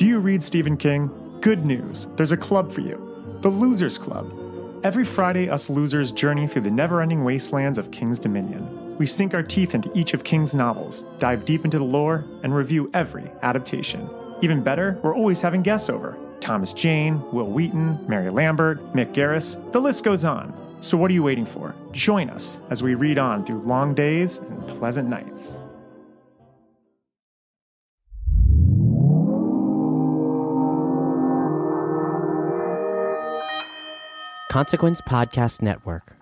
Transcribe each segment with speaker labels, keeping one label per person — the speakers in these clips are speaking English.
Speaker 1: Do you read Stephen King? Good news, there's a club for you the Losers Club. Every Friday, us losers journey through the never ending wastelands of King's Dominion. We sink our teeth into each of King's novels, dive deep into the lore, and review every adaptation. Even better, we're always having guests over Thomas Jane, Wil Wheaton, Mary Lambert, Mick Garris, the list goes on. So, what are you waiting for? Join us as we read on through long days and pleasant nights.
Speaker 2: Consequence Podcast Network.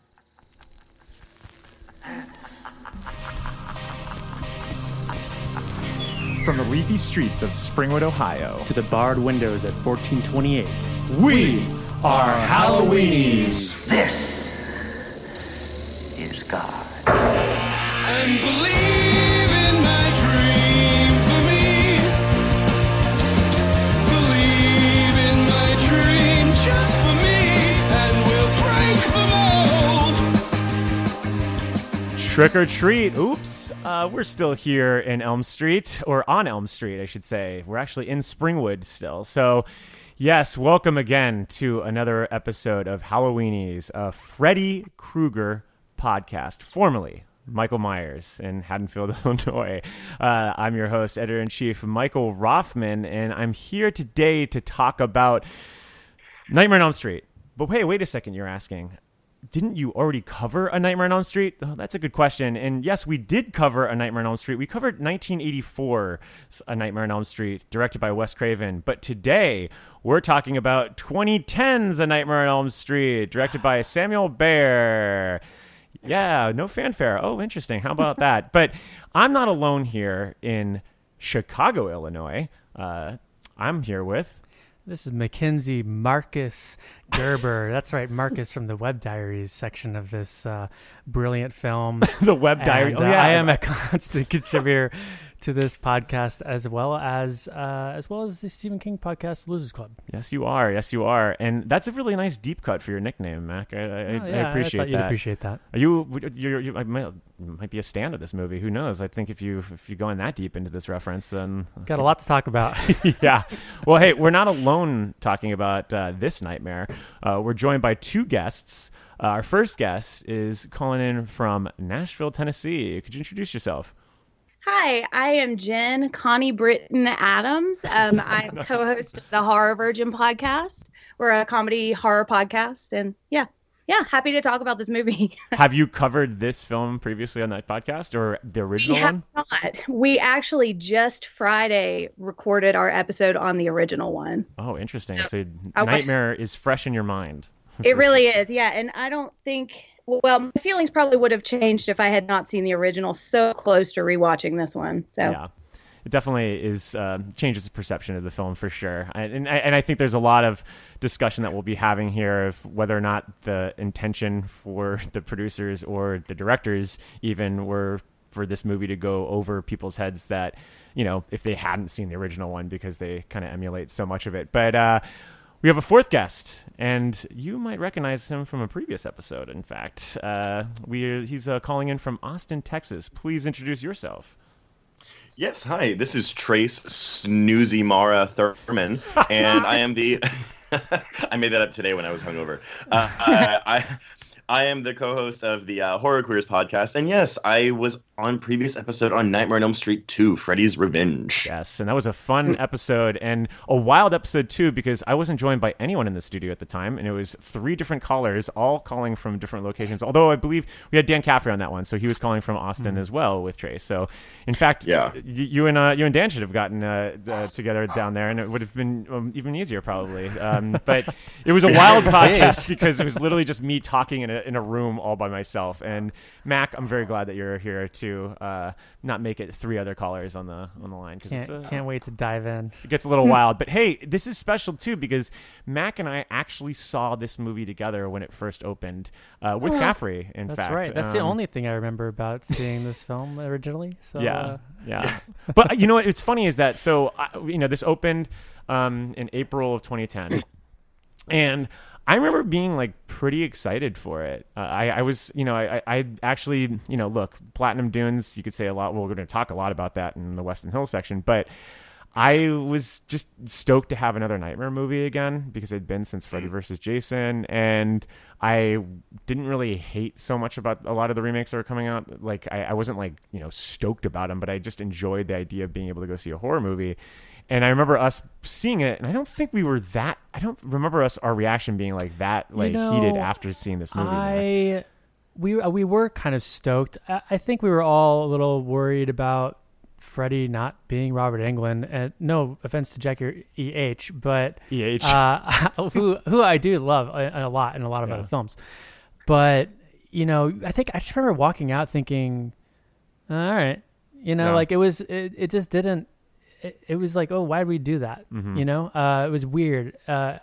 Speaker 1: From the leafy streets of Springwood, Ohio,
Speaker 3: to the barred windows at 1428.
Speaker 1: we are Halloweenies.
Speaker 4: This is God.
Speaker 5: and believe in my dream for me. Believe in my dream just for me,
Speaker 6: Trick or treat. Oops. Uh, we're still here in Elm Street, or on Elm Street, I should say. We're actually in Springwood still. So, yes, welcome again to another episode of Halloweenies, a Freddy Krueger podcast, formerly Michael Myers in Haddonfield, Illinois. Uh, I'm your host, editor in chief, Michael Rothman, and I'm here today to talk about Nightmare on Elm Street. But wait, wait a second, you're asking didn't you already cover A Nightmare on Elm Street? Oh, that's a good question. And yes, we did cover A Nightmare on Elm Street. We covered 1984's A Nightmare on Elm Street, directed by Wes Craven. But today, we're talking about 2010's A Nightmare on Elm Street, directed by Samuel Bayer. Yeah, no fanfare. Oh, interesting. How about that? But I'm not alone here in Chicago, Illinois. Uh, I'm here with
Speaker 3: This is Mackenzie Marcus Gerber. That's right, Marcus from the Web Diaries section of this uh, brilliant film.
Speaker 6: the Web Diary.
Speaker 3: And,
Speaker 6: oh
Speaker 3: uh,
Speaker 6: yeah,
Speaker 3: I am a constant contributor to this podcast as well as uh, as well as the Stephen King podcast, Losers Club.
Speaker 6: Yes, you are. Yes, you are. And that's a really nice deep cut for your nickname, Mac. I, I,
Speaker 3: Oh,
Speaker 6: I
Speaker 3: yeah,
Speaker 6: appreciate
Speaker 3: thought you'd
Speaker 6: that.
Speaker 3: appreciate that.
Speaker 6: Are you? You I might, might be a stand of this movie. Who knows? I think if you if you're going that deep into this reference, then
Speaker 3: Got a lot to talk about.
Speaker 6: yeah. Well, hey, we're not alone talking about uh, this nightmare. Uh, we're joined by two guests. Uh, our first guest is calling in from Nashville, Tennessee. Could you introduce yourself?
Speaker 7: Hi, I am Jen Connie Britton Adams. Um, I'm co-host of the Horror Virgin podcast. We're a comedy horror podcast, and yeah, yeah, happy to talk about this movie.
Speaker 6: Have you covered this film previously on that podcast or the
Speaker 7: we
Speaker 6: original
Speaker 7: have
Speaker 6: one?
Speaker 7: not. We actually just Friday recorded our episode on the original one.
Speaker 6: Oh, interesting. So
Speaker 7: wa-
Speaker 6: Nightmare is fresh in your mind.
Speaker 7: It really is, yeah. And I don't think. Well, my feelings probably would have changed if I had not seen the original. So close to rewatching this one. So
Speaker 6: Yeah. It definitely is uh, changes the perception of the film for sure, and and I, and I think there's a lot of discussion that we'll be having here of whether or not the intention for the producers or the directors even were for this movie to go over people's heads that you know if they hadn't seen the original one because they kind of emulate so much of it. But uh, we have a fourth guest, and you might recognize him from a previous episode. In fact, uh, we he's uh, calling in from Austin, Texas. Please introduce yourself.
Speaker 8: Yes, hi. This is Trace Snoozy Mara Thurman, and I am the. I made that up today when I was hungover. Uh, I, I I am the co-host of the uh, Horror Queers podcast, and yes, I was on previous episode on Nightmare on Elm Street 2, Freddy's Revenge.
Speaker 6: Yes, and that was a fun episode and a wild episode too because I wasn't joined by anyone in the studio at the time, and it was three different callers, all calling from different locations. Although I believe we had Dan Caffrey on that one, so he was calling from Austin as well with Trace. So, in fact,
Speaker 8: Yeah.
Speaker 6: y- you and uh, you and Dan should have gotten uh, uh, together down there, and it would have been um, even easier probably. Um, but it was a wild podcast because it was literally just me talking in a in a room all by myself. And Mac, I'm very glad that you're here to uh, not make it three other callers on the on the line 'cause
Speaker 3: Can't
Speaker 6: uh,
Speaker 3: can't wait to dive in.
Speaker 6: it gets a little wild. But hey, this is special too because Mac and I actually saw this movie together when it first opened uh, with Caffrey. In
Speaker 3: That's
Speaker 6: fact, that's
Speaker 3: right. That's the
Speaker 6: Um,
Speaker 3: only thing I remember about seeing this film originally. So
Speaker 6: yeah,
Speaker 3: uh,
Speaker 6: yeah. But uh, you know what? It's funny is that so I, you know this opened um, in April of 2010, and I remember being like pretty excited for it. Uh, I, I was, you know, I, I actually, you know, look, Platinum Dunes. You could say a lot. Well, we're going to talk a lot about that in the Weston Hill section, but I was just stoked to have another Nightmare movie again because it'd been since Freddy vs. Jason, and I didn't really hate so much about a lot of the remakes that were coming out. Like I, I wasn't like you know stoked about them, but I just enjoyed the idea of being able to go see a horror movie. And I remember us seeing it, and I don't think we were that. I don't remember us our reaction being like that, like
Speaker 3: know,
Speaker 6: heated after seeing this movie.
Speaker 3: I we uh, we were kind of stoked. I, I think we were all a little worried about Freddy not being Robert Englund. And no offense to Jackie E H, but
Speaker 6: Eh.
Speaker 3: uh, who who I do love a, a lot in a lot of
Speaker 6: Yeah.
Speaker 3: other films. But you know, I think I just remember walking out thinking, "All right," you know,
Speaker 6: Yeah.
Speaker 3: like it was it, it just didn't. It, it was like, oh, why did we do that?
Speaker 6: Mm-hmm.
Speaker 3: You know, uh, it was weird. Uh,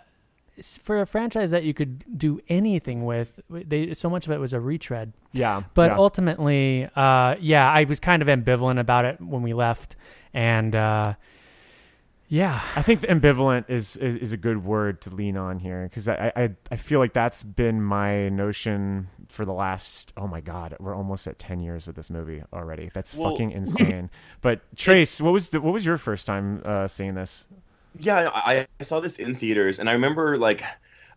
Speaker 3: for a franchise that you could do anything with, they so much of it was a retread.
Speaker 6: yeah,
Speaker 3: But
Speaker 6: yeah.
Speaker 3: ultimately, uh, yeah, I was kind of ambivalent about it when we left, and uh, yeah,
Speaker 6: I think the ambivalent is, is is a good word to lean on here because I, I I feel like that's been my notion for the last oh my god we're almost at ten years with this movie already that's
Speaker 8: Well-
Speaker 6: fucking insane. But Trace, what was the, what was your first time uh, seeing this?
Speaker 8: Yeah, I, I saw this in theaters, and I remember like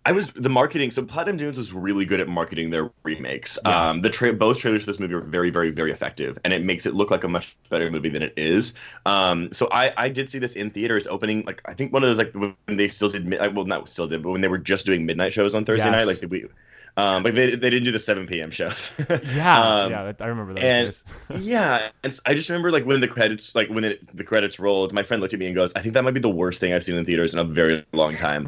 Speaker 8: I was the marketing. So Platinum Dunes was really good at marketing their remakes.
Speaker 6: Yeah.
Speaker 8: Um, the tra- both trailers for this movie are very, very, very effective, and it makes it look like a much better movie than it is. Um, so I, I did see this in theaters, opening like I think one of those like when they still did mid- well not still did, but when they were just doing midnight shows on Thursday
Speaker 6: Yes.
Speaker 8: night, like we. Um, like they, they didn't do the 7 p.m. shows.
Speaker 6: Yeah,
Speaker 8: Um,
Speaker 6: yeah, I remember those
Speaker 8: and yeah, and I just remember like when the credits, like when it, the credits rolled, my friend looked at me and goes, "I think that might be the worst thing I've seen in theaters in a very long time."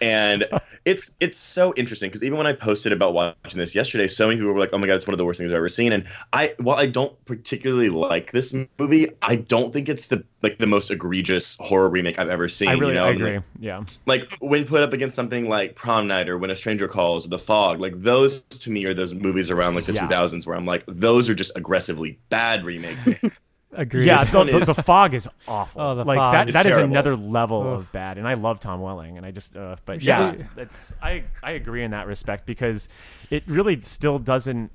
Speaker 8: and it's it's so interesting because even when I posted about watching this yesterday, so many people were like, "Oh my god, it's one of the worst things I've ever seen." And I, while I don't particularly like this movie, I don't think it's the like the most egregious horror remake I've ever seen.
Speaker 6: I really
Speaker 8: you know?
Speaker 6: I agree. Yeah,
Speaker 8: like when put up against something like Prom Night or When a Stranger Calls or The Fog, like those to me are those movies around like the
Speaker 6: Yeah.
Speaker 8: 2000s where I'm like, those are just aggressively bad remakes.
Speaker 3: agreed.
Speaker 6: yeah. The, the, the fog is awful.
Speaker 3: Oh, the
Speaker 6: like
Speaker 3: fog.
Speaker 6: that
Speaker 8: It's
Speaker 6: that is another level
Speaker 3: Ugh.
Speaker 6: of bad. And I love Tom Welling, and I just uh, but
Speaker 3: should
Speaker 6: yeah, that's I I agree in that respect because it really still doesn't.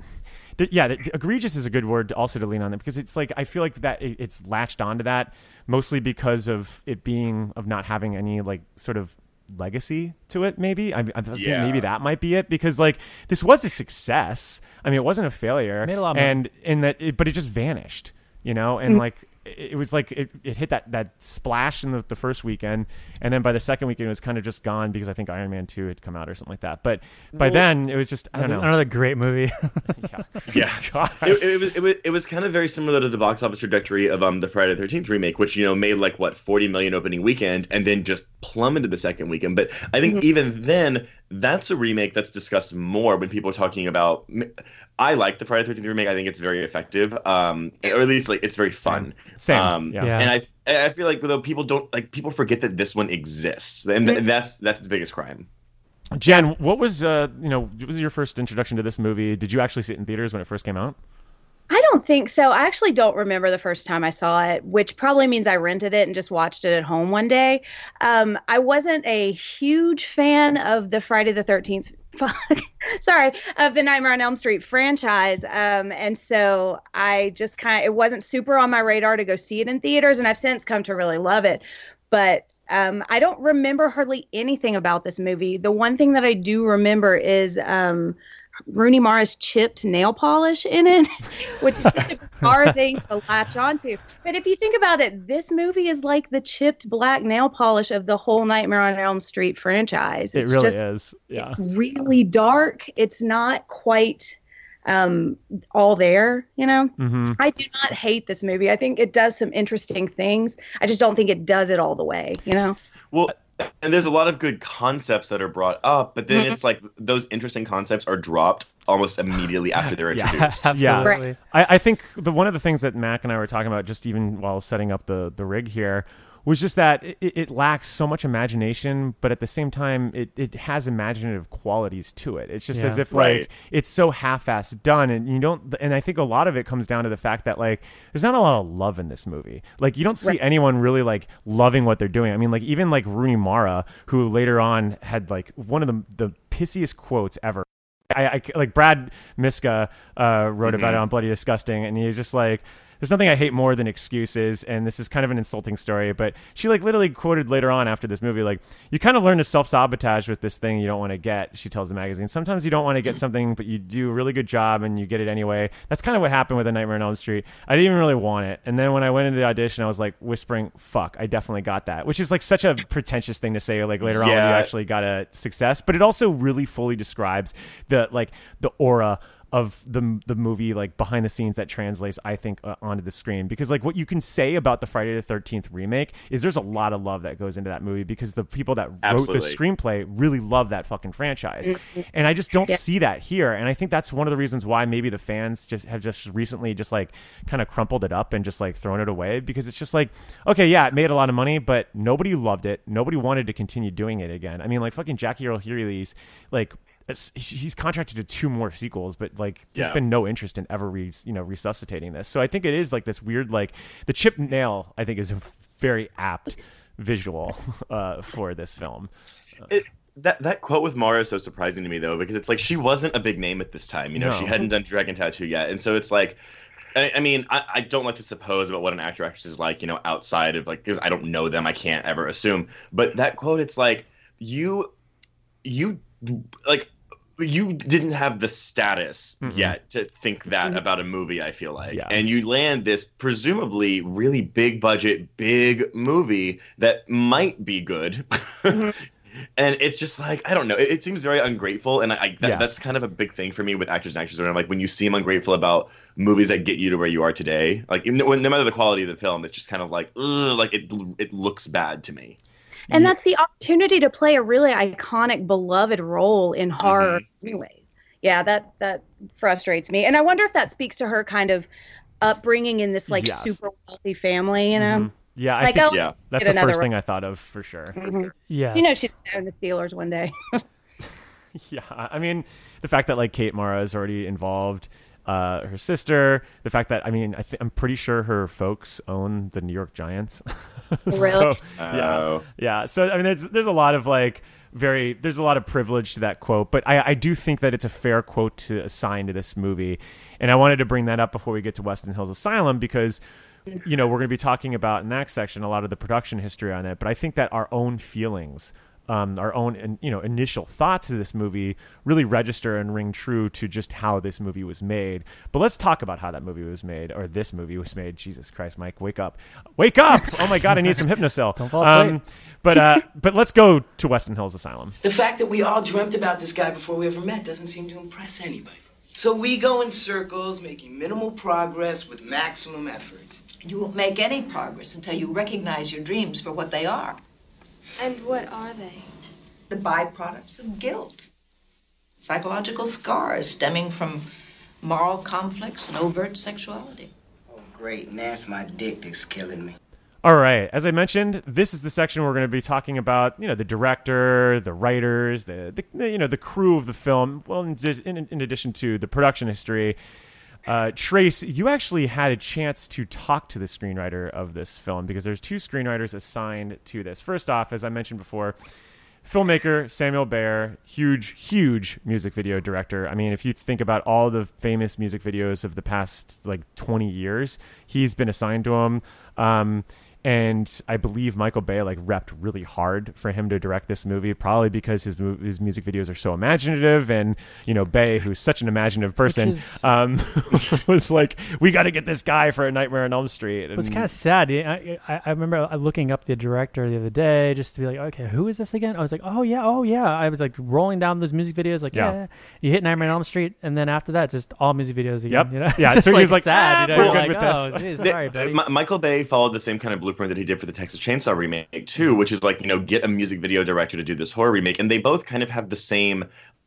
Speaker 6: th- Yeah, the- egregious is a good word also to lean on it because it's like I feel like that it, it's latched onto that mostly because of it being of not having any like sort of legacy to it maybe I, I think
Speaker 8: Yeah.
Speaker 6: maybe that might be it because like this was a success i mean it wasn't a failure
Speaker 3: Made a lot of money.
Speaker 6: and in that it, but it just vanished you know and like it, it was like it, it hit that that splash in the, the first weekend and then by the second weekend it was kind of just gone because i think iron man 2 had come out or something like that but by
Speaker 8: Well-
Speaker 6: then it was just i don't
Speaker 3: another,
Speaker 6: know
Speaker 3: another great movie.
Speaker 6: yeah.
Speaker 8: yeah.
Speaker 6: God.
Speaker 8: It, it, was, it, was, it was kind of very similar to the box office trajectory of um the Friday the 13th remake, which you know made like what 40 million opening weekend and then just plummeted the second weekend. But I think even then, that's a remake that's discussed more when people are talking about. I like the Friday the 13th remake. I think it's very effective, um, or at least like it's very fun.
Speaker 6: Same.
Speaker 8: Um,
Speaker 6: yeah.
Speaker 3: Yeah.
Speaker 8: And I I feel like though people don't like people forget that this one exists, and, and that's that's its biggest crime.
Speaker 6: jen what was uh you know what was your first introduction to this movie did you actually see it in theaters when it first came out
Speaker 7: I don't think so. I actually don't remember the first time I saw it, which probably means I rented it and just watched it at home one day. Um, I wasn't a huge fan of the Friday the 13th, sorry, of the Nightmare on Elm Street franchise. Um, and so I just kind of, it wasn't super on my radar to go see it in theaters. And I've since come to really love it. But um, I don't remember hardly anything about this movie. The one thing that I do remember is um, Rooney Mara's chipped nail polish in it, which is a bizarre thing to latch onto. But if you think about it, this movie is like the chipped black nail polish of the whole Nightmare on Elm Street franchise.
Speaker 6: it
Speaker 7: It's
Speaker 6: really
Speaker 7: just,
Speaker 6: is yeah
Speaker 7: It's really dark. It's not quite um, all there, you know?
Speaker 6: hmm
Speaker 7: I do not hate this movie. I think it does some interesting things. I just don't think it does it all the way, you know?
Speaker 8: Well, and there's a lot of good concepts that are brought up, but then
Speaker 7: Mhm.
Speaker 8: it's like those interesting concepts are dropped almost immediately after they're introduced.
Speaker 6: Yeah.
Speaker 3: Absolutely.
Speaker 6: I, I think the one of the things that Mac and I were talking about just even while setting up the the rig here was just that it, it lacks so much imagination, but at the same time it, it has imaginative qualities to it. It's just
Speaker 3: Yeah.
Speaker 6: as if
Speaker 8: Right.
Speaker 6: like it's so half-assed done, and you don't. And I think a lot of it comes down to the fact that like there's not a lot of love in this movie. Like you don't see
Speaker 7: Right.
Speaker 6: anyone really like loving what they're doing. I mean, like even like Rooney Mara, who later on had like one of the the pissiest quotes ever. I, I like Brad Miska uh, wrote about it on Bloody Disgusting, and he's just like there's nothing I hate more than excuses, and this is kind of an insulting story. But she like literally quoted later on after this movie, like you kind of learn to self sabotage with this thing you don't want to get. She tells the magazine sometimes you don't want to get mm. something, but you do a really good job and you get it anyway. That's kind of what happened with A Nightmare on Elm Street. I didn't even really want it, and then when I went into the audition, I was like whispering, "Fuck, I definitely got that," which is like such a pretentious thing to say. Like later on, when you actually got a success, but it also really fully describes the like the aura of the the movie like behind the scenes that translates I think uh, onto the screen. Because like what you can say about the Friday the 13th remake is there's a lot of love that goes into that movie because the people that wrote the screenplay really love that fucking franchise. And I just don't see that here. And I think that's one of the reasons why maybe the fans just have just recently just like kind of crumpled it up and just like thrown it away. Because it's just like okay yeah it made a lot of money but nobody loved it. Nobody wanted to continue doing it again. I mean like fucking Jackie Earle Haley's like it's- he's contracted to two more sequels, but like there's
Speaker 8: Yeah.
Speaker 6: been no interest in ever re, you know resuscitating this. So I think it is like this weird like the chip nail. I think is a very apt visual uh, for this film.
Speaker 8: It, that that quote with Mara is so surprising to me though because it's like she wasn't a big name at this time. You know, she hadn't done Dragon Tattoo yet, and so it's like. I I mean, I, I don't like to suppose about what an actor actress is like, you know, outside of like, I don't know them. I can't ever assume. But that quote, it's like you, you, like, you didn't have the status
Speaker 6: Mm-mm.
Speaker 8: yet to think that mm-hmm. about a movie. I feel like,
Speaker 6: Yeah.
Speaker 8: and you land this presumably really big budget, big movie that might be good. Mm-hmm. And it's just like I don't know. It, it seems very ungrateful, and I, I that,
Speaker 6: Yes.
Speaker 8: that's kind of a big thing for me with actors and actresses. Where I'm like, when you seem ungrateful about movies that get you to where you are today, like no no matter the quality of the film, it's just kind of like, ugh, like it it looks bad to me.
Speaker 7: And that's the opportunity to play a really iconic, beloved role in horror, anyways. Yeah, that that frustrates me, and I wonder if that speaks to her kind of upbringing in this like
Speaker 6: Yes.
Speaker 7: super wealthy family. You know,
Speaker 6: Mhm. Yeah, I
Speaker 7: like
Speaker 6: think
Speaker 7: oh,
Speaker 8: yeah.
Speaker 6: that's the first
Speaker 7: one.
Speaker 6: thing I thought of for sure.
Speaker 7: Mhm.
Speaker 3: Yes.
Speaker 7: you know she's in the Steelers one day.
Speaker 6: Yeah, I mean the fact that like Kate Mara is already involved, uh, her sister, the fact that I mean I th- I'm pretty sure her folks own the New York Giants. so,
Speaker 7: Really?
Speaker 6: yeah,
Speaker 8: Oh.
Speaker 6: yeah. So I mean, there's there's a lot of like very there's a lot of privilege to that quote, but I I do think that it's a fair quote to assign to this movie, and I wanted to bring that up before we get to Weston Hills Asylum because. You know, we're going to be talking about in that section a lot of the production history on it, but I think that our own feelings um, our own in- you know initial thoughts of this movie really register and ring true to just how this movie was made. But let's talk about how that movie was made, or this movie was made. Jesus Christ, Mike, wake up, wake up! Oh my God, I need some Hypnocil.
Speaker 3: Don't fall asleep.
Speaker 6: but uh, but let's go to Weston Hills Asylum.
Speaker 9: The fact that we all dreamt about this guy before we ever met doesn't seem to impress anybody. So we go in circles, making minimal progress with maximum effort.
Speaker 10: You won't make any progress until you recognize your dreams for what they are
Speaker 11: And what are they?
Speaker 10: the byproducts of guilt, psychological scars stemming from moral conflicts and overt sexuality.
Speaker 9: Oh, great. And that's my dick that's killing me.
Speaker 6: All right. As I mentioned, this is the section we're going to be talking about. You know, the director, the writers, the, the you know the crew of the film. Well, in, in, in addition to the production history, uh, Trace, you actually had a chance to talk to the screenwriter of this film because there's two screenwriters assigned to this. First off, as I mentioned before, filmmaker Samuel Bayer, huge, huge music video director. I mean, if you think about all the famous music videos of the past like 20 years, he's been assigned to them. Um, and I believe Michael Bay like repped really hard for him to direct this movie, probably because his his music videos are so imaginative, and you know Bay, who's such an imaginative person,
Speaker 3: is-
Speaker 6: um, was like, "We got to get this guy for a Nightmare on Elm Street."
Speaker 3: But it's kind of sad. I, I, I remember looking up the director the other day just to be like, okay, who is this again? I was like, oh yeah, oh yeah. I was like rolling down those music videos, like
Speaker 6: Yeah.
Speaker 3: yeah. You hit Nightmare on Elm Street, and then after that, just all music videos again.
Speaker 6: Yep.
Speaker 3: You know?
Speaker 6: Yeah,
Speaker 3: It's just
Speaker 6: so he was like,
Speaker 3: sad.
Speaker 6: "Ah,
Speaker 3: you know?
Speaker 6: we're good
Speaker 3: like,
Speaker 6: with
Speaker 3: oh,
Speaker 6: this."
Speaker 3: geez,
Speaker 8: The-
Speaker 3: sorry, buddy.
Speaker 8: Michael Bay followed the same kind of blueprint that he did for the Texas Chainsaw remake too, which is like you know get a music video director to do this horror remake, and they both kind of have the same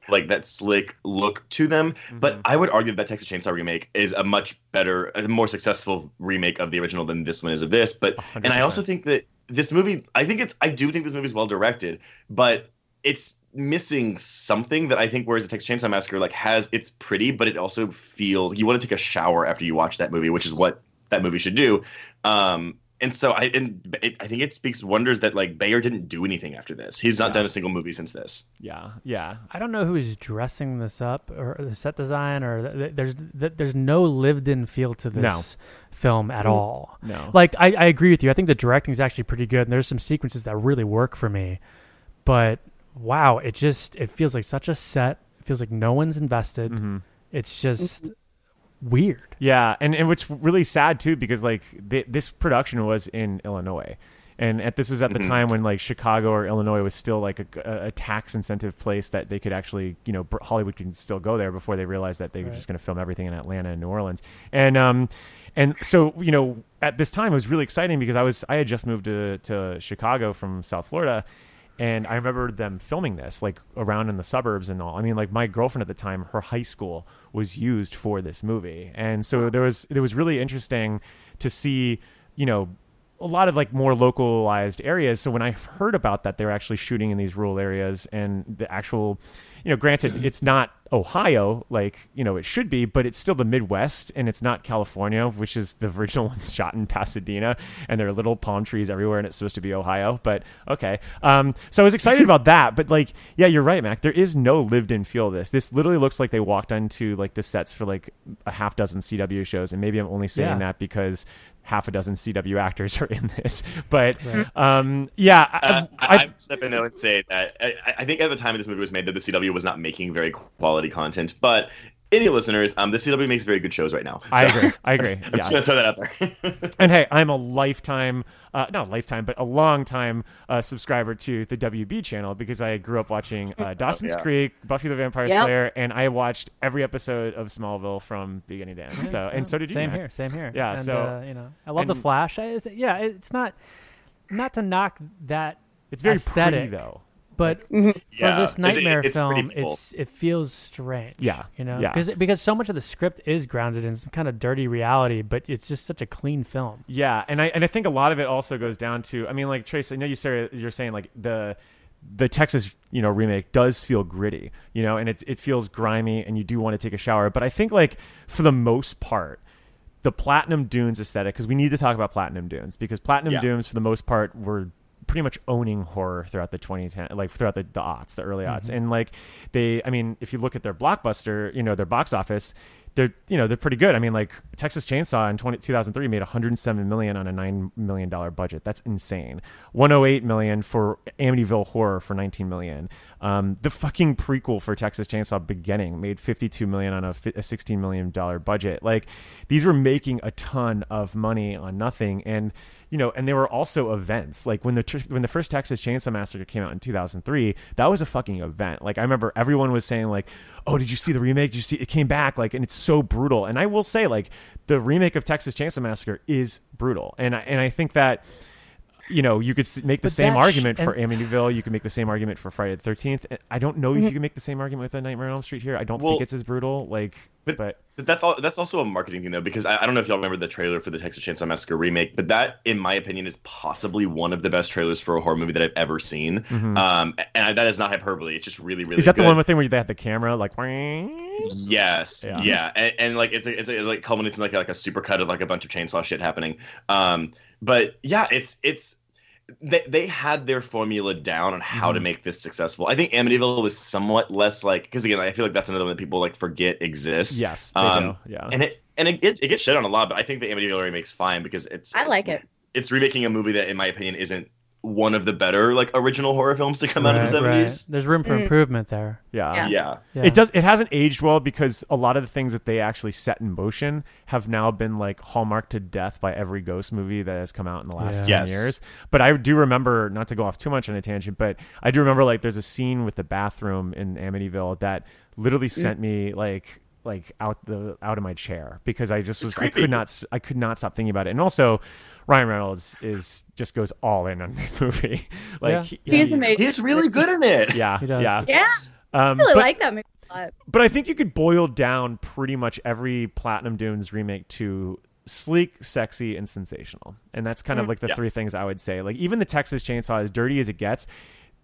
Speaker 8: like that slick look to them. But I would argue that Texas Chainsaw remake is a much better, a more successful remake of the original than this one is of this. But and I also think that this movie, I think it's, I do think this movie is well directed, but it's missing something that I think whereas the Texas Chainsaw Massacre like has it's pretty, but it also feels you want to take a shower after you watch that movie, which is what that movie should do. Um, and so I and it, I think it speaks wonders that like Bayer didn't do anything after this. He's not done a single movie since this.
Speaker 6: Yeah, yeah.
Speaker 3: I don't know who's dressing this up or the set design or th- th- there's th- there's no lived-in feel to this
Speaker 6: No.
Speaker 3: film at all.
Speaker 6: No.
Speaker 3: Like I, I agree with you. I think the directing is actually pretty good and there's some sequences that really work for me. But wow, it just it feels like such a set. It feels like no one's invested.
Speaker 6: Mm-hmm.
Speaker 3: It's just weird.
Speaker 6: Yeah, and and what's really sad too because like th- this production was in Illinois. And at, this was at the
Speaker 8: Mhm.
Speaker 6: time when like Chicago or Illinois was still like a, a, a tax incentive place that they could actually, you know, Hollywood could still go there before they realized that they were just going to film everything in Atlanta and New Orleans. And um, and so you know, at this time it was really exciting because I was I had just moved to to Chicago from South Florida, and I remember them filming this like around in the suburbs and all. I mean, like my girlfriend at the time, her high school was used for this movie, and so there was it was really interesting to see, you know, a lot of like more localized areas. So when I heard about that, they're actually shooting in these rural areas, and the actual, you know, granted, it's not Ohio like you know it should be, but it's still the Midwest, and it's not California, which is the original ones shot in Pasadena, and there are little palm trees everywhere, and it's supposed to be Ohio. But okay, um, so I was excited about that. But like, yeah, you're right, Mac. There is no lived-in feel. of This this literally looks like they walked onto like the sets for like a half dozen CW shows, and maybe I'm only saying
Speaker 3: Yeah.
Speaker 6: that because half a dozen CW actors are in this. But
Speaker 3: Right.
Speaker 6: um, yeah,
Speaker 8: Uh,
Speaker 6: I,
Speaker 8: I,
Speaker 6: I,
Speaker 8: I'd step in though and say that I, I think at the time this movie was made, that the CW was not making very quality content. But any listeners, um, the CW makes very good shows right now.
Speaker 6: I agree. I agree.
Speaker 8: I'm
Speaker 6: Yeah.
Speaker 8: just gonna throw that out there.
Speaker 6: and hey, I'm a lifetime, uh, not a lifetime, but a long time uh, subscriber to the WB channel because I grew up watching uh, Dawson's
Speaker 8: yeah.
Speaker 6: Creek, Buffy the Vampire
Speaker 7: Yep.
Speaker 6: Slayer, and I watched every episode of Smallville from beginning to end. So, and so did you.
Speaker 3: Same
Speaker 6: Mac.
Speaker 3: here, same here.
Speaker 6: Yeah,
Speaker 3: and,
Speaker 6: so-
Speaker 3: uh, you know, I love the Flash. I, it's, yeah, it's not not to knock that.
Speaker 6: It's very
Speaker 3: aesthetic,
Speaker 6: pretty though.
Speaker 3: But mm-hmm.
Speaker 8: Yeah,
Speaker 3: for this
Speaker 8: it- it-
Speaker 3: nightmare
Speaker 8: it's
Speaker 3: film,
Speaker 8: full.
Speaker 3: it's it feels strange.
Speaker 6: Yeah,
Speaker 3: you know,
Speaker 6: yeah.
Speaker 3: because because so much of the script is grounded in some kind of dirty reality, but it's just such a clean film.
Speaker 6: Yeah, and I and I think a lot of it also goes down to I mean like Trace, I know you say you're saying like the the Texas you know remake does feel gritty, you know, and it it feels grimy and you do want to take a shower, but I think like for the most part the Platinum Dunes aesthetic because we need to talk about Platinum Dunes because Platinum
Speaker 8: Yeah.
Speaker 6: Dunes for the most part were pretty much owning horror throughout the 2010 like throughout the, the aughts the early aughts. Mm-hmm. And like they i mean if you look at their blockbuster you know their box office they're you know they're pretty good. I mean like texas chainsaw in 20, 2003 made 107 million on a 9 million dollar budget. That's insane. 108 million for amityville horror for 19 million um, the fucking prequel for texas chainsaw beginning made 52 million on a, a 16 million dollar budget like these were making a ton of money on nothing and you know, and there were also events like when the when the first Texas Chainsaw Massacre came out in 2003. That was a fucking event. Like I remember everyone was saying like, "Oh, did you see the remake? Did you see it came back?" Like, and it's so brutal. And I will say like the remake of Texas Chainsaw Massacre is brutal, and I, and I think that. You know, you could make the
Speaker 3: But
Speaker 6: same
Speaker 3: that sh-
Speaker 6: argument for Amityville. You can make the same argument for Friday the Thirteenth. I don't know if you can make the same argument with a Nightmare on Elm Street here. I don't
Speaker 8: Well,
Speaker 6: think it's as brutal. Like,
Speaker 8: but,
Speaker 6: but
Speaker 8: but that's all. That's also a marketing thing though, because I, I don't know if y'all remember the trailer for the Texas Chainsaw Massacre remake, but that, in my opinion, is possibly one of the best trailers for a horror movie that I've ever seen. Um, and I, that is not hyperbole. It's just really, really.
Speaker 6: Mm-hmm. is that the one with thing where they had the camera like?
Speaker 8: Yes,
Speaker 6: Yeah.
Speaker 8: yeah, And, and like it's, it's, it's like culminates in like like a supercut of like a bunch of chainsaw shit happening. Um, but yeah, it's it's they they had their formula down on how to
Speaker 6: Mhm.
Speaker 8: make this successful. I think Amityville was somewhat less like because again, I feel like that's another one that people like forget exists.
Speaker 6: Yes, they
Speaker 8: um,
Speaker 6: do. Yeah.
Speaker 8: and it and it, it, it gets shit on a lot, but I think the Amityville remake's fine because it's
Speaker 7: I like it.
Speaker 8: it's remaking a movie that, in my opinion, isn't one of the better like original horror films to come out of the
Speaker 3: Right, right.
Speaker 8: seventies.
Speaker 3: There's room for
Speaker 7: Mm.
Speaker 3: improvement there.
Speaker 6: yeah.
Speaker 7: Yeah.
Speaker 8: Yeah.
Speaker 3: Yeah.
Speaker 6: It does. It hasn't aged well because a lot of the things that they actually set in motion have now been like hallmarked to death by every ghost movie that has come out in the last
Speaker 3: Yeah.
Speaker 6: ten
Speaker 8: Yes.
Speaker 6: years. But I do remember, not to go off too much on a tangent, but I do remember like there's a scene with the bathroom in Amityville that literally
Speaker 8: Mm.
Speaker 6: sent me like like out the out of my chair because I just was I could not I could not stop thinking about it. And also, Ryan Reynolds is just goes all in on that movie. like
Speaker 3: Yeah.
Speaker 6: he-
Speaker 7: He's
Speaker 6: he-
Speaker 7: amazing.
Speaker 8: He's really good in it.
Speaker 6: Yeah,
Speaker 3: He does.
Speaker 6: yeah.
Speaker 7: Yeah,
Speaker 6: Um,
Speaker 7: I really
Speaker 6: but-
Speaker 7: like that movie
Speaker 6: but I think you could boil down pretty much every Platinum Dunes remake to sleek, sexy, and sensational. And that's kind of like the
Speaker 8: Yeah.
Speaker 6: three things I would say. Like even the Texas Chainsaw, as dirty as it gets,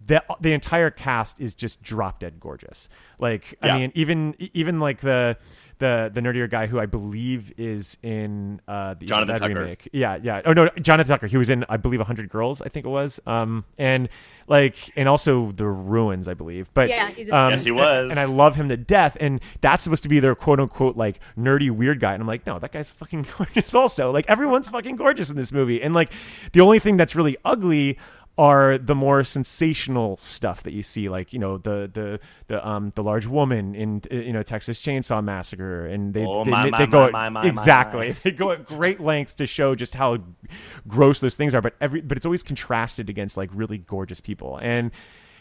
Speaker 6: the the entire cast is just drop dead gorgeous. Like I mean, even even like the the the nerdier guy who I believe is in uh, the Evil
Speaker 8: Jonathan
Speaker 6: Dead
Speaker 8: Tucker.
Speaker 6: remake. Yeah, yeah. Oh no, Jonathan Tucker. He was in I believe hundred Girls. I think it was. Um, and like and also the Ruins, I believe. But
Speaker 7: Yeah, he's in-
Speaker 6: um,
Speaker 8: Yes, he was.
Speaker 6: And I love him to death. And that's supposed to be their quote unquote like nerdy weird guy. And I'm like, no, that guy's fucking gorgeous. Also, like everyone's fucking gorgeous in this movie. And like the only thing that's really ugly are the more sensational stuff that you see, like you know the the the um the large woman in you know Texas Chainsaw Massacre, and they
Speaker 8: Oh,
Speaker 6: they,
Speaker 8: my,
Speaker 6: they
Speaker 8: my,
Speaker 6: go
Speaker 8: my,
Speaker 6: at-
Speaker 8: my, my,
Speaker 6: exactly. they go at great lengths to show just how gross those things are, but every but it's always contrasted against like really gorgeous people, and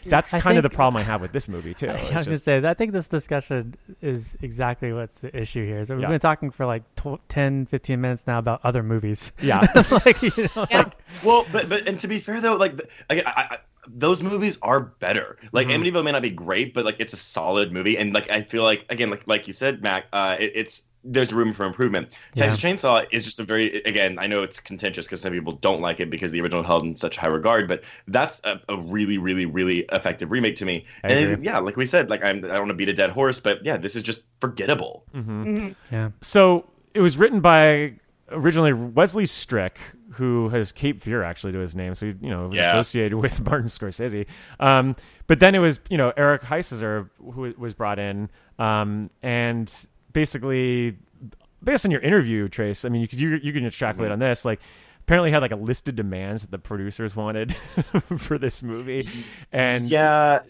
Speaker 6: that's
Speaker 3: I
Speaker 6: kind of the problem I have with this movie too.
Speaker 3: I
Speaker 6: It's
Speaker 3: was going to
Speaker 6: just-
Speaker 3: say, I think this discussion is exactly what's the issue here. So we've
Speaker 6: Yeah.
Speaker 3: been talking for like tw- 10, 15 minutes now about other movies.
Speaker 6: Yeah.
Speaker 3: like, you know,
Speaker 7: Yeah.
Speaker 3: like,
Speaker 8: Well, but but and to be fair though, like the- I, I, I, those movies are better. Like
Speaker 6: Mhm.
Speaker 8: Amityville may not be great, but like it's a solid movie, and like I feel like again, like like you said, Mac, uh, it, it's there's room for improvement.
Speaker 3: Yeah.
Speaker 8: Texas Chainsaw is just a very again, I know it's contentious because some people don't like it because the original held in such high regard, but that's a, a really really really effective remake to me.
Speaker 6: I
Speaker 8: and
Speaker 6: agree.
Speaker 8: yeah, like we said, like I'm I don't want to beat a dead horse, but yeah, this is just forgettable.
Speaker 6: Mhm.
Speaker 3: yeah.
Speaker 6: So it was written by originally Wesley Strick, who has Cape Fear actually to his name, so he, you know was
Speaker 8: Yeah.
Speaker 6: associated with Martin Scorsese. Um, but then it was you know Eric Heisserer who was brought in, um, and basically based on your interview, Trace. I mean, you could you, you can extrapolate mm-hmm. on this like. Apparently, had like a list of demands that the producers wanted for this movie, and
Speaker 8: Yeah,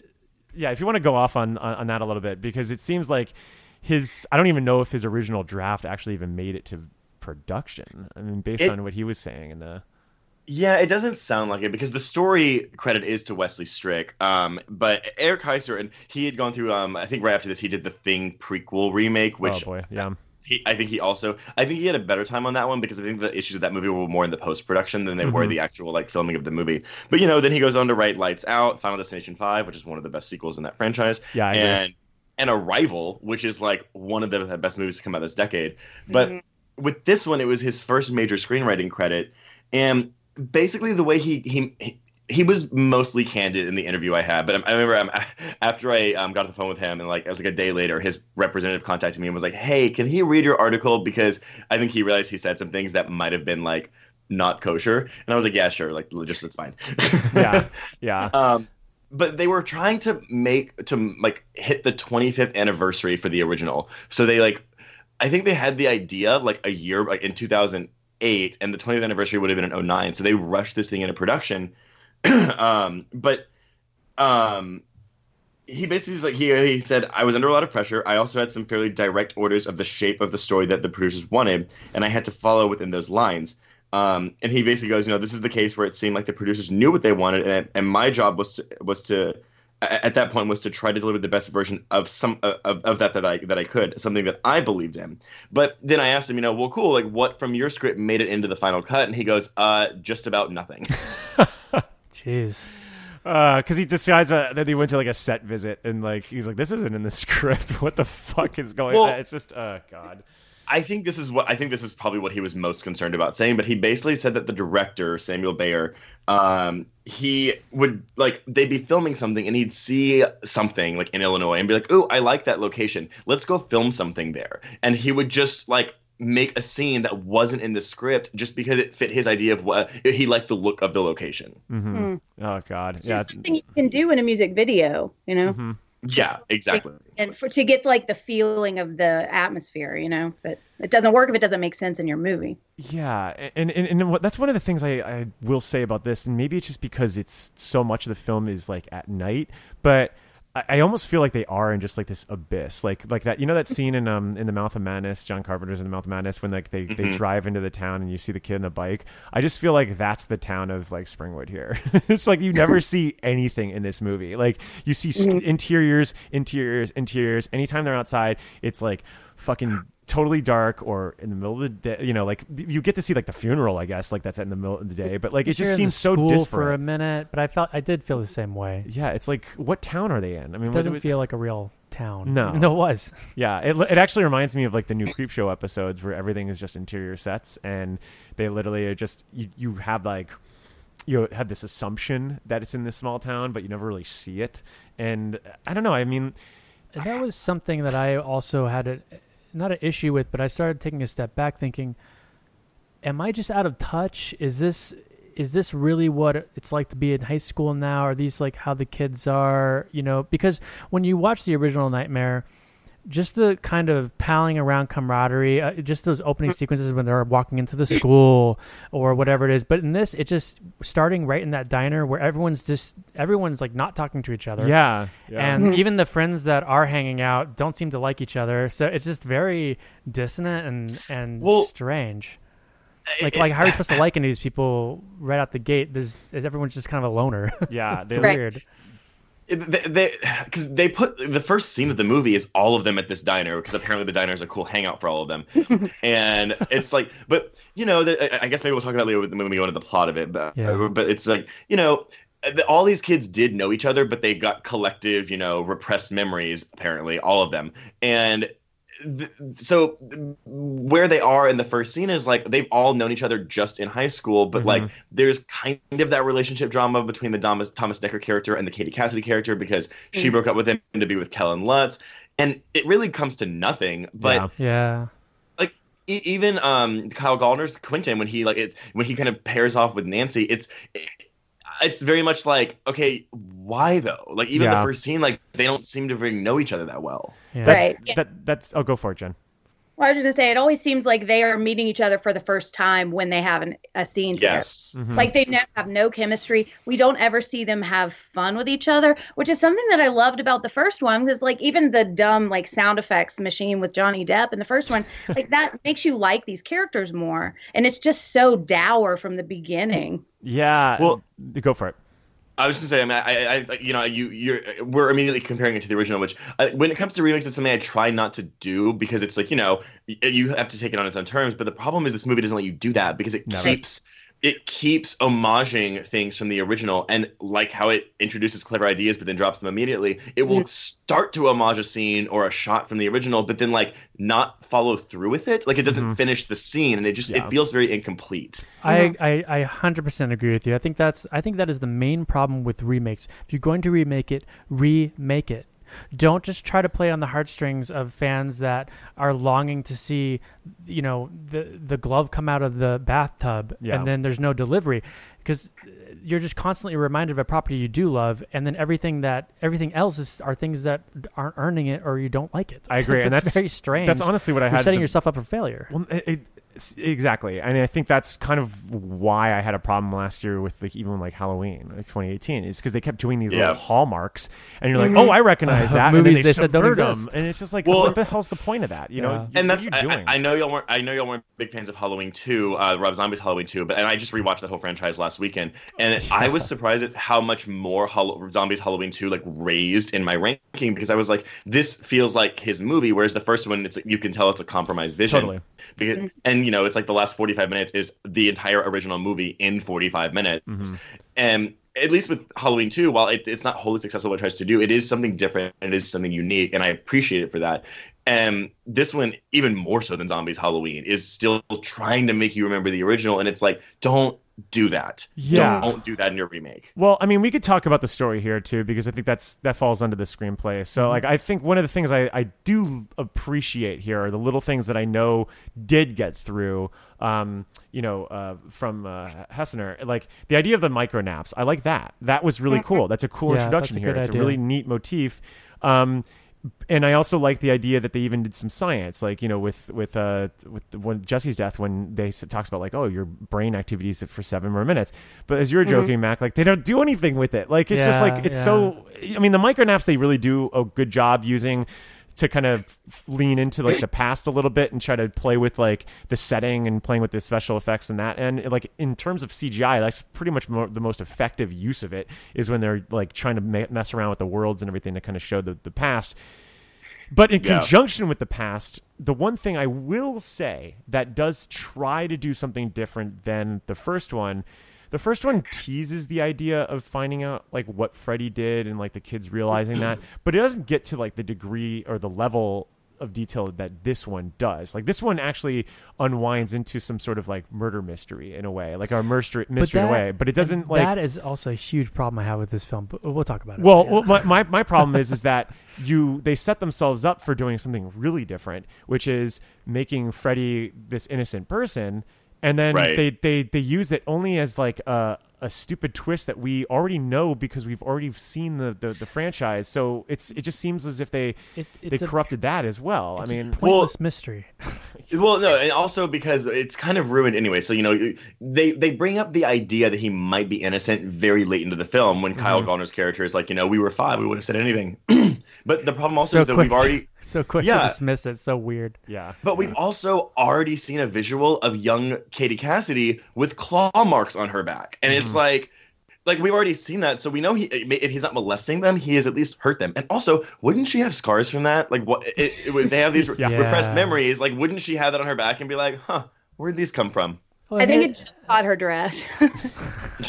Speaker 6: yeah, if you want to go off on, on on that a little bit, because it seems like his I don't even know if his original draft actually even made it to production. I mean, based
Speaker 8: It-
Speaker 6: on what he was saying in the
Speaker 8: Yeah, it doesn't sound like it because the story credit is to Wesley Strick. Um, but Eric Heisserer and he had gone through. Um, I think right after this, he did the Thing prequel remake, which
Speaker 6: oh boy, yeah,
Speaker 8: he, I think he also. I think he had a better time on that one because I think the issues of that movie were more in the post production than they were
Speaker 6: Mhm.
Speaker 8: the actual like filming of the movie. But you know, then he goes on to write Lights Out, Final Destination Five, which is one of the best sequels in that franchise,
Speaker 6: yeah, I agree.
Speaker 8: and and Arrival, which is like one of the best movies to come out this decade. But
Speaker 7: Mhm.
Speaker 8: with this one, it was his first major screenwriting credit, and basically the way he he. he he was mostly candid in the interview I had, but I I remember um, after I um, got off the phone with him, and like it was like a day later, his representative contacted me and was like, "Hey, can he read your article? Because I think he realized he said some things that might have been like not kosher." And I was like, "Yeah, sure, like just it's fine."
Speaker 6: yeah, yeah,
Speaker 8: Um, but they were trying to make to like hit the 25th anniversary for the original. So they like, I think they had the idea like a year like in 2008, and the 20th anniversary would have been in 09. So they rushed this thing into production. um, but um, he basically is like he he said I was under a lot of pressure. I also had some fairly direct orders of the shape of the story that the producers wanted, and I had to follow within those lines. Um, and he basically goes, you know, this is the case where it seemed like the producers knew what they wanted, and, and my job was to was to at that point was to try to deliver the best version of some of, of that that I that I could, something that I believed in. But then I asked him, you know, well, cool, like what from your script made it into the final cut? And he goes, uh, just about nothing.
Speaker 3: Jeez.
Speaker 6: because he decides uh, that he went to like a set visit and like he's like, this isn't in the script. What the fuck is going?
Speaker 8: Well-
Speaker 6: on? It's just, oh god.
Speaker 8: I think this is what I think this is probably what he was most concerned about saying, but he basically said that the director Samuel Bayer, um, he would like they'd be filming something and he'd see something like in Illinois and be like, "Oh, I like that location. Let's go film something there." And he would just like make a scene that wasn't in the script just because it fit his idea of what he liked the look of the location.
Speaker 6: hmm Oh god,
Speaker 7: It's
Speaker 6: yeah.
Speaker 7: just something you can do in a music video, you know,
Speaker 6: Mhm.
Speaker 8: Yeah, exactly.
Speaker 7: and for to get like the feeling of the atmosphere, you know. But it doesn't work if it doesn't make sense in your movie.
Speaker 6: Yeah, and and, and what, that's one of the things I, I will say about this, and maybe it's just because it's so much of the film is like at night, but I, I almost feel like they are in just like this abyss, like like that. You know that scene in um in the Mouth of Madness, John Carpenter's in the Mouth of Madness, when like they they
Speaker 8: Mhm.
Speaker 6: drive into the town and you see the kid on the bike. I just feel like that's the town of like Springwood here. it's like you never see anything in this movie. Like you see st- interiors, interiors, interiors. Anytime they're outside, it's like fucking totally dark or in the middle of the day. You know, like you get to see like the funeral, I guess, like that's in the middle of the day. But like it just seems so disparate.
Speaker 3: for a minute, but I felt I did feel the same way.
Speaker 6: yeah, it's like what town are they in? I mean,
Speaker 3: It doesn't
Speaker 6: it-
Speaker 3: feel like a real town.
Speaker 6: No.
Speaker 3: no, it was.
Speaker 6: Yeah, it, it actually reminds me of like the new Creepshow episodes where everything is just interior sets and they literally are just you, you have like you had this assumption that it's in this small town, but you never really see it. And uh, I don't know. I mean,
Speaker 3: that was something that I also had a not an issue with, but I started taking a step back, thinking, "Am I just out of touch? Is this is this really what it's like to be in high school now? Are these like how the kids are? You know, because when you watch the original Nightmare." Just the kind of palling around camaraderie, uh, just those opening sequences when they're walking into the school or whatever it is. But in this, it just starting right in that diner where everyone's just everyone's like not talking to each other.
Speaker 6: Yeah, yeah.
Speaker 3: And even the friends that are hanging out don't seem to like each other. So it's just very dissonant and and
Speaker 8: Well,
Speaker 3: strange. Like like how are you supposed to like any of these people right out the gate? There's everyone's just kind of a loner.
Speaker 6: Yeah,
Speaker 3: it's
Speaker 6: they-
Speaker 7: Right.
Speaker 3: weird.
Speaker 8: They because they, put the first scene of the movie is all of them at this diner because apparently the diner is a cool hangout for all of them and it's like but you know the, i guess maybe we'll talk about it later when we go into the plot of it but
Speaker 3: Yeah.
Speaker 8: Uh, but it's like you know the, all these kids did know each other but they got collective you know repressed memories apparently all of them and th- so where they are in the first scene is like they've all known each other just in high school but like there's kind of that relationship drama between the Thomas, Thomas Decker character and the Katie Cassidy character because she
Speaker 7: Mm.
Speaker 8: broke up with him to be with Kellen Lutz and it really comes to nothing but
Speaker 6: Yeah.
Speaker 3: Yeah.
Speaker 8: e- even um Kyle Gallner's Quentin when he like it when he kind of pairs off with Nancy it's it, it's very much like okay why though like even
Speaker 6: Yeah.
Speaker 8: the first scene like they don't seem to really know each other that well
Speaker 3: Yeah.
Speaker 6: That's
Speaker 7: Right, yeah.
Speaker 6: that. That's. Oh, go for it, Jen.
Speaker 7: Well, I was just gonna say it always seems like they are meeting each other for the first time when they have an, a scene together.
Speaker 8: yes
Speaker 6: Mhm.
Speaker 7: Like they ne- have no chemistry. We don't ever see them have fun with each other, which is something that I loved about the first one. Because like even the dumb like sound effects machine with Johnny Depp in the first one, like that makes you like these characters more. And it's just so dour from the beginning.
Speaker 6: Yeah.
Speaker 8: Well-
Speaker 6: go for it.
Speaker 8: I was just saying, I, I, I, you know, you, you're, we're immediately comparing it to the original, which uh, when it comes to remakes, it's something I try not to do because it's like, you know, you have to take it on its own terms. But the problem is, this movie doesn't let you do that because it
Speaker 6: Never.
Speaker 8: keeps, it keeps homaging things from the original, and like how it introduces clever ideas but then drops them immediately. It will mm. start to homage a scene or a shot from the original, but then like not follow through with it. Like it doesn't mm-hmm. finish the scene, and it just
Speaker 6: Yeah.
Speaker 8: it feels very incomplete.
Speaker 3: I, I, I 100% agree with you. I think that's I think that is the main problem with remakes. If you're going to remake it, remake it. Don't just try to play on the heartstrings of fans that are longing to see, you know, the the glove come out of the bathtub
Speaker 6: Yeah.
Speaker 3: and then there's no delivery because uh, you're just constantly reminded of a property you do love and then everything that everything else is are things that aren't earning it or you don't like it.
Speaker 6: I agree, and that's
Speaker 3: very strange.
Speaker 6: That's honestly what I
Speaker 3: You're
Speaker 6: had.
Speaker 3: setting
Speaker 6: the-
Speaker 3: yourself up for failure.
Speaker 6: Well, it, it, exactly, and I think that's kind of why I had a problem last year with like even like Halloween, like 2018, is because they kept doing these
Speaker 8: Yeah.
Speaker 6: little hallmarks, and you're like, oh, I recognize that, and then
Speaker 3: Movies
Speaker 6: they,
Speaker 3: they said don't exist.
Speaker 6: and it's just like,
Speaker 8: Well-
Speaker 6: what the hell's the point of that? You know,
Speaker 3: Yeah.
Speaker 6: You-
Speaker 8: and
Speaker 6: what
Speaker 8: that's
Speaker 6: are you
Speaker 8: I,
Speaker 6: doing?
Speaker 8: I, I know y'all weren't I know y'all weren't big fans of Halloween 2, uh, Rob Zombie's Halloween 2, but and I just rewatched that whole franchise last weekend, and I was surprised at how much more Hall- Zombies Halloween 2 like raised in my ranking because I was like, this feels like his movie, whereas the first one, it's you can tell it's a compromised vision.
Speaker 6: Totally.
Speaker 8: Because, and you know, it's like the last 45 minutes is the entire original movie in 45 minutes.
Speaker 6: Mhm.
Speaker 8: And at least with Halloween 2, while it, it's not wholly successful what it tries to do, it is something different. and It is something unique, and I appreciate it for that. And this one, even more so than Zombies Halloween, is still trying to make you remember the original, and it's like, don't do that.
Speaker 6: Yeah.
Speaker 8: Don't do that in your remake.
Speaker 6: Well, I mean, we could talk about the story here too, because I think that's that falls under the screenplay. So, like, I think one of the things I, I do appreciate here are the little things that I know did get through. Um, you know, uh, from uh, Heisserer, like the idea of the micro naps. I like that. That was really cool. That's a cool
Speaker 3: Yeah,
Speaker 6: introduction
Speaker 3: a
Speaker 6: here. It's
Speaker 3: idea.
Speaker 6: a really neat motif. Um, and I also like the idea that they even did some science, like you know, with with uh with the, when Jesse's death, when they talks about like, oh, your brain activities for seven more minutes. But as you were joking, Mac, like they don't do anything with it. Like it's just like it's
Speaker 3: yeah.
Speaker 6: so. I mean, the micro naps they really do a good job using to kind of lean into like the past a little bit and try to play with like the setting and playing with the special effects and that and like in terms of CGI that's pretty much more, the most effective use of it is when they're like trying to ma- mess around with the worlds and everything to kind of show the, the past but in
Speaker 8: Yeah.
Speaker 6: conjunction with the past, the one thing I will say that does try to do something different than the first one, the first one teases the idea of finding out like what Freddy did and like the kids realizing that, but it doesn't get to like the degree or the level of detail that this one does. Like this one actually unwinds into some sort of like murder mystery in a way, like a mystery mystery in a way. But it doesn't like
Speaker 3: that is also a huge problem I have with this film. But we'll talk about it.
Speaker 6: well, well, my, my my problem is is that you they set themselves up for doing something really different, which is making Freddy this innocent person, and then
Speaker 8: Right.
Speaker 6: they, they they use it only as like a a stupid twist that we already know because we've already seen the the, the franchise. So it's it just seems as if they
Speaker 3: It-
Speaker 6: they
Speaker 3: it's a-
Speaker 6: corrupted that as well. I
Speaker 3: It's a
Speaker 6: mean,
Speaker 3: pointless mystery.
Speaker 8: Well, no, and also because it's kind of ruined anyway. So you know, they they bring up the idea that he might be innocent very late into the film when Kyle
Speaker 3: Mhm.
Speaker 8: Gallner's character is like, you know, we were five, we would have said anything. but the problem also
Speaker 3: so
Speaker 8: is that we've already
Speaker 3: so quick
Speaker 8: Yeah.
Speaker 3: to dismiss it. So weird.
Speaker 6: yeah.
Speaker 8: But we've also already seen a visual of young Katie Cassidy with claw marks on her back, and it's
Speaker 6: Mhm.
Speaker 8: like, like we've already seen that. So we know he, if he's not molesting them, he has at least hurt them. And also, wouldn't she have scars from that? Like, what it, it, would- they have these
Speaker 3: Yeah.
Speaker 8: repressed memories? Like, wouldn't she have that on her back and be like, huh, where'd these come from?
Speaker 3: Well,
Speaker 7: I think
Speaker 3: here-
Speaker 7: it just caught her dress.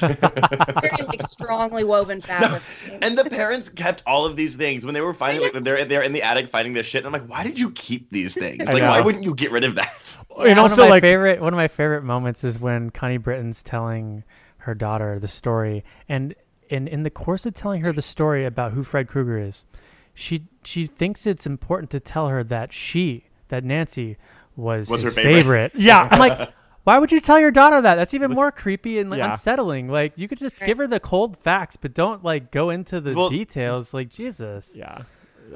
Speaker 7: Very like strongly woven fabric.
Speaker 8: And the parents kept all of these things when they were finding like they're they're in the attic finding this shit. And I'm like, why did you keep these things? Like, why wouldn't you get rid of that?
Speaker 6: And
Speaker 3: one
Speaker 6: also
Speaker 3: of my
Speaker 6: like
Speaker 3: favorite one of my favorite moments is when Connie Britton's telling her daughter the story, and in in the course of telling her the story about who Fred Krueger is, she she thinks it's important to tell her that she that Nancy was,
Speaker 8: Was
Speaker 3: his
Speaker 8: her favorite.
Speaker 6: Yeah.
Speaker 3: I'm like. Why would you tell your daughter that? That's even more creepy and like,
Speaker 6: Yeah.
Speaker 3: unsettling. Like you could just give her the cold facts, but don't like go into the
Speaker 8: Well-
Speaker 3: details. Like Jesus.
Speaker 6: yeah.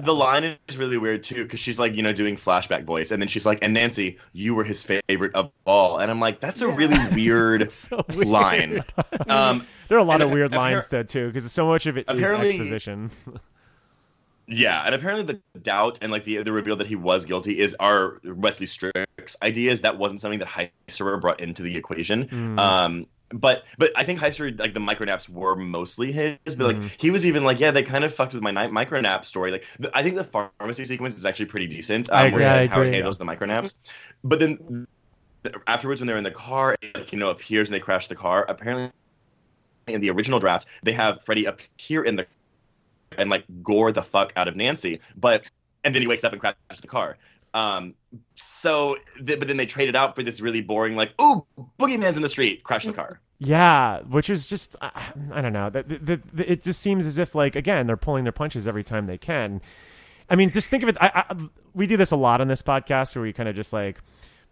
Speaker 8: The line is really weird too, because she's like, you know, doing flashback voice, and then she's like, "And Nancy, you were his favorite of all," and I'm like, that's a really weird
Speaker 3: So weird.
Speaker 8: line. Um,
Speaker 6: There are a lot of weird lines though too, because so much of it is
Speaker 8: Apparently-
Speaker 6: exposition.
Speaker 8: yeah, and apparently the doubt and like the the reveal that he was guilty is our Wesley Strick's ideas. That wasn't something that Heisserer brought into the equation.
Speaker 6: Mm.
Speaker 8: Um, but but I think Heisserer like the micronaps were mostly his. But like
Speaker 6: Mhm.
Speaker 8: he was even like, yeah, they kind of fucked with my night micronap story. Like the, I think the pharmacy sequence is actually pretty decent. Um,
Speaker 6: I
Speaker 8: where,
Speaker 6: agree.
Speaker 3: I
Speaker 8: like, how it
Speaker 3: agree.
Speaker 8: handles the micronaps. But then afterwards, when they're in the car, it, like you know appears and they crash the car. Apparently, in the original draft, they have Freddy appear in the and like gore the fuck out of Nancy, but and then he wakes up and crashes the car. Um, so th- but then they traded out for this really boring like, ooh, boogeyman's in the street, crash the car.
Speaker 6: Yeah, which is just I, I don't know. The, the, the, it just seems as if like again they're pulling their punches every time they can. I mean, just think of it. I, I, we do this a lot on this podcast where we kind of just like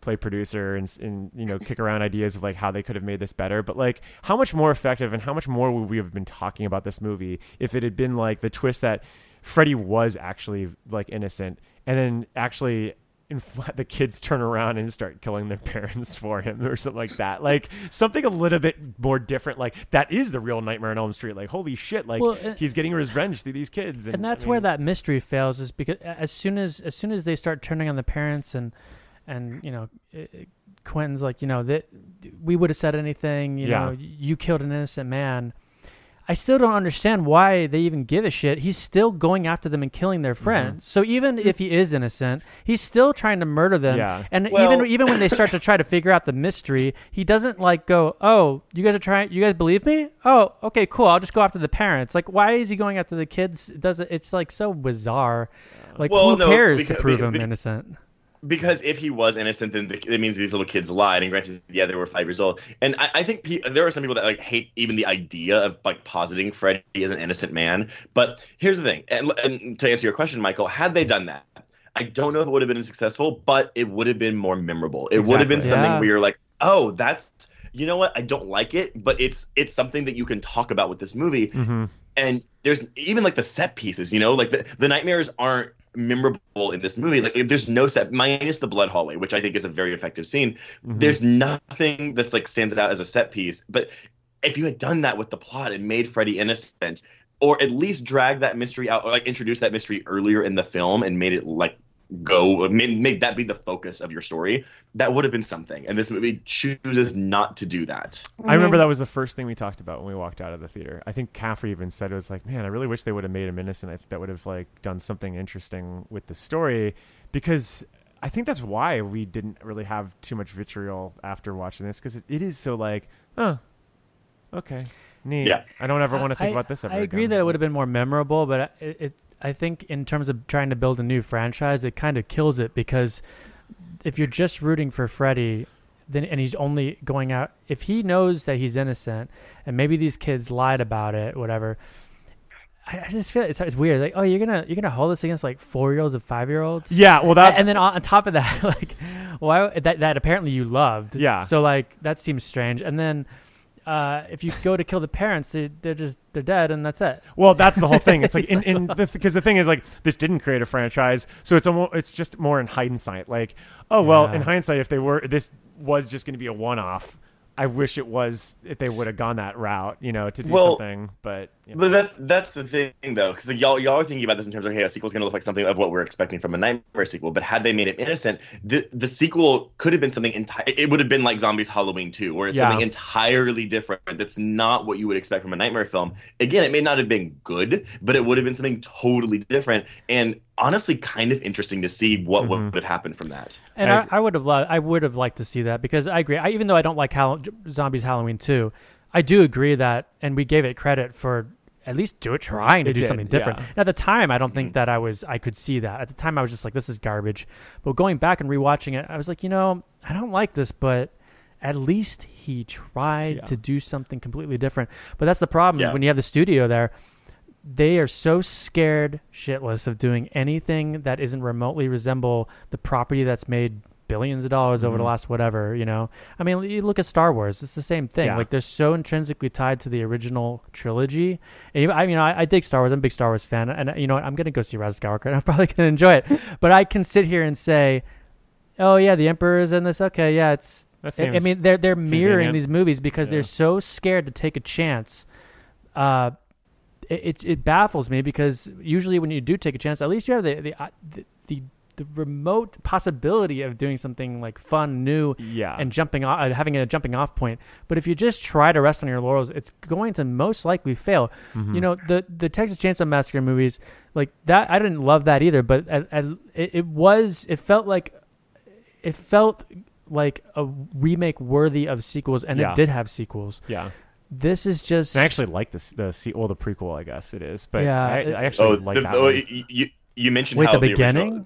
Speaker 6: play producer and, and you know kick around ideas of like how they could have made this better. But like, how much more effective and how much more would we have been talking about this movie if it had been like the twist that Freddy was actually like innocent and then actually and the kids turn around and start killing their parents for him or something like that. Like something a little bit more different. Like that is the real Nightmare on Elm Street. Like holy shit! Like
Speaker 3: Well, uh,
Speaker 6: he's getting revenge through these kids, and,
Speaker 3: and that's
Speaker 6: I
Speaker 3: where that mystery fails is because as soon as as soon as they start turning on the parents and and you know uh, Quentin's like you know that we would have said anything you
Speaker 6: Yeah.
Speaker 3: know you killed an innocent man I still don't understand why they even give a shit. He's still going after them and killing their mm-hmm. friends. So even hmm. if he is innocent, he's still trying to murder them.
Speaker 6: Yeah.
Speaker 3: And
Speaker 8: Well-
Speaker 3: even even when they start to try to figure out the mystery, he doesn't like go, "Oh, you guys are trying you guys believe me? Oh, okay, cool. I'll just go after the parents." Like why is he going after the kids? It doesn't it's like so bizarre. Like
Speaker 8: Well,
Speaker 3: who
Speaker 8: no,
Speaker 3: cares to prove
Speaker 8: because-
Speaker 3: him
Speaker 8: because-
Speaker 3: innocent?
Speaker 8: Because if he was innocent, then the, it means these little kids lied. And granted, yeah, they were five years old. And I, I think pe- there are some people that like hate even the idea of like positing Freddy as an innocent man. But here's the thing, and, and to answer your question, Michael, had they done that, I don't know if it would have been successful, but it would have been more memorable. It would have been something
Speaker 3: Yeah.
Speaker 8: where you're like, oh, that's you know what, I don't like it, but it's it's something that you can talk about with this movie
Speaker 6: Mhm.
Speaker 8: and there's even like the set pieces, you know, like the, the nightmares aren't memorable in this movie. Like there's no set minus the blood hallway, which I think is a very effective scene.
Speaker 6: Mhm.
Speaker 8: There's nothing that's like stands out as a set piece. But if you had done that with the plot and made Freddy innocent, or at least drag that mystery out, or like introduce that mystery earlier in the film and made it like go make, make that be the focus of your story, that would have been something. And this movie chooses not to do that.
Speaker 6: I remember mm-hmm. that was the first thing we talked about when we walked out of the theater. I think Caffrey even said it was like, man, I really wish they would have made him innocent. I think that would have like done something interesting with the story because I think that's why we didn't really have too much vitriol after watching this because it, it is so like, oh, okay, neat.
Speaker 8: Yeah.
Speaker 6: I don't ever want to think
Speaker 3: I-
Speaker 6: about this ever.
Speaker 3: I agree
Speaker 6: again.
Speaker 3: that it would have been more memorable, but it, it I think in terms of trying to build a new franchise, it kind of kills it because if you're just rooting for Freddy, then and he's only going out if he knows that he's innocent and maybe these kids lied about it, whatever. I, I just feel it's, it's weird. Like, oh, you're gonna you're gonna hold this against like four year olds and five year olds.
Speaker 6: Yeah, well, that-
Speaker 3: and then on, on top of that, like, why that that apparently you loved.
Speaker 6: Yeah.
Speaker 3: So like that seems strange. And then uh, if you go to kill the parents, they, they're just they're dead, and that's it.
Speaker 6: Well, that's the whole thing. It's like in, in the because the thing is like this didn't create a franchise, so it's almost it's just more in hindsight. Like, oh well,
Speaker 3: Yeah.
Speaker 6: in hindsight, if they were this was just going to be a one off. I wish it was if they would have gone that route, you know, to do
Speaker 8: Well,
Speaker 6: something. But you know.
Speaker 8: But that's that's the thing though, because like, y'all y'all are thinking about this in terms of hey, a sequel's gonna look like something of what we're expecting from a Nightmare sequel. But had they made it innocent, the the sequel could have been something entire. It would have been like Zombie's Halloween 2, where it's
Speaker 6: Yeah.
Speaker 8: something entirely different. That's not what you would expect from a Nightmare film. Again, it may not have been good, but it would have been something totally different and honestly kind of interesting to see what
Speaker 6: Mm-hmm.
Speaker 8: would have happened from that.
Speaker 3: And I, I would have loved, I would have liked to see that because I agree. I, even though I don't like Hall- Zombie's Halloween 2, I do agree that, and we gave it credit for at least do it trying to
Speaker 6: It
Speaker 3: do
Speaker 6: did,
Speaker 3: something different.
Speaker 6: yeah.
Speaker 3: At the time, I don't think mm-hmm. that I was, I could see that. At the time, I was just like, this is garbage. But going back and rewatching it, I was like, you know, I don't like this, but at least he tried
Speaker 6: Yeah.
Speaker 3: to do something completely different. But that's the problem is
Speaker 8: Yeah.
Speaker 3: when you have the studio there, they are so scared shitless of doing anything that isn't remotely resemble the property that's made billions of dollars over the
Speaker 6: Mhm.
Speaker 3: last whatever you know i mean you look at star wars it's the same thing
Speaker 6: Yeah.
Speaker 3: like they're so intrinsically tied to the original trilogy and i mean I, I dig star wars i'm a big star wars fan and you know what i'm gonna go see rise of skywalker and i'm probably gonna enjoy it but i can sit here and say oh yeah the emperor is in this okay yeah it's I- I mean they're they're mirroring
Speaker 6: convenient.
Speaker 3: these movies because
Speaker 6: Yeah.
Speaker 3: they're so scared to take a chance uh it, it it baffles me because usually when you do take a chance, at least you have the the uh, the, the, the remote possibility of doing something like fun, new,
Speaker 6: Yeah.
Speaker 3: and jumping off, uh, having a jumping off point. But if you just try to rest on your laurels, it's going to most likely fail.
Speaker 6: Mm-hmm.
Speaker 3: You know the the Texas Chainsaw Massacre movies like that. I didn't love that either, but at, at, it, it was it felt like it felt like a remake worthy of sequels, and
Speaker 6: Yeah.
Speaker 3: it did have sequels.
Speaker 6: yeah.
Speaker 3: This is just
Speaker 6: And I actually like this the se- well the prequel I guess it is, but
Speaker 3: Yeah,
Speaker 6: I,
Speaker 3: it-
Speaker 6: I actually
Speaker 8: Oh,
Speaker 6: like
Speaker 8: the,
Speaker 6: that.
Speaker 8: oh,
Speaker 6: one.
Speaker 8: you, you you mentioned
Speaker 3: Wait,
Speaker 8: how
Speaker 3: the
Speaker 8: original-
Speaker 3: beginning?
Speaker 8: Well,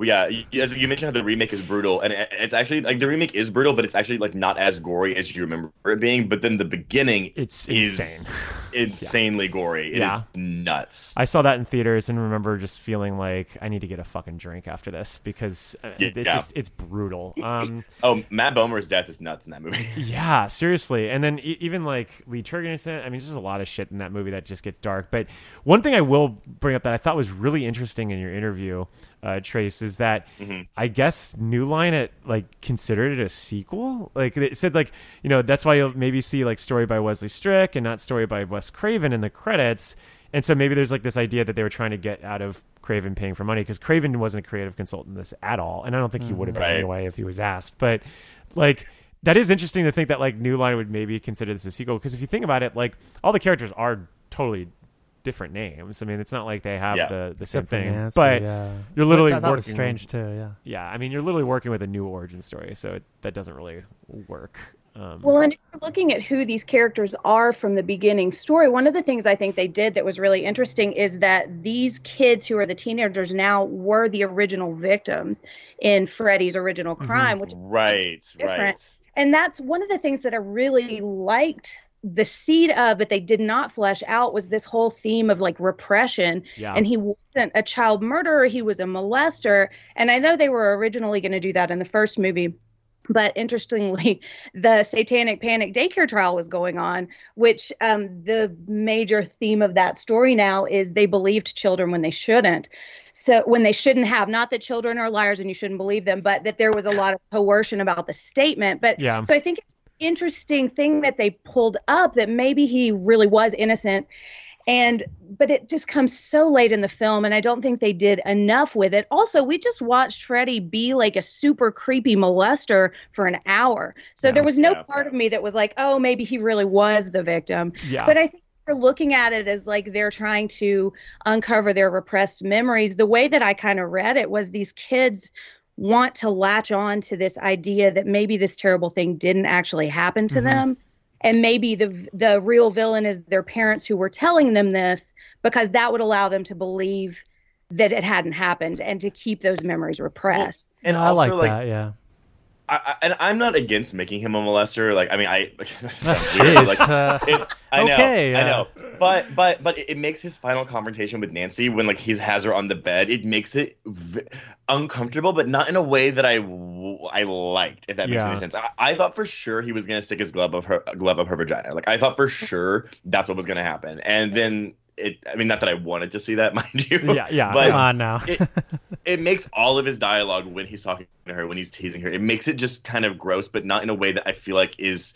Speaker 8: yeah, as you mentioned how the remake is brutal, and it's actually like the remake is brutal, but it's actually like not as gory as you remember it being. But then the beginning
Speaker 6: It's
Speaker 8: is
Speaker 6: insane.
Speaker 8: insanely gory. It is
Speaker 6: Yeah.
Speaker 8: nuts.
Speaker 6: I saw that in theaters and remember just feeling like I need to get a fucking drink after this because uh, it, it's
Speaker 8: Yeah.
Speaker 6: just it's brutal. Um,
Speaker 8: Oh, Matt Bomer's death is nuts in that movie.
Speaker 6: yeah, seriously. And then even like Lee Tergesen, I mean, there's just a lot of shit in that movie that just gets dark. But one thing I will bring up that I thought was really interesting in your interview, uh, Trace, is that
Speaker 8: Mm-hmm.
Speaker 6: I guess New Line it like considered it a sequel. Like it said, like you know that's why you'll maybe see like story by Wesley Strick and not story by Wes Craven in the credits. And so maybe there's like this idea that they were trying to get out of Craven paying for money because Craven wasn't a creative consultant in this at all, and I don't think he would have been
Speaker 8: Right.
Speaker 6: anyway if he was asked. But like that is interesting to think that like New Line would maybe consider this a sequel because if you think about it, like all the characters are totally different names. I mean, it's not like they have
Speaker 8: Yeah.
Speaker 6: the the same
Speaker 3: Except
Speaker 6: thing,
Speaker 3: Nancy,
Speaker 6: but
Speaker 3: yeah.
Speaker 6: you're literally
Speaker 3: Which I
Speaker 6: working
Speaker 3: was strange too. Yeah.
Speaker 6: yeah, I mean, you're literally working with a new origin story, so it, that doesn't really work. Um,
Speaker 7: Well, and if you're looking at who these characters are from the beginning story, one of the things I think they did that was really interesting is that these kids who are the teenagers now were the original victims in Freddy's original crime, which
Speaker 8: right,
Speaker 7: different.
Speaker 8: right.
Speaker 7: and that's one of the things that I really liked the seed of, but they did not flesh out was this whole theme of like repression.
Speaker 6: Yeah.
Speaker 7: And he wasn't a child murderer, he was a molester. And I know they were originally going to do that in the first movie. But interestingly, the satanic panic daycare trial was going on, which um, the major theme of that story now is they believed children when they shouldn't. So when they shouldn't have, not that children are liars and you shouldn't believe them, but that there was a lot of coercion about the statement. But
Speaker 6: Yeah.
Speaker 7: so I think it's interesting thing that they pulled up that maybe he really was innocent. And but it just comes so late in the film and i don't think they did enough with it. Also we just watched freddie be like a super creepy molester for an hour. So there was no
Speaker 8: Yeah.
Speaker 7: part of me that was like oh maybe he really was the victim.
Speaker 6: Yeah.
Speaker 7: but i think we're looking at it as like they're trying to uncover their repressed memories. The way that i kind of read it was these kids want to latch on to this idea that maybe this terrible thing didn't actually happen to
Speaker 6: Mhm.
Speaker 7: them and maybe the the real villain is their parents who were telling them this because that would allow them to believe that it hadn't happened and to keep those memories repressed.
Speaker 8: and
Speaker 3: I
Speaker 8: also
Speaker 3: like
Speaker 8: like
Speaker 3: that. Yeah.
Speaker 8: I, I, and I'm not against making him a molester. Like, I mean, I, like,
Speaker 3: uh,
Speaker 8: it's, I know,
Speaker 3: okay,
Speaker 8: I
Speaker 3: uh,
Speaker 8: know, but, but, but it, makes his final confrontation with Nancy when like he has her on the bed. It makes it v- uncomfortable, but not in a way that I, w- I liked. If that makes
Speaker 6: Yeah.
Speaker 8: any sense. I, I thought for sure he was gonna stick his glove of her glove of her vagina. Like, I thought for sure that's what was gonna happen, and then. It, I mean, not that I wanted to see that, mind you.
Speaker 6: Yeah, yeah.
Speaker 8: But
Speaker 3: Come on now.
Speaker 8: it, it makes all of his dialogue when he's talking to her, when he's teasing her, it makes it just kind of gross, but not in a way that I feel like is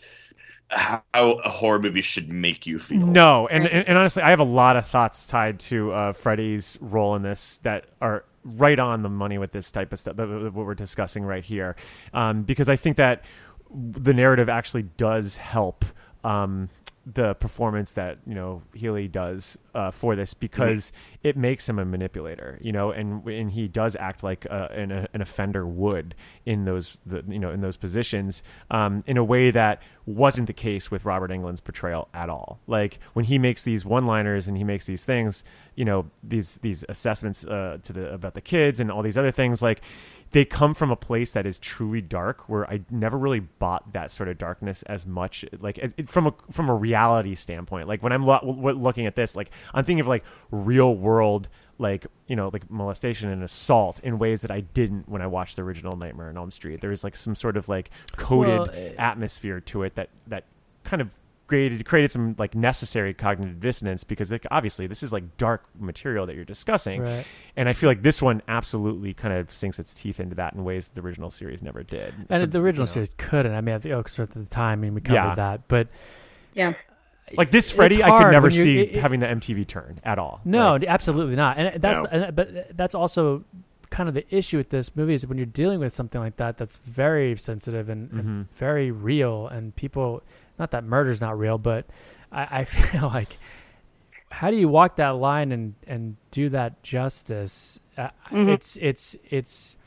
Speaker 8: how a horror movie should make you feel.
Speaker 6: No, and, and and honestly, I have a lot of thoughts tied to uh, Freddy's role in this that are right on the money with this type of stuff. that- that- What we're discussing right here, um, because I think that the narrative actually does help. Um, the performance that you know Haley does uh, for this because it makes him a manipulator, you know, and and he does act like uh, an, an offender would in those the, you know in those positions um, in a way that wasn't the case with Robert Englund's portrayal at all. Like when he makes these one-liners and he makes these things, you know, these these assessments uh, to the about the kids and all these other things, like they come from a place that is truly dark where I never really bought that sort of darkness as much like from a from a reality standpoint like when I'm lo- looking at this like I'm thinking of like real world like you know like molestation and assault in ways that I didn't when I watched the original Nightmare on Elm Street There was like some sort of like coded
Speaker 3: Well, eh,
Speaker 6: atmosphere to it that that kind of created created some like necessary cognitive dissonance because like obviously this is like dark material that you're discussing
Speaker 3: Right.
Speaker 6: and I feel like this one absolutely kind of sinks its teeth into that in ways the original series never did.
Speaker 3: And
Speaker 6: So,
Speaker 3: the original
Speaker 6: you know,
Speaker 3: series couldn't. I mean, at the, oh, 'cause at the time, I mean, we covered
Speaker 6: Yeah.
Speaker 3: that, but
Speaker 7: Yeah.
Speaker 6: Like this
Speaker 3: it's
Speaker 6: Freddy, I could never see
Speaker 3: it- it-
Speaker 6: having the MTV turn at all.
Speaker 3: No,
Speaker 6: Like,
Speaker 3: absolutely not. And that's
Speaker 6: No.
Speaker 3: and, but that's also kind of the issue with this movie is when you're dealing with something like that that's very sensitive and, and
Speaker 6: Mhm.
Speaker 3: very real and people not that murder's not real, but I, I feel like how do you walk that line and and do that justice? Uh,
Speaker 7: Mhm.
Speaker 3: It's it's it's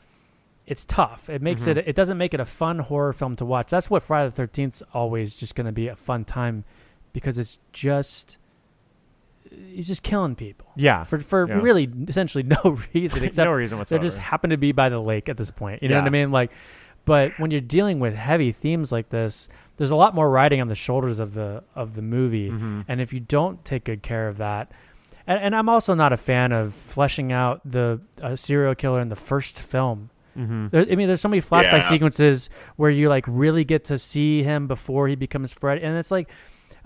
Speaker 3: it's tough. It makes
Speaker 6: Mhm.
Speaker 3: it it doesn't make it a fun horror film to watch. That's what Friday the Thirteenth always just going to be a fun time because it's just he's just killing people.
Speaker 6: Yeah.
Speaker 3: For for
Speaker 6: Yeah.
Speaker 3: really essentially no reason except
Speaker 6: No reason whatsoever.
Speaker 3: they just happen to be by the lake at this point. You know what I mean? Like but when you're dealing with heavy themes like this, there's a lot more riding on the shoulders of the of the movie.
Speaker 6: Mhm.
Speaker 3: And if you don't take good care of that and, and I'm also not a fan of fleshing out the uh, serial killer in the first film.
Speaker 6: Mhm.
Speaker 3: There, I mean, there's so many flashback
Speaker 8: Yeah.
Speaker 3: sequences where you like really get to see him before he becomes Fred, and it's like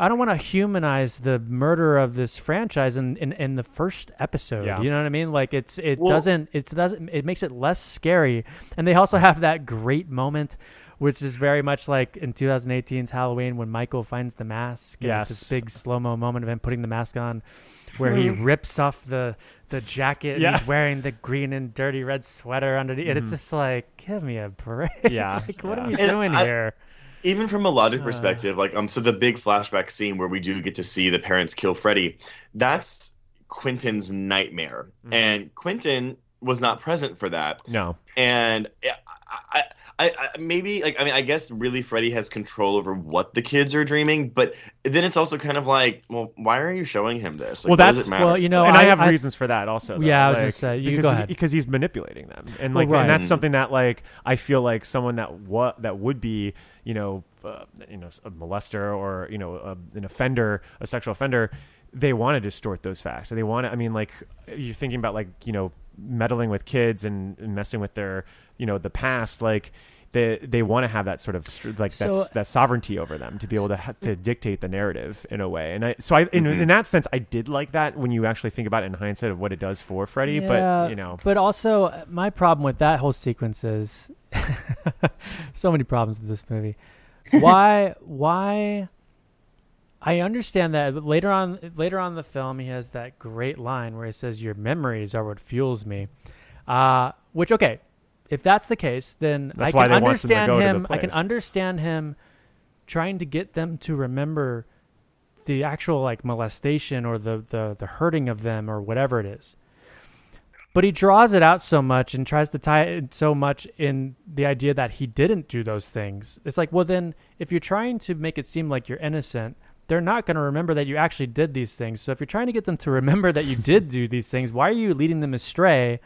Speaker 3: I don't want to humanize the murder of this franchise in, in, in the first episode.
Speaker 6: Yeah.
Speaker 3: You know what I mean? Like it's it
Speaker 8: Well-
Speaker 3: doesn't it doesn't it makes it less scary, and they also have that great moment. Which is very much like in 2018's Halloween when Michael finds the mask. and it's this big slow mo moment of him putting the mask on, where he hmm. rips off the the jacket and
Speaker 6: Yeah.
Speaker 3: he's wearing the green and dirty red sweater underneath. And it's mm-hmm. just like, give me a break.
Speaker 6: Yeah,
Speaker 3: like, what
Speaker 6: yeah.
Speaker 3: are you doing
Speaker 8: I-
Speaker 3: here?
Speaker 8: Even from a logic
Speaker 3: Uh.
Speaker 8: perspective, like um, so the big flashback scene where we do get to see the parents kill Freddy, that's Quentin's nightmare,
Speaker 6: Mhm.
Speaker 8: and Quentin was not present for that.
Speaker 6: No.
Speaker 8: and I, I, I, maybe like I mean I guess really Freddy has control over what the kids are dreaming, but then it's also kind of like, well, why are you showing him this? Like,
Speaker 6: well,
Speaker 8: what does
Speaker 6: that's
Speaker 8: it matter?
Speaker 3: well, you know,
Speaker 6: and I,
Speaker 3: I-
Speaker 6: have
Speaker 3: I-
Speaker 6: reasons for that also. though.
Speaker 3: Yeah, I was gonna say, you
Speaker 6: because
Speaker 3: go
Speaker 6: he-
Speaker 3: ahead.
Speaker 6: because he's manipulating them, and
Speaker 3: Well,
Speaker 6: like,
Speaker 3: right.
Speaker 6: and that's something that like I feel like someone that what that would be, you know, uh, you know, a molester or you know, a, an offender, a sexual offender. They want to distort those facts. And they want to. I mean, like you're thinking about like you know meddling with kids and, and messing with their you know the past, like. They, they want to have that sort of like
Speaker 3: So-
Speaker 6: that's that sovereignty over them to be able to to dictate the narrative in a way and I so I in,
Speaker 8: Mhm.
Speaker 6: in that sense I did like that when you actually think about it in hindsight of what it does for Freddy but you know
Speaker 3: But also, uh, my problem with that whole sequence is so many problems with this movie. Why? why? I understand that later on, later on in the film, he has that great line where he says, "Your memories are what fuels me." Uh, which, okay, if that's the case, then
Speaker 6: That's
Speaker 3: I can
Speaker 6: they want them to
Speaker 3: understand
Speaker 6: go to the
Speaker 3: him. I can understand him trying to get them to remember the actual like molestation or the the the hurting of them or whatever it is. but he draws it out so much and tries to tie it so much in the idea that he didn't do those things. It's like, well, then if you're trying to make it seem like you're innocent, they're not going to remember that you actually did these things. So if you're trying to get them to remember that you did do these things, why are you leading them astray?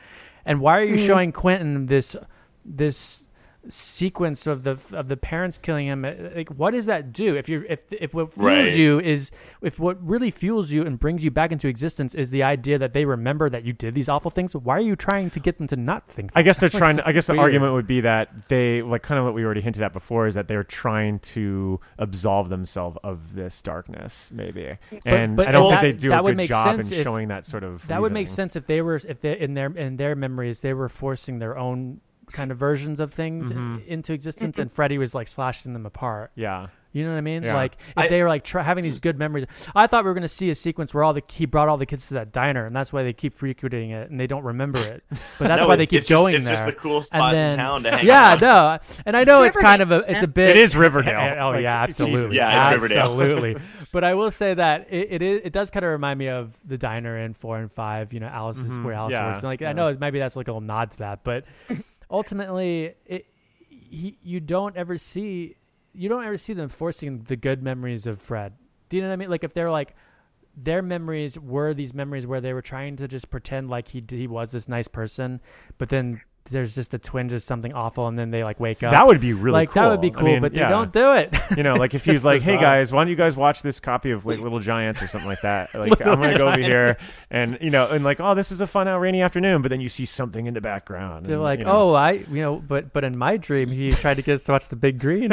Speaker 3: And why are you
Speaker 7: Mhm.
Speaker 3: showing Quentin this this sequence of the of the parents killing him? Uh, like, what does that do? If you're if if what fuels
Speaker 8: Right.
Speaker 3: you is if what really fuels you and brings you back into existence is the idea that they remember that you did these awful things, why are you trying to get them to not think?
Speaker 6: I guess they're
Speaker 3: that?
Speaker 6: trying.
Speaker 3: Like,
Speaker 6: I guess the argument would be that they like kind of what we already hinted at before is that they're trying to absolve themselves of this darkness, maybe. and I don't
Speaker 3: that-
Speaker 6: think they do
Speaker 3: that
Speaker 6: a
Speaker 3: would
Speaker 6: good
Speaker 3: make
Speaker 6: job in
Speaker 3: if-
Speaker 6: showing that sort of.
Speaker 3: That would make sense if they were if they in their in their memories they were forcing their own kind of versions of things
Speaker 6: Mhm.
Speaker 3: into existence, and Freddy was like slashing them apart.
Speaker 6: Yeah.
Speaker 3: You know what I mean?
Speaker 6: Yeah.
Speaker 3: Like if
Speaker 8: I-
Speaker 3: they were like try, having these good memories. I thought we were going to see a sequence where all the he brought all the kids to that diner, and that's why they keep frequenting it, and they don't remember it. But that's
Speaker 8: No,
Speaker 3: why they keep
Speaker 8: it's just-
Speaker 3: going
Speaker 8: it's
Speaker 3: there.
Speaker 8: just the cool
Speaker 3: And
Speaker 8: spot in
Speaker 3: then-
Speaker 8: town to hang out.
Speaker 3: yeah,
Speaker 8: out.
Speaker 3: no, and I know it's kind of a it's a bit.
Speaker 6: It is Riverdale.
Speaker 3: oh
Speaker 6: Like,
Speaker 3: yeah,
Speaker 6: Jesus.
Speaker 3: absolutely.
Speaker 8: Yeah, it's Riverdale.
Speaker 3: absolutely. but I will say that it, it is it does kind of remind me of the diner in four and five. You know, Alice's
Speaker 6: Mhm.
Speaker 3: where Alice
Speaker 6: Yeah,
Speaker 3: works. And like
Speaker 6: yeah.
Speaker 3: I know maybe that's like a little nod to that, but ultimately, it, he, you don't ever see you don't ever see them forcing the good memories of Fred. Do you know what I mean? Like if they're like their memories were these memories where they were trying to just pretend like he he was this nice person, but then there's just a twinge of something awful, and then they like wake up.
Speaker 6: That would be really
Speaker 3: like that would be
Speaker 6: cool. I mean,
Speaker 3: but
Speaker 6: yeah.
Speaker 3: they don't do it.
Speaker 6: You know, like if he's like, "Hey guys, why don't you guys watch this copy of like Little Giants or something like that?" Like I'm gonna go over here and you know, and like, "Oh, this is a fun out rainy afternoon," but then you see something in the background.
Speaker 3: They're
Speaker 6: and,
Speaker 3: like,
Speaker 6: you know.
Speaker 3: oh, I, you know, but but in my dream, he tried to get us to watch the Big Green.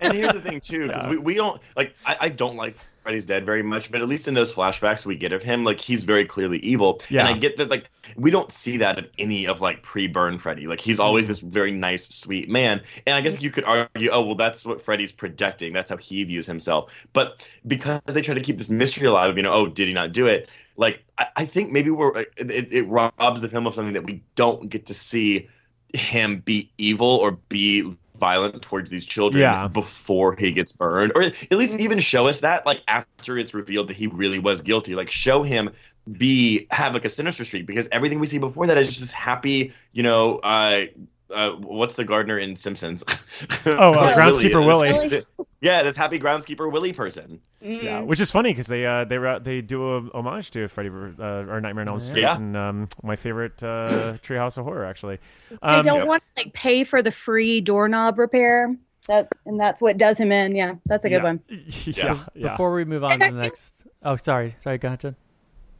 Speaker 8: And here's the thing too, because we, we don't like I, I don't like Freddy's dead very much, but at least in those flashbacks we get of him, like he's very clearly evil.
Speaker 6: Yeah.
Speaker 8: And I get that like we don't see that of any of like pre-burn Freddy. Like he's always this very nice, sweet man. And I guess you could argue, oh well, that's what Freddy's projecting. That's how he views himself. But because they try to keep this mystery alive, of, you know, oh, did he not do it? Like I, I think maybe we're uh, it, it, it robs the film of something that we don't get to see him be evil or be violent towards these children
Speaker 6: Yeah.
Speaker 8: before he gets burned. Or at least even show us that like after it's revealed that he really was guilty. Like show him be have like a sinister streak. Because everything we see before that is just this happy you know uh uh, what's the gardener in Simpsons?
Speaker 6: Oh, uh, Groundskeeper
Speaker 8: Willie.
Speaker 6: Willie.
Speaker 8: This- Yeah, this happy groundskeeper Willie person.
Speaker 6: Yeah, which is funny because they uh, they ra- they do a homage to Freddy uh, or Nightmare on Elm Street,
Speaker 8: Yeah.
Speaker 6: and um, my favorite uh, Treehouse of Horror actually.
Speaker 7: They
Speaker 6: Um,
Speaker 7: don't want to like pay for the free doorknob repair. That and that's what does him in. Yeah, that's a good
Speaker 6: yeah.
Speaker 7: one.
Speaker 6: Yeah, yeah.
Speaker 3: Before we move on to the next, oh, sorry, sorry, go ahead, Jen.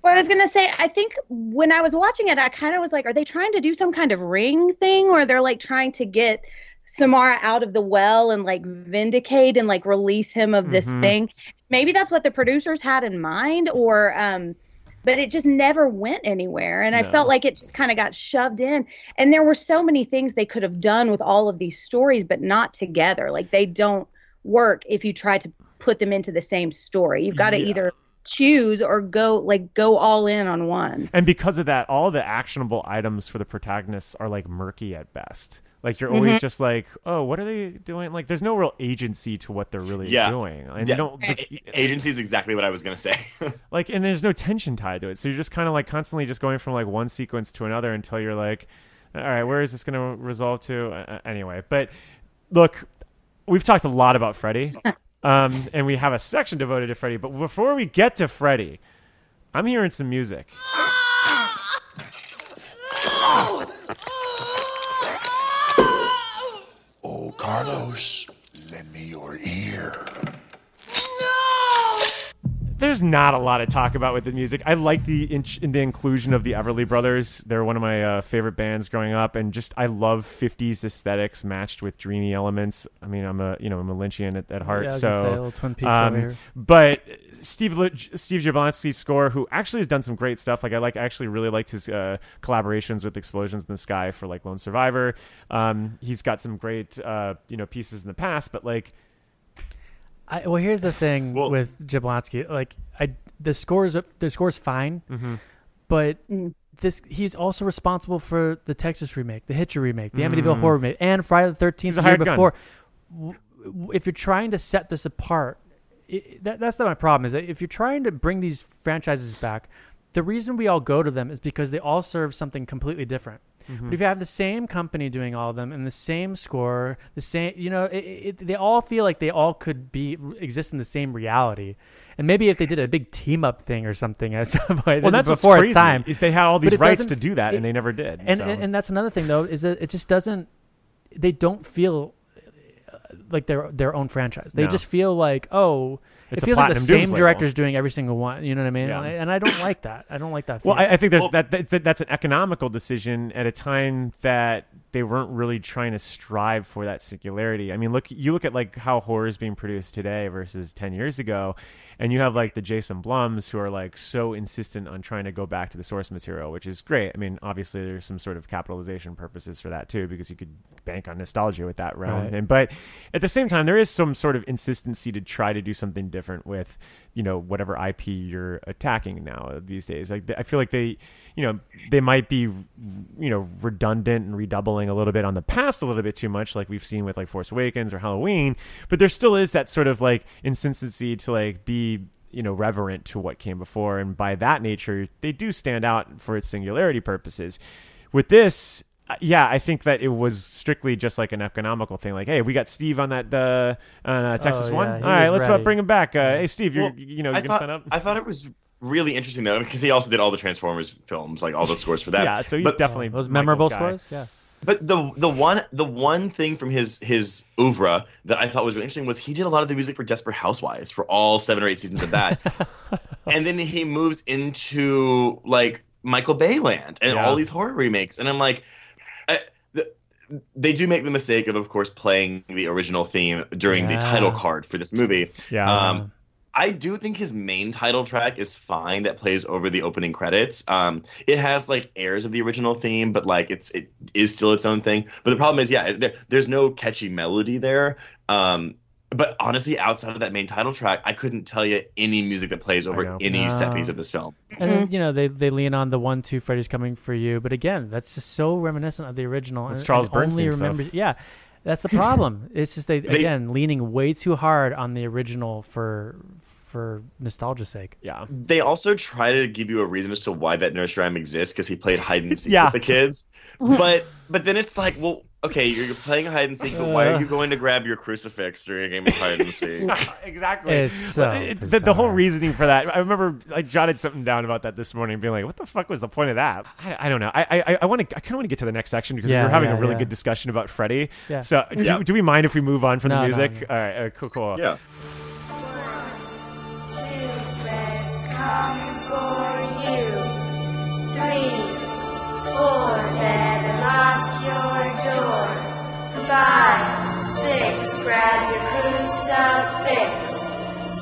Speaker 7: Well, I was gonna say, I think when I was watching it, I kind of was like, are they trying to do some kind of ring thing, or they're like trying to get Samara out of the well and like vindicate and like release him of this
Speaker 6: Mhm.
Speaker 7: thing? Maybe that's what the producers had in mind, or um, but it just never went anywhere, and I felt like it just kind of got shoved in. And there were so many things they could have done with all of these stories, but not together. Like they don't work if you try to put them into the same story. You've got to
Speaker 6: Yeah.
Speaker 7: either choose or go like go all in on one.
Speaker 6: And because of that, all the actionable items for the protagonists are like murky at best. Like you're always
Speaker 7: Mhm.
Speaker 6: just like, oh, what are they doing? Like there's no real agency to what they're really
Speaker 8: Yeah.
Speaker 6: doing, and
Speaker 8: Yeah.
Speaker 6: you don't the-
Speaker 8: Agency is exactly what I was gonna say.
Speaker 6: like, and there's no tension tied to it. So you're just kind of like constantly just going from like one sequence to another until you're like, all right, where is this going to resolve to? Uh, anyway, but look, we've talked a lot about Freddy, um, and we have a section devoted to Freddy. But before we get to Freddy, I'm hearing some music.
Speaker 12: Oh, Carlos, lend me your ear.
Speaker 6: There's not a lot to talk about with the music. I like the in- the inclusion of the Everly Brothers. They're one of my uh, favorite bands growing up, and just I love '50s aesthetics matched with dreamy elements. I mean, I'm a you know I'm a Lynchian at, at heart,
Speaker 3: Yeah,
Speaker 6: so
Speaker 3: say, a little Twin Peaks
Speaker 6: um. But Steve Li- Steve Jablonsky's score, who actually has done some great stuff. Like I like I actually really liked his uh, collaborations with Explosions in the Sky for like Lone Survivor. Um, he's got some great uh, you know pieces in the past, but like
Speaker 3: I, well, here's the thing with Jablonsky. Like, I the scores the score's fine,
Speaker 6: Mhm.
Speaker 3: but this he's also responsible for the Texas remake, the Hitcher remake, the Amityville
Speaker 6: Mm.
Speaker 3: Horror remake, and Friday the Thirteenth the year
Speaker 6: hired gun.
Speaker 3: before. W- w- If you're trying to set this apart, it, that, that's not my problem. Is that if you're trying to bring these franchises back, the reason we all go to them is because they all serve something completely different.
Speaker 6: Mm-hmm.
Speaker 3: But if you have the same company doing all of them and the same score, the same, you know, it, it, they all feel like they all could be exist in the same reality. And maybe if they did a big team up thing or something at some point,
Speaker 6: Well, that's
Speaker 3: before
Speaker 6: crazy,
Speaker 3: time.
Speaker 6: is they had all these rights to do that, and they never did,
Speaker 3: And,
Speaker 6: so.
Speaker 3: and and that's another thing though is that it just doesn't. They don't feel like their their own franchise. They
Speaker 6: No.
Speaker 3: just feel like oh,
Speaker 6: It's
Speaker 3: it
Speaker 6: a
Speaker 3: feels like the
Speaker 6: Platinum
Speaker 3: same
Speaker 6: Dunes label.
Speaker 3: director's doing every single one. You know what I mean?
Speaker 6: Yeah.
Speaker 3: And I don't like that. I don't like that.
Speaker 6: Well,
Speaker 3: feeling.
Speaker 6: I, I think there's that that's, that's an economical decision at a time that they weren't really trying to strive for that singularity. I mean, look, you look at like how horror is being produced today versus ten years ago, and you have like the Jason Blums who are like so insistent on trying to go back to the source material, which is great. I mean, obviously there's some sort of capitalization purposes for that too, because you could bank on nostalgia with that realm.
Speaker 3: Right.
Speaker 6: And but at the same time, there is some sort of insistency to try to do something different with you know whatever IP you're attacking now these days. Like I feel like they, you know, they might be you know redundant and redoubling a little bit on the past a little bit too much, like we've seen with like Force Awakens or Halloween. But there still is that sort of like insistency to like be you know reverent to what came before, and by that nature, they do stand out for its singularity purposes. With this, yeah, I think that it was strictly just like an economical thing. Like, hey, we got Steve on that uh, uh, Texas
Speaker 3: Oh,
Speaker 6: one.
Speaker 3: yeah, he
Speaker 6: All right, let's
Speaker 3: ready.
Speaker 6: bring him back. Uh, hey, Steve, you're
Speaker 8: Well,
Speaker 6: you know
Speaker 8: I
Speaker 6: you can
Speaker 8: thought,
Speaker 6: sign up.
Speaker 8: I thought it was really interesting though because he also did all the Transformers films, like all the scores for that.
Speaker 6: Yeah, so he's
Speaker 8: But-
Speaker 6: definitely
Speaker 3: those memorable
Speaker 6: guy.
Speaker 3: scores. Yeah.
Speaker 8: But the the one the one thing from his his oeuvre that I thought was really interesting was he did a lot of the music for Desperate Housewives for all seven or eight seasons of that, and then he moves into like Michael Bay land and
Speaker 6: Yeah.
Speaker 8: all these horror remakes, and I'm like, I, the, they do make the mistake of of course playing the original theme during the title card for this movie.
Speaker 6: Yeah.
Speaker 8: Um, I do think his main title track is fine. That plays over the opening credits. Um, it has like airs of the original theme, but like it's it is still its own thing. But the problem is, yeah, there, there's no catchy melody there. Um, but honestly, outside of that main title track, I couldn't tell you any music that plays over any set piece of this film.
Speaker 3: And then, you know they they lean on the one two Freddy's coming for you, but again, that's just so reminiscent of the original.
Speaker 6: That's
Speaker 3: and-
Speaker 6: Charles
Speaker 3: and only
Speaker 6: Bernstein stuff.
Speaker 3: remembers- Yeah, that's the problem. it's just they,
Speaker 8: They-
Speaker 3: again leaning way too hard on the original for for nostalgia's sake.
Speaker 6: yeah.
Speaker 8: They also try to give you a reason as to why that nurse rhyme exists because he played hide and seek
Speaker 6: Yeah.
Speaker 8: with the kids. But but then it's like, well, okay, you're, you're playing hide and seek, but why are
Speaker 3: Uh.
Speaker 8: you going to grab your crucifix during a game of hide and seek?
Speaker 6: exactly.
Speaker 3: It's so
Speaker 6: it- the, the whole reasoning for that. I remember I jotted something down about that this morning, being like, "What the fuck was the point of that?" I, I don't know. I I, I want to. I kind of want to get to the next section because
Speaker 3: Yeah,
Speaker 6: we're having
Speaker 3: yeah,
Speaker 6: a really
Speaker 3: yeah.
Speaker 6: good discussion about Freddy.
Speaker 3: Yeah.
Speaker 6: So do,
Speaker 8: Yeah.
Speaker 6: do we mind if we move on from
Speaker 3: No,
Speaker 6: the music?
Speaker 3: no.
Speaker 6: All right. Uh, cool. Cool.
Speaker 8: yeah.
Speaker 13: coming for Five, six, grab your crucifix.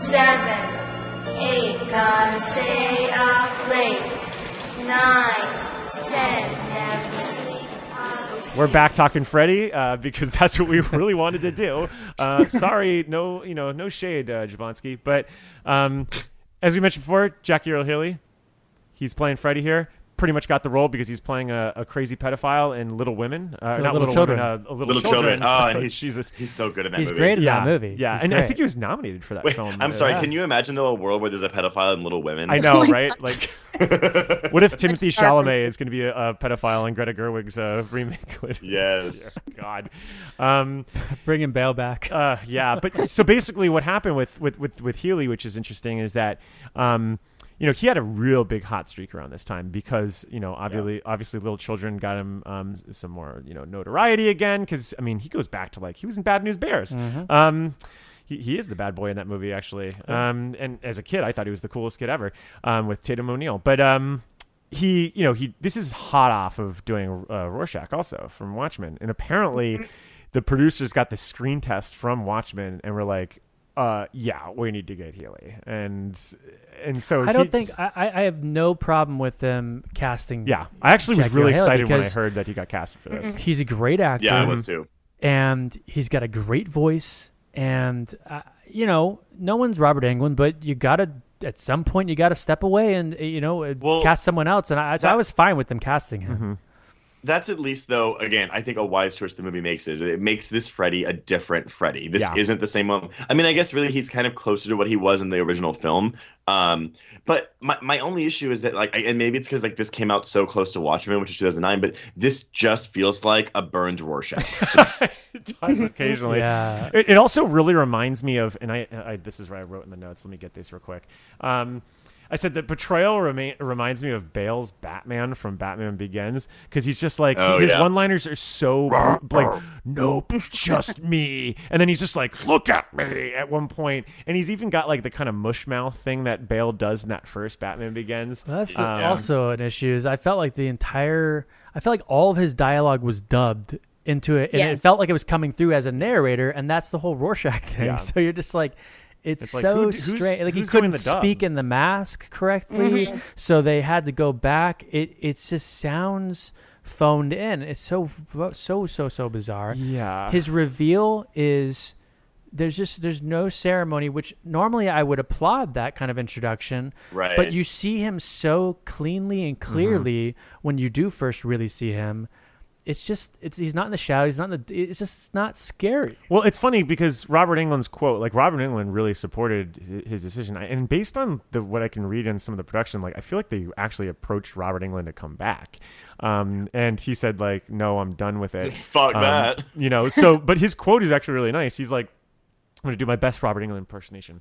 Speaker 13: Seven, eight, gonna stay up late. Nine, ten.
Speaker 6: We're back talking Freddy uh, because that's what we really wanted to do. Uh, sorry, no, you know, no shade, uh, Jablonsky. But um, as we mentioned before, Jackie Earle Haley, he's playing Freddy here. Pretty much got the role because he's playing a, a crazy pedophile in Little Women. Uh, not Little,
Speaker 3: Children.
Speaker 6: Women, uh, little,
Speaker 8: Little
Speaker 6: Children.
Speaker 8: children. Oh, and he's
Speaker 6: Jesus.
Speaker 8: he's so good in that
Speaker 3: He's
Speaker 8: movie.
Speaker 3: great in
Speaker 6: Yeah,
Speaker 3: that movie.
Speaker 6: yeah,
Speaker 3: He's
Speaker 6: and I think he was nominated for that
Speaker 8: Wait,
Speaker 6: film.
Speaker 8: I'm sorry.
Speaker 3: Yeah.
Speaker 8: Can you imagine though a world where there's a pedophile in Little Women?
Speaker 6: I know, right? Like, what if Timothée Chalamet is going to be a, a pedophile in Greta Gerwig's uh, remake? later?
Speaker 8: Yes.
Speaker 6: God. Um,
Speaker 3: bringing Bale back.
Speaker 6: uh, yeah, but so basically, what happened with with with with Haley, which is interesting, is that. Um, you know, he had a real big hot streak around this time because you know, obviously, obviously, little children got him um, some more you know notoriety again. Because I mean, he goes back to like he was in Bad News Bears. Um, he, he is the bad boy in that movie actually. Um, and as a kid, I thought he was the coolest kid ever um, with Tatum O'Neal. But um, he, you know, he this is hot off of doing uh, Rorschach also from Watchmen, and apparently the producers got the screen test from Watchmen and were like, uh, "Yeah, we need to get Haley," and and so
Speaker 3: I don't
Speaker 6: he-
Speaker 3: think I, I I have no problem with them casting.
Speaker 6: Yeah, I actually was really
Speaker 3: Earle
Speaker 6: excited when I heard that he got casted for this.
Speaker 3: He's a great actor.
Speaker 8: Yeah, I was too.
Speaker 3: and he's got a great voice and uh, you know no one's robert englund but you gotta at some point you gotta step away and you know uh,
Speaker 8: Well,
Speaker 3: cast someone else and i, so I was fine with them casting him
Speaker 6: Mm-hmm.
Speaker 8: That's at least though again i think a wise choice the movie makes is it makes this freddy a different freddy this
Speaker 6: Yeah.
Speaker 8: isn't the same one i mean i guess really he's kind of closer to what he was in the original film um but my, my only issue is that like I, and maybe it's because like this came out so close to watchmen which is 2009 but this just feels like a burned rorschach
Speaker 6: it does occasionally.
Speaker 3: Yeah.
Speaker 6: It, it also really reminds me of, and I, I, this is what I wrote in the notes. Let me get this real quick. Um, I said that portrayal remain, reminds me of Bale's Batman from Batman Begins because he's just like
Speaker 8: Oh,
Speaker 6: his
Speaker 8: yeah.
Speaker 6: one-liners are so like, nope, just me, and then he's just like, look at me at one point, and he's even got like the kind of mush mouth thing that Bale does in that first Batman Begins.
Speaker 3: That's
Speaker 6: Um,
Speaker 3: also an issue. Is I felt like the entire, I felt like all of his dialogue was dubbed into it, and
Speaker 7: Yes.
Speaker 3: it felt like it was coming through as a narrator, and that's the whole Rorschach thing.
Speaker 6: Yeah.
Speaker 3: So you're just like. It's,
Speaker 6: It's like,
Speaker 3: so
Speaker 6: who-
Speaker 3: strange. Like he couldn't speak in the mask correctly,
Speaker 7: Mhm.
Speaker 3: so they had to go back. It it just sounds phoned in. It's so so so so bizarre.
Speaker 6: Yeah.
Speaker 3: His reveal is there's just there's no ceremony which normally I would applaud that kind of introduction.
Speaker 8: Right.
Speaker 3: But you see him so cleanly and
Speaker 6: Mm-hmm.
Speaker 3: clearly when you do first really see him. It's just it's he's not in the shadow, he's not in the it's just not scary.
Speaker 6: Well, it's funny because Robert Englund's quote, like Robert Englund really supported hi- his decision, I- and based on the what I can read in some of the production, like I feel like they actually approached Robert Englund to come back, um, and he said like, "No, I'm done with it."
Speaker 8: Fuck
Speaker 6: Um,
Speaker 8: that.
Speaker 6: you know. So, but his quote is actually really nice. He's like, "I'm going to do my best Robert Englund impersonation."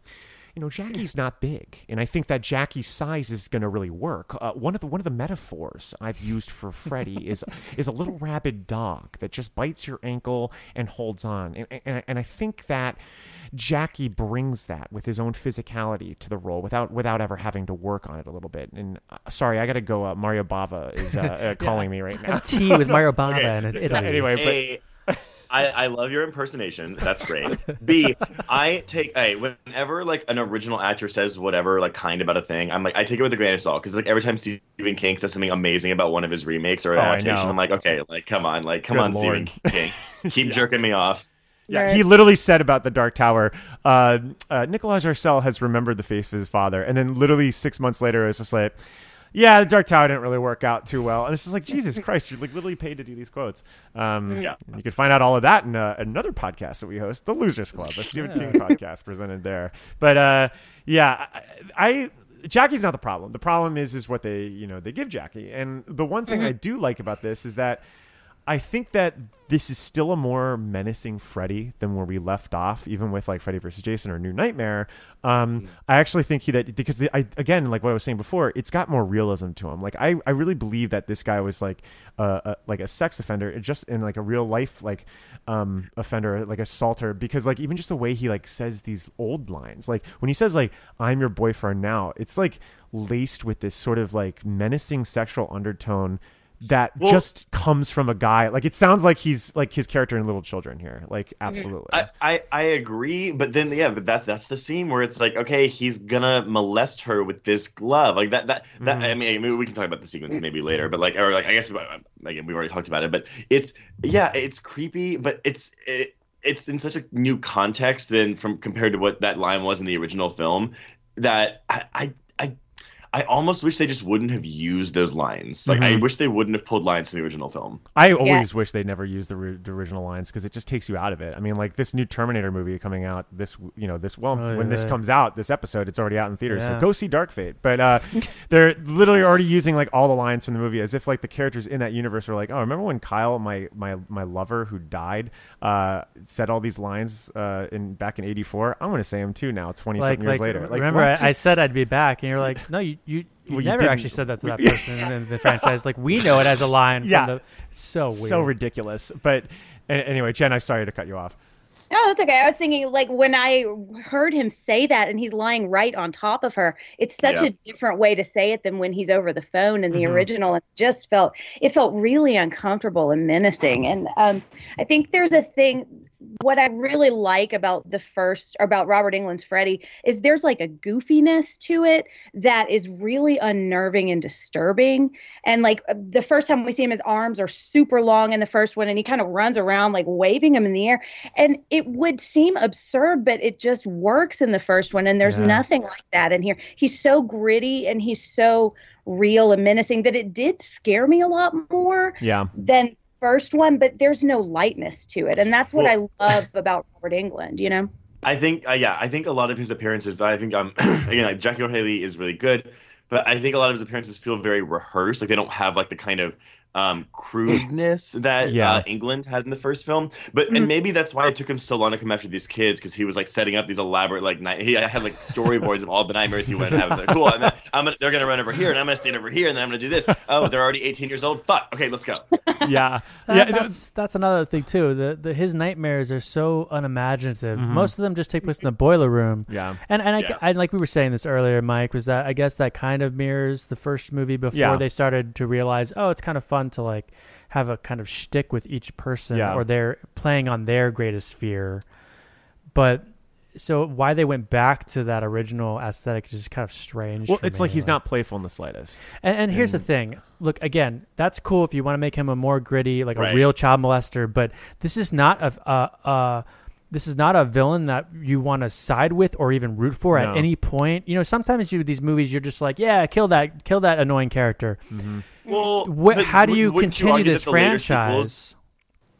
Speaker 6: You know, Jackie's not big, and I think that Jackie's size is going to really work. Uh, one of the one of the metaphors I've used for Freddy is is a little rabid dog that just bites your ankle and holds on, and, and, and I think that Jackie brings that with his own physicality to the role without without ever having to work on it a little bit. And uh, sorry, I got to go. Uh, Mario Bava is uh, uh, calling me right now.
Speaker 3: Tea with Mario Bava
Speaker 8: Okay.
Speaker 3: in Italy.
Speaker 6: Anyway, but
Speaker 8: A, I, I love your impersonation. That's great. B, I take a whenever like an original actor says whatever like kind about a thing, I'm like I take it with a grain of salt because like every time Stephen King says something amazing about one of his remakes or
Speaker 6: Oh, I
Speaker 8: adaptation,
Speaker 6: know.
Speaker 8: I'm like, okay, like come on, like come
Speaker 6: Good
Speaker 8: on,
Speaker 6: Lord.
Speaker 8: Stephen King, keep jerking me off.
Speaker 6: Yeah, he literally said about the Dark Tower, uh, uh, Nicolas Arcel has remembered the face of his father, and then literally six months later, it was just like, yeah, the Dark Tower didn't really work out too well, and it's just like Jesus Christ, you're like literally paid to do these quotes. Um,
Speaker 8: Yeah.
Speaker 6: you can find out all of that in uh, another podcast that we host, the Losers Club, a Stephen King podcast presented there. But uh, yeah, I, I Jackie's not the problem. The problem is is what they you know they give Jackie, and the one thing I do like about this is that. I think that this is still a more menacing Freddy than where we left off, even with like Freddy versus Jason or New Nightmare. Um, I actually think he that because the, I again like what I was saying before, it's got more realism to him. Like I, I really believe that this guy was like a, a like a sex offender, just in like a real life like um offender, like assaulter. Because like even just the way he like says these old lines, like when he says like "I'm your boyfriend now," it's like laced with this sort of like menacing sexual undertone that
Speaker 8: Well-
Speaker 6: just comes from a guy like it sounds like he's like his character in little children here like absolutely
Speaker 8: I, I, I agree, but then yeah, but that's that's the scene where it's like, okay, he's gonna molest her with this glove, like that that that.
Speaker 6: Mhm.
Speaker 8: I mean, maybe we can talk about the sequence maybe later, but like, or like, I guess again, we've already talked about it, but it's yeah, it's creepy, but it's it, it's in such a new context than from compared to what that line was in the original film that I I. I I almost wish they just wouldn't have used those lines. Like I
Speaker 6: Mhm.
Speaker 8: wish they wouldn't have pulled lines from the original film.
Speaker 6: I always wish they never used the, ri- the original lines because it just takes you out of it. I mean, like this new Terminator movie coming out this, you know, this well
Speaker 3: Oh,
Speaker 6: when this
Speaker 3: yeah.
Speaker 6: comes out, this episode, it's already out in theaters. So go see Dark Fate. But uh, they're literally already using like all the lines from the movie as if like the characters in that universe were like, oh, remember when Kyle, my my my lover who died, uh, said all these lines uh, in back in '84? I'm going to say them too now, 20 something years later. Like,
Speaker 3: remember. I, I said I'd be back, and you're like, no, you you, you
Speaker 6: Well,
Speaker 3: never
Speaker 6: didn't.
Speaker 3: actually said that to that person in the franchise. Like we know it as a line.
Speaker 6: Yeah.
Speaker 3: from the, so weird.
Speaker 6: so ridiculous. But anyway, Jen, I'm sorry to cut you off.
Speaker 7: No, that's okay. I was thinking, like, when I heard him say that and he's lying right on top of her, it's such
Speaker 8: Yeah.
Speaker 7: a different way to say it than when he's over the phone in the
Speaker 6: Mhm.
Speaker 7: original. It just felt, it felt really uncomfortable and menacing. And um, I think there's a thing, what I really like about the first, about Robert Englund's Freddy, is there's like a goofiness to it that is really unnerving and disturbing. And like uh, the first time we see him, his arms are super long in the first one, and he kind of runs around like waving them in the air. And it would seem absurd, but it just works in the first one. And there's
Speaker 3: Yeah.
Speaker 7: nothing like that in here. He's so gritty and he's so real and menacing that it did scare me a lot more
Speaker 6: Yeah.
Speaker 7: than first one, but there's no lightness to it. And that's what
Speaker 8: Well-
Speaker 7: I love about Robert Englund, you know?
Speaker 8: I think, uh, yeah, I think a lot of his appearances. I think, um, again, like Jackie Earle Haley is really good, but I think a lot of his appearances feel very rehearsed. Like they don't have like the kind of um, crudeness that
Speaker 6: Yeah.
Speaker 8: uh, Englund had in the first film. But and maybe that's why it took him so long to come after these kids because he was like setting up these elaborate like night. He had like storyboards of all the nightmares he went to have. It's like, cool. And then I'm gonna, they're gonna run over here, and I'm gonna stand over here, and then I'm gonna do this. Oh, they're already 18 years old. Fuck. Okay, let's go.
Speaker 6: Yeah.
Speaker 3: That-
Speaker 6: yeah.
Speaker 3: that's that's another thing too. The, the his nightmares are so unimaginative.
Speaker 6: Mhm.
Speaker 3: Most of them just take place in the boiler room.
Speaker 6: Yeah.
Speaker 3: and and I,
Speaker 8: Yeah.
Speaker 3: I like we were saying this earlier, Mike, was that I guess that kind of mirrors the first movie before
Speaker 6: Yeah.
Speaker 3: they started to realize, oh, it's kind of fun to like have a kind of shtick with each person,
Speaker 6: Yeah.
Speaker 3: or they're playing on their greatest fear. But so why they went back to that original aesthetic is just kind of strange.
Speaker 6: well, it's
Speaker 3: me,
Speaker 6: like he's not playful in the slightest.
Speaker 3: and, and here's the thing. Look, again, that's cool if you want to make him a more gritty, like
Speaker 8: Right.
Speaker 3: a real child molester. But this is not a, a, a this is not a villain that you want to side with or even root for
Speaker 6: No.
Speaker 3: at any point. You know, sometimes you these movies, you're just like, yeah, kill that, kill that annoying character. Mm-hmm.
Speaker 8: Well,
Speaker 3: Wh-
Speaker 8: but
Speaker 3: how do you continue
Speaker 8: argue that
Speaker 3: this franchise?
Speaker 8: sequels-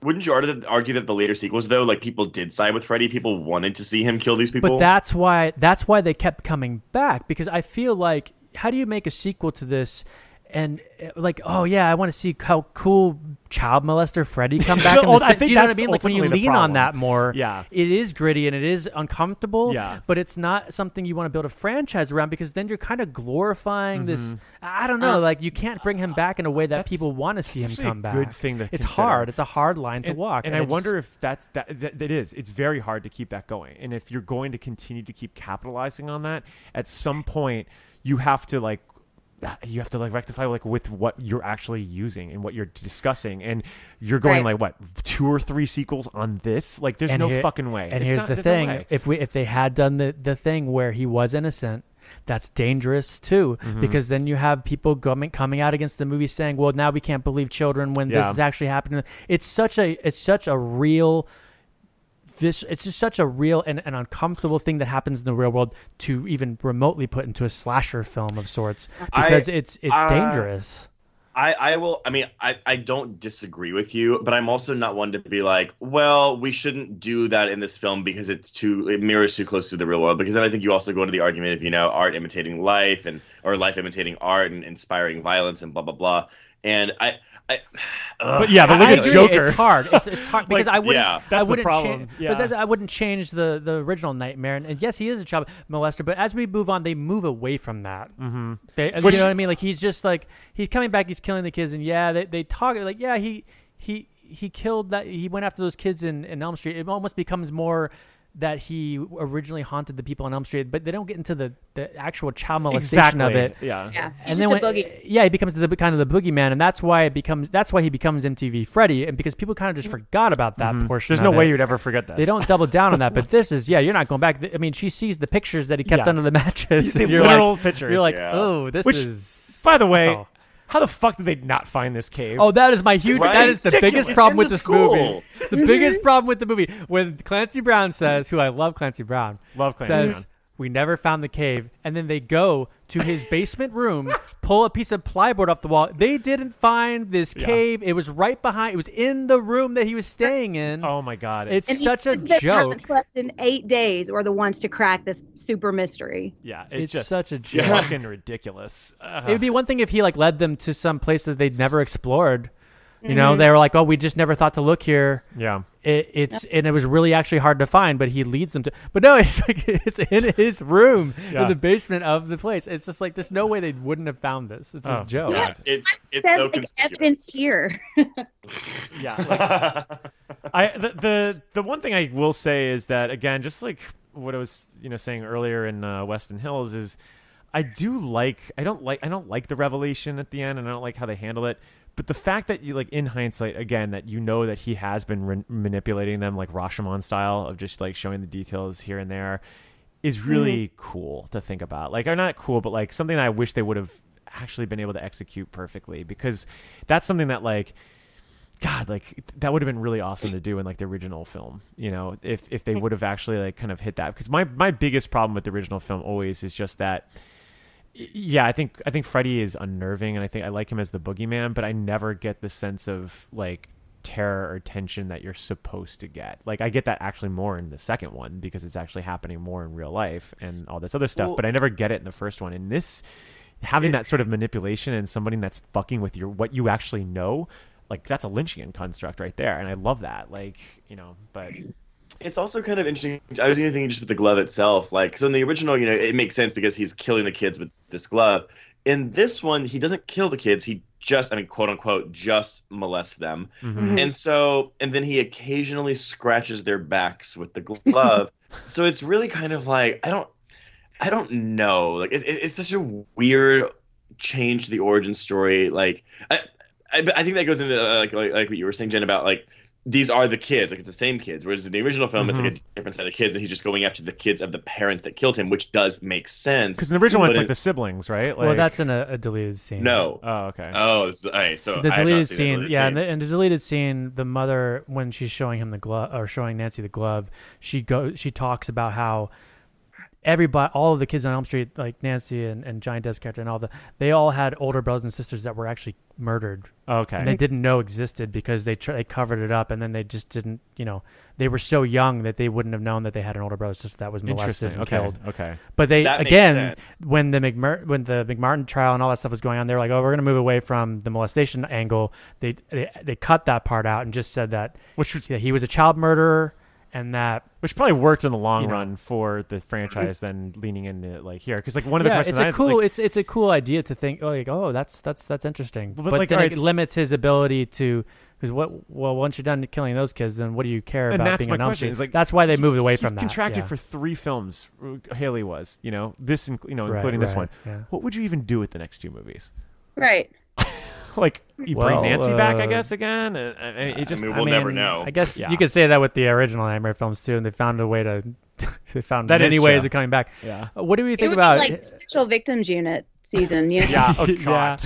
Speaker 8: Wouldn't you argue that, argue that the later sequels, though, like people did side with Freddy, people wanted to see him kill these people?
Speaker 3: But that's why that's why they kept coming back because I feel like how do you make a sequel to this and uh, like oh yeah I want to see how cool child molester Freddy come back. in the
Speaker 6: I think
Speaker 3: do you know what I mean? Like when you lean on that more,
Speaker 6: Yeah.
Speaker 3: it is gritty and it is uncomfortable.
Speaker 6: Yeah.
Speaker 3: but it's not something you want to build a franchise around because then you're kind of glorifying this.
Speaker 6: Mhm.
Speaker 3: I don't know, like you can't bring him back in a way that people want to see him come back.
Speaker 6: good thing to
Speaker 3: it's
Speaker 6: consider.
Speaker 3: hard. It's a hard line to
Speaker 6: and,
Speaker 3: walk,
Speaker 6: And, I
Speaker 3: just-
Speaker 6: wonder if that's that, that. That is. It's very hard to keep that going. And if you're going to continue to keep capitalizing on that, at some point you have to like. You have to like rectify like with what you're actually using and what you're discussing, and you're going
Speaker 7: Right.
Speaker 6: like what two or three sequels on this? Like, there's
Speaker 3: And
Speaker 6: no
Speaker 3: here-
Speaker 6: fucking way.
Speaker 3: And
Speaker 6: It's
Speaker 3: here's
Speaker 6: not-
Speaker 3: the
Speaker 6: there's no
Speaker 3: thing: if we if they had done the the thing where he was innocent, that's dangerous too,
Speaker 6: Mhm.
Speaker 3: because then you have people coming coming out against the movie saying, "Well, now we can't believe children when this is actually happening." It's such a it's such a real. This it's just such a real and, and uncomfortable thing that happens in the real world to even remotely put into a slasher film of sorts
Speaker 8: I-
Speaker 3: because it's it's
Speaker 8: uh,
Speaker 3: dangerous.
Speaker 8: I, I will. I mean, I, I don't disagree with you, but I'm also not one to be like, well, we shouldn't do that in this film because it's too it mirrors too close to the real world. Because then I think you also go into the argument of you know art imitating life and or life imitating art and inspiring violence and blah blah blah. And I, I
Speaker 6: But yeah, but
Speaker 3: I-
Speaker 6: look
Speaker 3: I
Speaker 6: at
Speaker 3: agree.
Speaker 6: Joker.
Speaker 3: It's hard. It's it's hard because
Speaker 6: Like,
Speaker 3: I wouldn't.
Speaker 8: yeah,
Speaker 6: that's the
Speaker 3: wouldn't
Speaker 6: problem.
Speaker 3: Change,
Speaker 6: Yeah.
Speaker 3: But I wouldn't change the the original Nightmare. And, and yes, he is a child molester. But as we move on, they move away from that.
Speaker 6: Mm-hmm.
Speaker 3: They,
Speaker 6: Which-
Speaker 3: you know what I mean? Like he's just like he's coming back. He's killing the kids, and yeah, they they talk like yeah he he he killed that. He went after those kids in in Elm Street. It almost becomes more. That he originally haunted the people on Elm Street, but they don't get into the, the actual child molestation of it
Speaker 6: Yeah.
Speaker 7: Yeah. He's
Speaker 3: and then when,
Speaker 7: boogie.
Speaker 3: yeah, he becomes the kind of the boogeyman, and that's why it becomes that's why he becomes MTV Freddy, and because people kind of just forgot about that
Speaker 6: Mhm.
Speaker 3: portion.
Speaker 6: There's
Speaker 3: of
Speaker 6: no way you'd ever forget that.
Speaker 3: They don't double down on that, but this is yeah, you're not going back. I mean, she sees the pictures that he kept
Speaker 6: Yeah.
Speaker 3: under the mattress.
Speaker 6: The
Speaker 3: and you're
Speaker 6: literal
Speaker 3: like,
Speaker 6: pictures,
Speaker 3: You're like,
Speaker 8: yeah.
Speaker 3: oh, this
Speaker 6: Which,
Speaker 3: is.
Speaker 6: By the way,
Speaker 3: oh.
Speaker 6: How the fuck did they not find this cave?
Speaker 3: Oh, that is my huge.
Speaker 8: Right?
Speaker 3: That is the
Speaker 8: Ridiculous.
Speaker 3: biggest
Speaker 8: It's
Speaker 3: problem with
Speaker 8: the
Speaker 3: this
Speaker 8: school.
Speaker 3: movie. The biggest problem with the movie when Clancy Brown says, "Who I love, Clancy Brown."
Speaker 6: Love Clancy
Speaker 3: says,
Speaker 6: Brown.
Speaker 3: "We never found the cave," and then they go to his basement room, pull a piece of plyboard off the wall. They didn't find this
Speaker 6: Yeah.
Speaker 3: cave. It was right behind. It was in the room that he was staying in.
Speaker 6: Oh my god!
Speaker 3: It's
Speaker 7: And he
Speaker 3: such a
Speaker 7: said that
Speaker 3: joke.
Speaker 7: haven't slept in eight days or the ones to crack this super mystery.
Speaker 6: yeah, it's,
Speaker 3: It's
Speaker 6: just
Speaker 3: such a joke.
Speaker 6: fucking ridiculous.
Speaker 3: It would be one thing if he like led them to some place that they'd never explored. You know,
Speaker 7: Mm-hmm.
Speaker 3: they were like, "Oh, we just never thought to look here."
Speaker 6: yeah.
Speaker 3: It, it's and it was really actually hard to find, but he leads them to. But no, it's like it's in his room
Speaker 6: Yeah.
Speaker 3: in the basement of the place. It's just like there's no way they wouldn't have found this. It's
Speaker 6: Oh,
Speaker 3: a joke.
Speaker 6: God.
Speaker 8: it, it's
Speaker 7: Says
Speaker 8: so
Speaker 7: like evidence here.
Speaker 6: Yeah, like, I the, the the one thing I will say is that again, just like what I was you know saying earlier in uh, Weston Hills is, I do like I don't like I don't like the revelation at the end, and I don't like how they handle it. But the fact that you like in hindsight again that you know that he has been re- manipulating them like Rashomon style of just like showing the details here and there is really mm-hmm. cool to think about. Like, or not cool, but like something that I wish they would have actually been able to execute perfectly because that's something that like God, like that would have been really awesome to do in like the original film. You know, if if they would have actually like kind of hit that. Because my my biggest problem with the original film always is just that yeah, I think I think Freddy is unnerving, and I think I like him as the boogeyman, but I never get the sense of like terror or tension that you're supposed to get. Like I get that actually more in the second one because it's actually happening more in real life and all this other stuff,
Speaker 8: Well-
Speaker 6: but I never get it in the first one. And this, having that sort of manipulation and somebody that's fucking with your what you actually know, like that's a Lynchian construct right there, and I love that. Like you know, but
Speaker 8: It's also kind of interesting. I was even thinking just with the glove itself. Like, so in the original, you know, it makes sense because he's killing the kids with this glove. In this one, he doesn't kill the kids. He just, I mean, quote unquote, just molests them.
Speaker 6: Mhm.
Speaker 8: And so, and then he occasionally scratches their backs with the glove. so it's really kind of like, I don't, I don't know. Like, it, it- it's such a weird change to the origin story. Like, I, I, I think that goes into uh, like, like like what you were saying, Jenn, about like these are the kids, like it's the same kids. Whereas in the original film, it's like a mm-hmm. different set of kids, and he's just going after the kids of the parent that killed him, which does make sense.
Speaker 6: because in the original one,
Speaker 8: But
Speaker 6: it's like the siblings, right?
Speaker 3: well, that's in a, a deleted scene.
Speaker 8: no.
Speaker 6: Oh, okay.
Speaker 8: Oh, it's, all right, so
Speaker 3: the
Speaker 8: I have not
Speaker 3: deleted scene,
Speaker 8: deleted
Speaker 3: yeah,
Speaker 8: scene.
Speaker 3: and the, and the deleted scene, the mother when she's showing him the glove or showing Nancy the glove, she go she talks about how everybody, all of the kids on Elm Street, like Nancy and, and Johnny Depp's character and all the, they all had older brothers and sisters that were actually murdered.
Speaker 6: Okay.
Speaker 3: and they didn't know existed because they tr- they covered it up, and then they just didn't, you know, they were so young that they wouldn't have known that they had an older brother or sister that was molested and
Speaker 6: Okay,
Speaker 3: killed.
Speaker 6: okay.
Speaker 3: but they
Speaker 8: That
Speaker 3: again when the McMur- when the McMartin trial and all that stuff was going on, they were like, "Oh, we're going to move away from the molestation angle." They, they they cut that part out and just said that
Speaker 6: which was
Speaker 3: yeah, he was a child murderer and that
Speaker 6: which probably worked in the long
Speaker 3: you know.
Speaker 6: run for the franchise than leaning into like here because like one of the
Speaker 3: yeah,
Speaker 6: questions
Speaker 3: it's
Speaker 6: I
Speaker 3: a
Speaker 6: had,
Speaker 3: cool
Speaker 6: like,
Speaker 3: it's it's a cool idea to think oh, like oh that's that's that's interesting,
Speaker 6: But,
Speaker 3: but,
Speaker 6: like,
Speaker 3: then
Speaker 6: alright,
Speaker 3: it limits his ability to. Because what? Well, once you're done killing those kids, then what do you care about
Speaker 6: that's
Speaker 3: being
Speaker 6: my
Speaker 3: an Elm
Speaker 6: question. Like
Speaker 3: that's why they moved away
Speaker 6: he's
Speaker 3: from that.
Speaker 6: Contracted
Speaker 3: yeah.
Speaker 6: for three films. uh, Haley was, you know, this, inc- you know,
Speaker 3: Right,
Speaker 6: including this
Speaker 3: right,
Speaker 6: one.
Speaker 3: yeah.
Speaker 6: What would you even do with the next two movies?
Speaker 7: Right.
Speaker 6: like you
Speaker 3: Well,
Speaker 6: bring Nancy back, I
Speaker 3: uh,
Speaker 6: guess, again. Uh, I mean, it just
Speaker 8: mean, we'll never know.
Speaker 3: I guess
Speaker 6: Yeah.
Speaker 3: you could say that with the original Nightmare films too, and they found a way to. they found
Speaker 6: That
Speaker 3: many
Speaker 6: is
Speaker 3: ways
Speaker 6: true.
Speaker 3: of coming back.
Speaker 6: Yeah.
Speaker 3: Uh, What do we
Speaker 7: It
Speaker 3: think
Speaker 7: would
Speaker 3: about?
Speaker 7: be like Special Victims Unit season. You know?
Speaker 6: yeah. Oh
Speaker 3: Yeah.
Speaker 6: God.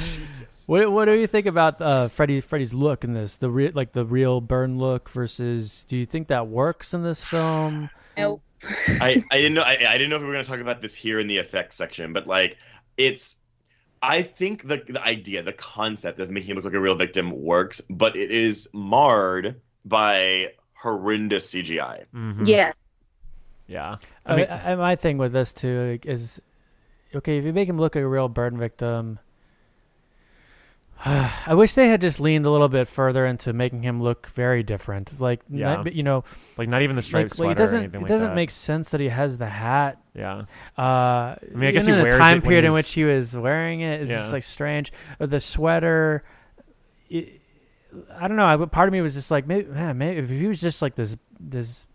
Speaker 3: What What do you think about uh, Freddy Freddy's look in this? The re- like the real burn look versus. Do you think that works in this film?
Speaker 7: Nope.
Speaker 8: I, I didn't know I, I didn't know if we were going to talk about this here in the effects section, but like it's I think the the idea, the concept of making him look like a real victim works, but it is marred by horrendous CGI.
Speaker 6: Mhm.
Speaker 7: Yes.
Speaker 6: Yeah.
Speaker 3: I
Speaker 6: I mean,
Speaker 3: I, my thing with this too is, okay, if you make him look like a real burn victim, I wish they had just leaned a little bit further into making him look very different. Like,
Speaker 6: Yeah.
Speaker 3: not- you know,
Speaker 6: like not even the striped
Speaker 3: like, like it doesn't it
Speaker 6: like
Speaker 3: doesn't
Speaker 6: that.
Speaker 3: make sense that he has the hat.
Speaker 6: Yeah.
Speaker 3: Uh, I
Speaker 6: mean, I guess he
Speaker 3: in
Speaker 6: wears
Speaker 3: the time period in which he was wearing it is
Speaker 6: Yeah.
Speaker 3: just like strange. Or the sweater. It, I don't know. I, part of me was just like, maybe, man, maybe if he was just like this, this.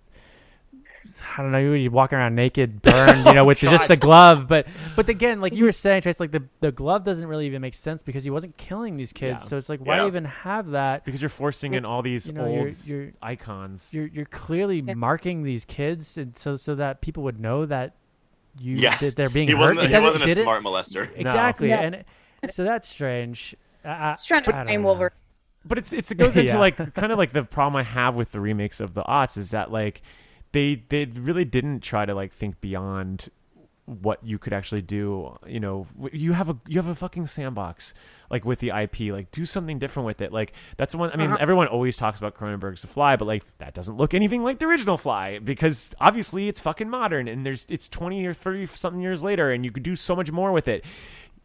Speaker 3: I don't know. You walk around naked, burned, you know, oh, with
Speaker 6: Oh,
Speaker 3: just the glove. But, but again, like you were saying, Trace, like the the glove doesn't really even make sense because he wasn't killing these kids.
Speaker 6: Yeah.
Speaker 3: So it's like, why
Speaker 8: Yeah.
Speaker 3: even have that?
Speaker 6: Because you're forcing in all these
Speaker 3: You know,
Speaker 6: old
Speaker 3: you're- you're-
Speaker 6: icons.
Speaker 3: You're you're clearly marking these kids, and so so that people would know that you
Speaker 8: Yeah.
Speaker 3: that they're being
Speaker 8: He
Speaker 3: hurt.
Speaker 8: wasn't
Speaker 3: It
Speaker 8: he wasn't a
Speaker 3: did it-
Speaker 8: smart molester.
Speaker 3: Exactly,
Speaker 7: No.
Speaker 3: and it- so that's strange. I, I,
Speaker 7: trying to
Speaker 3: I
Speaker 7: blame. Wolverine.
Speaker 6: But it's it's it goes into
Speaker 3: Yeah.
Speaker 6: like kind of like the problem I have with the remakes of the aughts is that like they they really didn't try to like think beyond what you could actually do. You know, you have a you have a fucking sandbox like with the IP. Like do something different with it. Like that's the one. I mean,
Speaker 7: Uh-huh.
Speaker 6: everyone always talks about Cronenberg's The Fly, but like that doesn't look anything like the original Fly because obviously it's fucking modern and there's it's twenty or thirty something years later and you could do so much more with it.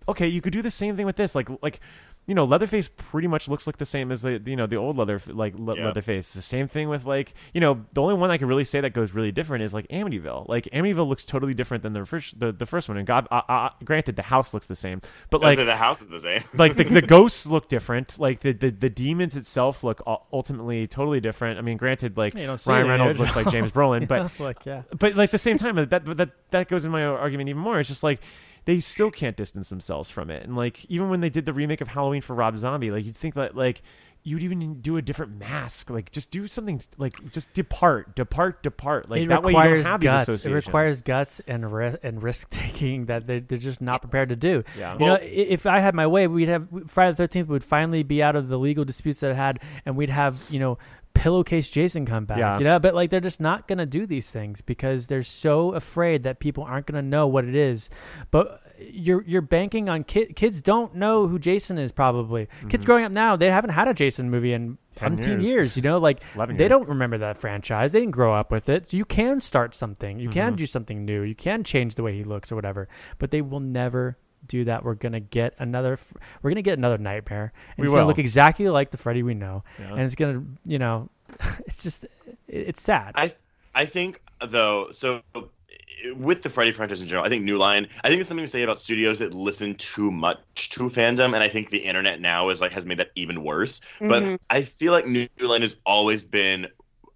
Speaker 6: Okay, you could do the same thing with this. Like like you know, Leatherface pretty much looks like the same as the you know the old leather like le-
Speaker 8: Yeah.
Speaker 6: Leatherface. It's the same thing with like you know the only one I can really say that goes really different is like Amityville. Like Amityville looks totally different than the first the, the first one. And God, uh, uh, granted, the house looks the same, but
Speaker 8: Like,
Speaker 6: like
Speaker 8: the house is the same.
Speaker 6: like the, the ghosts look different. Like the, the the demons itself look ultimately totally different. I mean, granted, like
Speaker 3: You don't
Speaker 6: Ryan
Speaker 3: it in the
Speaker 6: Reynolds looks like. James Brolin, but
Speaker 3: like yeah.
Speaker 6: but like the same time that that that goes in my argument even more. It's just like they still can't distance themselves from it. And like even when they did the remake of Halloween for Rob Zombie, like you'd think that like you'd even do a different mask. Like just do something like just depart, depart, depart. Like
Speaker 3: it
Speaker 6: that way you
Speaker 3: requires
Speaker 6: don't have
Speaker 3: guts.
Speaker 6: these
Speaker 3: It requires guts and ri- and risk taking that they're, they're just not prepared to do.
Speaker 6: Yeah.
Speaker 3: You know,
Speaker 8: Well-
Speaker 3: i- if I had my way, we'd have Friday the Thirteenth would finally be out of the legal disputes that it had, and we'd have you know pillowcase Jason come back.
Speaker 6: Yeah.
Speaker 3: You know, but like they're just not gonna do these things because they're so afraid that people aren't gonna know what it is. But you're you're banking on kid, kids don't know who Jason is probably.
Speaker 6: Mm-hmm.
Speaker 3: Kids growing up now, they haven't had a Jason movie in
Speaker 6: 10
Speaker 3: umpteen
Speaker 6: years.
Speaker 3: years. You know, like they
Speaker 6: years.
Speaker 3: don't remember that franchise. They didn't grow up with it. So you can start something. You
Speaker 6: Mm-hmm.
Speaker 3: can do something new. You can change the way he looks or whatever. But they will never do that. We're gonna get another. f- We're gonna get another nightmare. And
Speaker 6: We
Speaker 3: it's gonna look exactly like the Freddy we know.
Speaker 6: Yeah.
Speaker 3: And it's gonna, you know, it's just, it's sad.
Speaker 8: I I think though, so with the Freddy franchise in general, I think New Line. I think it's something to say about studios that listen too much to fandom, and I think the internet now is like has made that even worse.
Speaker 7: Mhm.
Speaker 8: But I feel like New Line has always been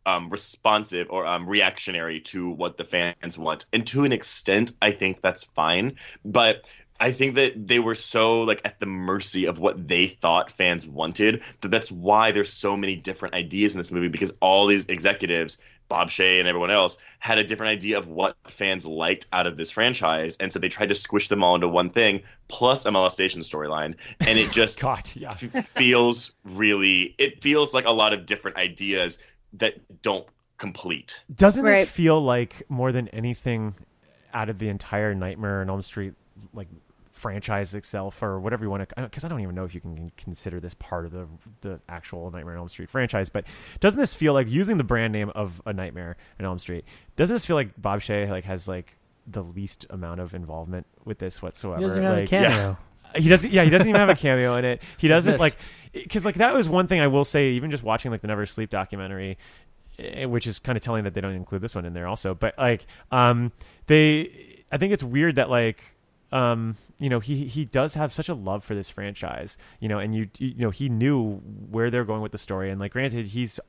Speaker 8: um, responsive or um, reactionary to what the fans want, and to an extent, I think that's fine. But I think that they were so like at the mercy of what they thought fans wanted that that's why there's so many different ideas in this movie because all these executives, Bob Shaye and everyone else, had a different idea of what fans liked out of this franchise, and so they tried to squish them all into one thing plus a molestation storyline, and it just
Speaker 6: God, yeah.
Speaker 8: f- feels really it feels like a lot of different ideas that don't complete.
Speaker 6: Doesn't it feel like more than anything out of the entire Nightmare on Elm Street like franchise itself or whatever you want to because I don't even know if you can consider this part of the the actual Nightmare on Elm Street franchise but doesn't this feel like using the brand name of a Nightmare on Elm Street doesn't this feel like Bob Shaye like has like the least amount of involvement with this whatsoever
Speaker 3: he doesn't have a cameo.
Speaker 6: he doesn't. Yeah, he doesn't even have a cameo in it. He doesn't like because like that was one thing I will say. Even just watching like the Never Sleep documentary, eh, which is kind of telling that they don't include this one in there also. But like, um, they, I think it's weird that like. Um, you know, he he does have such a love for this franchise, you know, and you you know he knew where they're going with the story, and like, granted, he's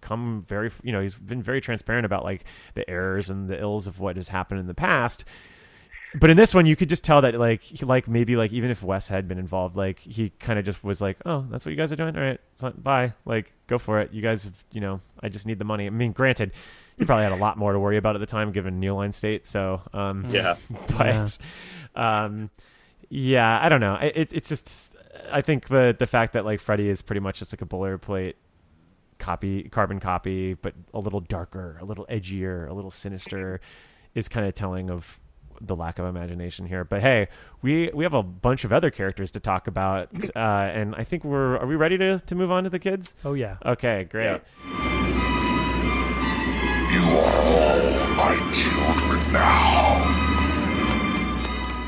Speaker 6: come very, you know, he's been very transparent about like the errors and the ills of what has happened in the past, but in this one, you could just tell that like he, like maybe like even if Wes had been involved, like he kind of just was like, oh, that's what you guys are doing. All right, bye. Like go for it. You guys, have, you know, I just need the money. I mean, granted, he probably had a lot more to worry about at the time, given New Line State. So um,
Speaker 8: Yeah.
Speaker 6: but um, yeah, I don't know. It, it, it's just I think the the fact that like Freddy is pretty much just like a boilerplate copy, carbon copy, but a little darker, a little edgier, a little sinister, is kind of telling of the lack of imagination here. But hey, we we have a bunch of other characters to talk about, uh, and I think we're are we ready to to move on to the kids?
Speaker 3: Oh yeah.
Speaker 6: Okay, great.
Speaker 12: You are all my children now.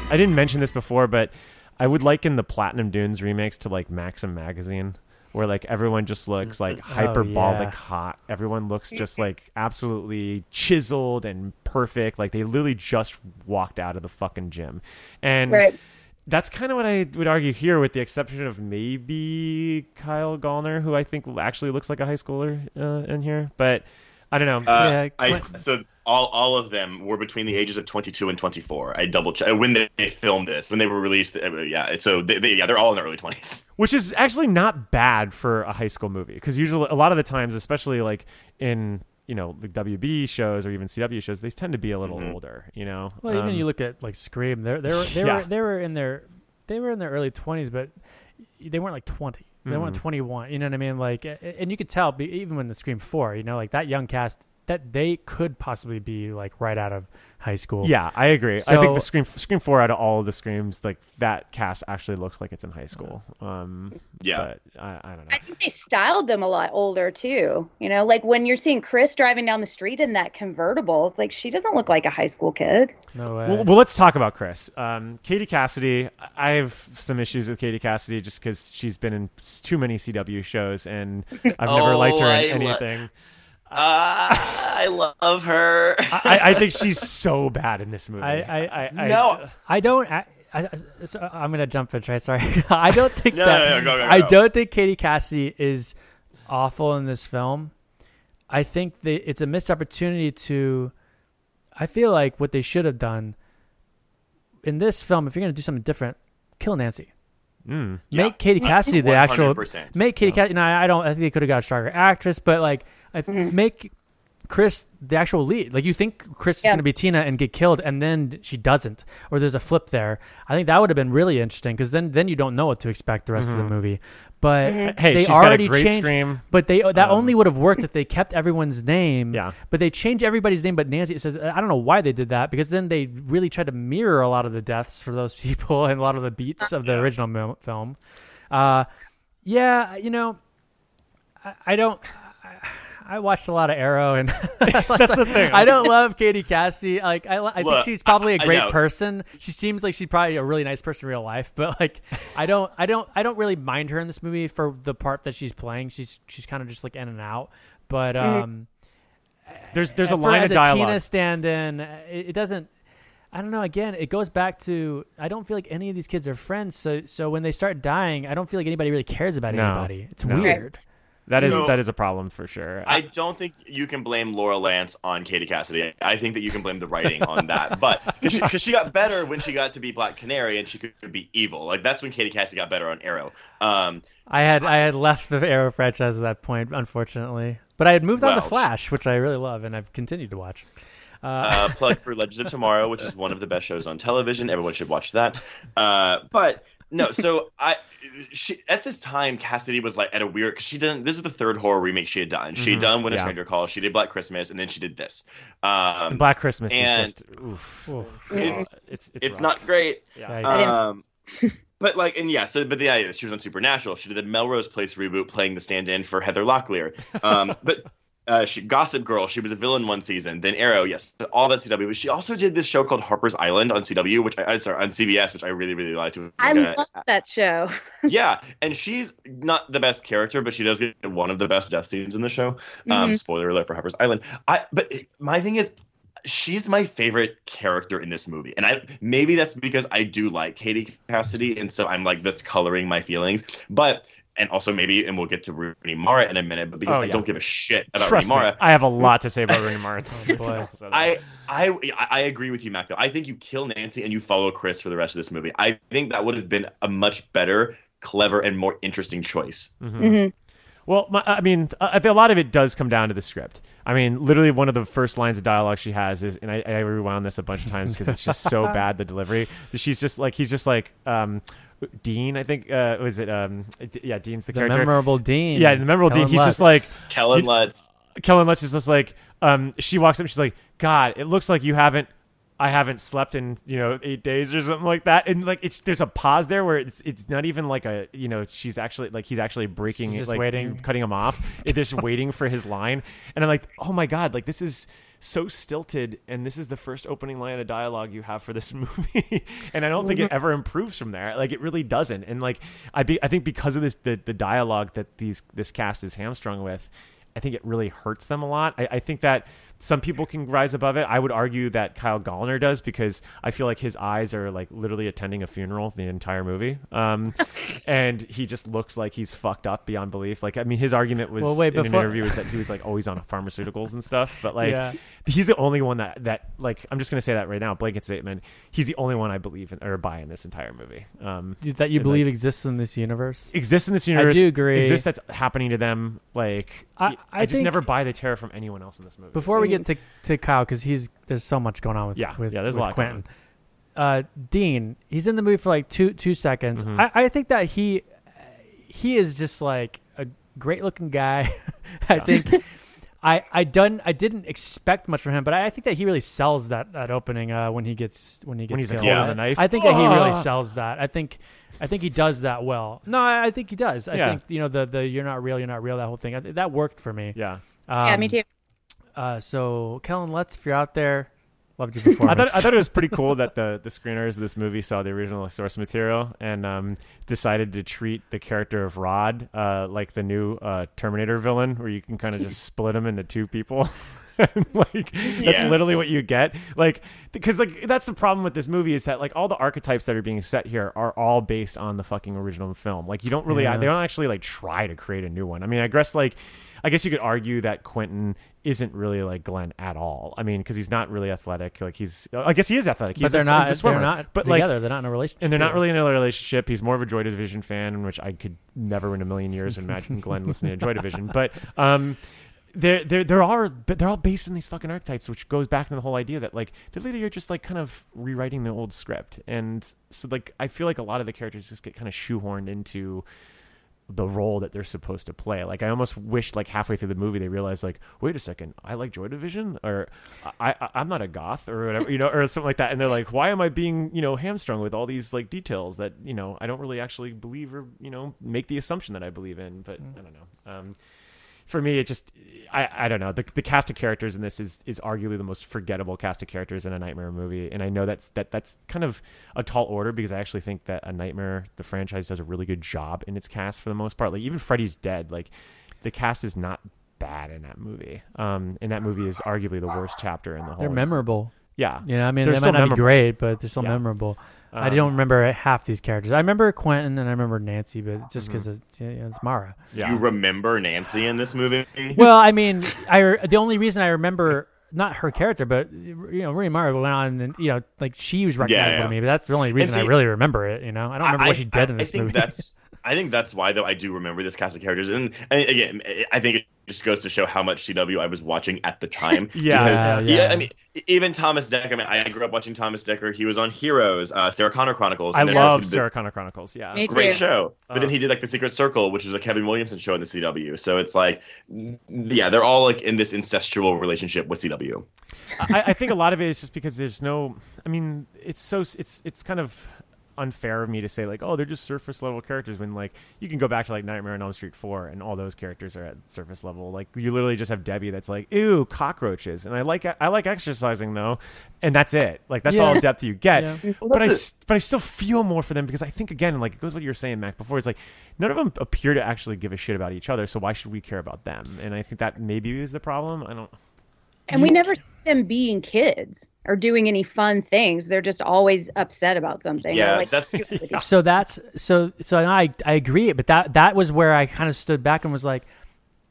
Speaker 6: I didn't mention this before, but I would liken the Platinum Dunes remakes to like Maxim magazine, where like everyone just looks like hyperbolic
Speaker 3: yeah.
Speaker 6: hot. Everyone looks just like absolutely chiseled and perfect. Like they literally just walked out of the fucking gym. And
Speaker 7: Right.
Speaker 6: that's kind of what I would argue here, with the exception of maybe Kyle Gallner, who I think actually looks like a high schooler uh, in here. But I don't know.
Speaker 8: Uh,
Speaker 3: Yeah,
Speaker 8: I, so all all of them were between the ages of 22 and 24. I double check when they, they filmed this, when they were released. uh, Yeah, so they, they, yeah, they're all in their early 20s.
Speaker 6: which is actually not bad for a high school movie because usually a lot of the times especially like in you know the wb shows or even cw shows they tend to be a little
Speaker 8: Mhm.
Speaker 6: older you know
Speaker 3: Well, even
Speaker 6: Um,
Speaker 3: you look at like Scream, they're they were they
Speaker 6: Yeah.
Speaker 3: were they were in their they were in their early twenties, but they weren't like twenty. They
Speaker 6: Mhm.
Speaker 3: twenty one. You know what I mean? Like, and you could tell even when the Scream Four, you know, like that young cast that they could possibly be like right out of high school.
Speaker 6: yeah i agree i think the scream scream 4 out of all of the screams like that cast actually looks like it's in high school um
Speaker 8: Yeah.
Speaker 6: but i, I don't know
Speaker 7: I think they styled them a lot older too. You know, like when you're seeing Chris driving down the street in that convertible, it's like she doesn't look like a high school kid.
Speaker 3: No way.
Speaker 6: Well, well, let's talk about Chris. Um, Katie Cassidy. I have some issues with Katie Cassidy just because she's been in too many CW shows, and I've never
Speaker 8: Oh,
Speaker 6: liked her
Speaker 8: I
Speaker 6: in
Speaker 8: lo-
Speaker 6: anything.
Speaker 8: Ah, I love her.
Speaker 6: I, I think she's so bad in this movie.
Speaker 3: I, I,
Speaker 6: I, I
Speaker 8: No.
Speaker 3: I don't. I, I, so I'm gonna jump in. Trey, sorry. I don't think
Speaker 8: No,
Speaker 3: that.
Speaker 8: no, no, go, go,
Speaker 3: I don't think Katie Cassidy is awful in this film. I think they, it's a missed opportunity to. I feel like what they should have done in this film, if you're gonna do something different, kill Nancy.
Speaker 6: Mm.
Speaker 3: Make Katie Cassidy the actual.
Speaker 8: 100%.
Speaker 3: Make Katie Cassidy. No, I don't. I think they could have got a stronger actress, but like, I make Chris the actual lead. Like you think Chris is going to be Tina and get killed, and then she doesn't, or there's a flip there. I think that would have been really interesting because then then you don't know what to expect the rest of the
Speaker 6: Mhm.
Speaker 3: movie. But
Speaker 6: Mhm. Hey,
Speaker 3: they
Speaker 6: she's got a
Speaker 3: already
Speaker 6: great
Speaker 3: changed.
Speaker 6: scream.
Speaker 3: But they that
Speaker 6: Um,
Speaker 3: only would have worked if they kept everyone's name.
Speaker 6: Yeah.
Speaker 3: But they changed everybody's name. But Nancy says I don't know why they did that because then they really tried to mirror a lot of the deaths for those people and a lot of the beats of the original film. Uh, yeah, you know, I, I don't. I, I watched a lot of Arrow, and
Speaker 6: That's the thing.
Speaker 3: I don't love Katie Cassidy. Like, I, I think she's probably a great person. She seems like she's probably a really nice person in real life. But like, I don't, I don't, I don't really mind her in this movie for the part that she's playing. She's she's kind of just like in and out. But
Speaker 7: Mhm.
Speaker 3: um,
Speaker 6: There's there's a
Speaker 3: for-
Speaker 6: line
Speaker 3: as
Speaker 6: of dialogue.
Speaker 3: A Tina stand-in, uh, it, it doesn't. I don't know. Again, it goes back to I don't feel like any of these kids are friends. So so when they start dying, I don't feel like anybody really cares about
Speaker 6: No,
Speaker 3: anybody. It's
Speaker 6: no.
Speaker 3: weird.
Speaker 6: That is
Speaker 8: So-
Speaker 6: that is a problem for sure.
Speaker 8: I don't think you can blame Laurel Lance on Katie Cassidy. I think that you can blame the writing on that. But because she, 'cause she got better when she got to be Black Canary and she could be evil. Like that's when Katie Cassidy got better on Arrow. Um,
Speaker 3: I had I had left the Arrow franchise at that point, unfortunately. But I had moved on to Flash, which I really love, and I've continued to watch. Uh,
Speaker 8: uh, plug for Legends of Tomorrow, which is one of the best shows on television. Everyone should watch that. Uh, but no, so I, she at this time Cassidy was like at a weird because she didn't. This is the third horror remake she had done. She had
Speaker 6: Mhm,
Speaker 8: done When a
Speaker 6: yeah.
Speaker 8: Stranger Calls. She did Black Christmas, and then she did this. Um,
Speaker 6: And Black Christmas
Speaker 8: and
Speaker 6: is just oof.
Speaker 3: Oof.
Speaker 8: It's
Speaker 6: it's
Speaker 8: it's,
Speaker 6: rough.
Speaker 8: not great.
Speaker 6: Yeah.
Speaker 3: Yeah,
Speaker 8: Um, but like, and yeah, so but the idea she was on Supernatural. She did the Melrose Place reboot, playing the stand-in for Heather Locklear. Um, but uh, she Gossip Girl. She was a villain one season. Then Arrow, yes, all that CW. But she also did this show called Harper's Island on CW, which I, I sorry on CBS, which I really really liked.
Speaker 7: I
Speaker 8: like a-
Speaker 7: love that show.
Speaker 8: yeah, and she's not the best character, but she does get one of the best death scenes in the show. Um,
Speaker 7: Mhm.
Speaker 8: Spoiler alert for Harper's Island. I but my thing is, she's my favorite character in this movie, and I maybe that's because I do like Katie Cassidy, and so I'm like that's coloring my feelings. But and also maybe, and we'll get to Rooney Mara in a minute, but because
Speaker 6: Oh,
Speaker 8: I
Speaker 6: yeah.
Speaker 8: don't give a shit about
Speaker 6: Trust
Speaker 8: Rooney
Speaker 6: me,
Speaker 8: Mara,
Speaker 6: I have a lot to say about Rooney Mara. in this
Speaker 3: Oh,
Speaker 6: movie
Speaker 3: boy.
Speaker 8: I, I I agree with you, Mac. Though I think you kill Nancy and you follow Chris for the rest of this movie. I think that would have been a much better, clever, and more interesting choice.
Speaker 6: Mhm.
Speaker 7: Mhm.
Speaker 6: Well, my, I mean, uh, I think a lot of it does come down to the script. I mean, literally, one of the first lines of dialogue she has is, and I, I rewound this a bunch of times because it's just so bad the delivery. She's just like, he's just like, um, Dean. I think uh, was it? Um, D- yeah, Dean's the, character.
Speaker 3: the
Speaker 6: character.
Speaker 3: memorable Dean.
Speaker 6: Yeah, the memorable
Speaker 3: Kellan
Speaker 6: Dean. He's just like
Speaker 8: Kellan
Speaker 6: You-
Speaker 8: Lutz.
Speaker 6: Kellan Lutz is just like, um, she walks up, and she's like, God, it looks like you haven't. I haven't slept in you know eight days or something like that, and like it's there's a pause there where it's it's not even like a you know she's actually like he's actually breaking
Speaker 3: She's just
Speaker 6: like
Speaker 3: waiting.
Speaker 6: cutting him off. They're just waiting for his line, and I'm like, oh my god, like this is so stilted, and this is the first opening line of dialogue you have for this movie, and I don't think it mm-hmm. ever improves from there. Like it really doesn't, and like I be I think because of this the the dialogue that these this cast is hamstrung with. I think it really hurts them a lot. I, I think that some people can rise above it. I would argue that Kyle Gallner does because I feel like his eyes are like literally attending a funeral the entire movie, um, and he just looks like he's fucked up beyond belief. Like I mean, his argument was
Speaker 3: Well, wait,
Speaker 6: in
Speaker 3: before-
Speaker 6: an interview was that he was like always on pharmaceuticals and stuff, but like
Speaker 3: Yeah.
Speaker 6: he's the only one that that like I'm just gonna say that right now, blanket statement. He's the only one I believe in or buy in this entire movie. Um,
Speaker 3: that you believe
Speaker 6: like,
Speaker 3: exists in this universe.
Speaker 6: exists in this universe.
Speaker 3: I do agree.
Speaker 6: Exists that's happening to them. Like
Speaker 3: I-
Speaker 6: I,
Speaker 3: I
Speaker 6: just
Speaker 3: think-
Speaker 6: never buy the terror from anyone else in this movie.
Speaker 3: Before we get to, to Kyle, because he's there's so much going on with
Speaker 6: Yeah,
Speaker 3: with,
Speaker 6: yeah, there's a lot
Speaker 3: Quentin. Uh, Dean, he's in the movie for like two two seconds.
Speaker 6: Mhm.
Speaker 3: I, I think that he he is just like a great looking guy. I think I I done I didn't expect much from him, but I, I think that he really sells that that opening uh, when he gets when he gets
Speaker 6: When he's
Speaker 3: killed.
Speaker 6: holding
Speaker 3: I-
Speaker 6: the knife?
Speaker 3: I think that he really
Speaker 6: Ah.
Speaker 3: sells that. I think I think he does that well. No, I, I think he does. I
Speaker 6: Yeah.
Speaker 3: think you know the the you're not real, you're not real. That whole thing I th- that worked for me.
Speaker 6: Yeah.
Speaker 7: yeah, me
Speaker 3: Um,
Speaker 7: too.
Speaker 3: Uh, so Kellan Lutz, if you're out there, loved your
Speaker 6: I thought I thought it was pretty cool that the the screeners of this movie saw the original source material and um, decided to treat the character of Rod uh, like the new uh, Terminator villain, where you can kind of just split him into two people. And, like that's
Speaker 8: Yes.
Speaker 6: literally what you get like because like that's the problem with this movie is that like all the archetypes that are being set here are all based on the fucking original film like you don't really
Speaker 3: Yeah.
Speaker 6: they don't actually like try to create a new one i mean i guess like i guess you could argue that quentin isn't really like glenn at all i mean because he's not really athletic like he's i guess he is athletic
Speaker 3: but they're
Speaker 6: a,
Speaker 3: not.
Speaker 6: he's a.
Speaker 3: They're not
Speaker 6: but
Speaker 3: together.
Speaker 6: like
Speaker 3: they're not in a relationship.
Speaker 6: and they're not really in a relationship. He's more of a Joy Division fan, which I could never in a million years imagine Glenn listening to Joy Division. But um, they're they're they're all but they're all based on these fucking archetypes, which goes back to the whole idea that like the later you're just like kind of rewriting the old script, and so like I feel like a lot of the characters just get kind of shoehorned into the role that they're supposed to play. Like I almost wish like halfway through the movie they realized like, wait a second, I like Joy Division or I, I I'm not a goth or whatever, you know, or something like that. And they're like, why am I being, you know, hamstrung with all these like details that, you know, I don't really actually believe or, you know, make the assumption that I believe in. But I don't know. Um for me, it just I, I don't know the the cast of characters in this is is arguably the most forgettable cast of characters in a Nightmare movie, and I know that's that that's kind of a tall order because I actually think that a Nightmare the franchise does a really good job in its cast for the most part. Like even Freddy's Dead, like the cast is not bad in that movie. Um, and that movie is arguably the worst chapter in the whole.
Speaker 3: They're memorable.
Speaker 6: Yeah,
Speaker 3: yeah. I mean,
Speaker 6: They're
Speaker 3: they might not
Speaker 6: memorable.
Speaker 3: be great, but they're still
Speaker 6: Yeah.
Speaker 3: memorable. I
Speaker 6: Um,
Speaker 3: don't remember half these characters. I remember Quentin and I remember Nancy, but just because yeah, it's Mara.
Speaker 8: You remember Nancy in this movie?
Speaker 3: Well, I mean, I the only reason I remember not her character, but you know, Rooney Mara went on and you know, like she was recognizable
Speaker 8: yeah.
Speaker 3: to me, but that's the only reason I really remember it. You know, I don't remember what she did in this
Speaker 8: I think
Speaker 3: movie.
Speaker 8: that's I think that's why though I do remember this cast of characters, and, and again, I think it just goes to show how much CW I was watching at the time.
Speaker 6: Yeah.
Speaker 8: Because,
Speaker 6: Yeah,
Speaker 8: yeah.
Speaker 6: yeah.
Speaker 8: I mean, even Thomas Dekker. I mean, I grew up watching Thomas Dekker. He was on Heroes, uh, Sarah Connor Chronicles.
Speaker 6: I love
Speaker 8: also did-
Speaker 6: Sarah Connor Chronicles. Yeah,
Speaker 7: Me
Speaker 8: Great
Speaker 7: too.
Speaker 8: show, but then he did like the Secret Circle, which is a Kevin Williamson show in the CW. So it's like, yeah, they're all like in this incestual relationship with CW.
Speaker 6: I, I think a lot of it is just because there's no. I mean, it's so it's it's kind of unfair of me to say like, oh, they're just surface level characters when like you can go back to like Nightmare on Elm Street four and all those characters are at surface level. Like you literally just have Debbie that's like, ew, cockroaches, and I like I like exercising though, and that's it. Like that's
Speaker 3: Yeah.
Speaker 6: all depth you get.
Speaker 3: Yeah.
Speaker 8: Well,
Speaker 6: but I
Speaker 8: that's
Speaker 6: s- but I still feel more for them because I think again like it goes what you were saying Mac before. It's like none of them appear to actually give a shit about each other, so why should we care about them? And I think that maybe is the problem. I don't.
Speaker 7: And we never see them being kids or doing any fun things. They're just always upset about something.
Speaker 8: Yeah,
Speaker 7: like,
Speaker 8: that's
Speaker 3: so that's so so I I agree, but that that was where I kind of stood back and was like,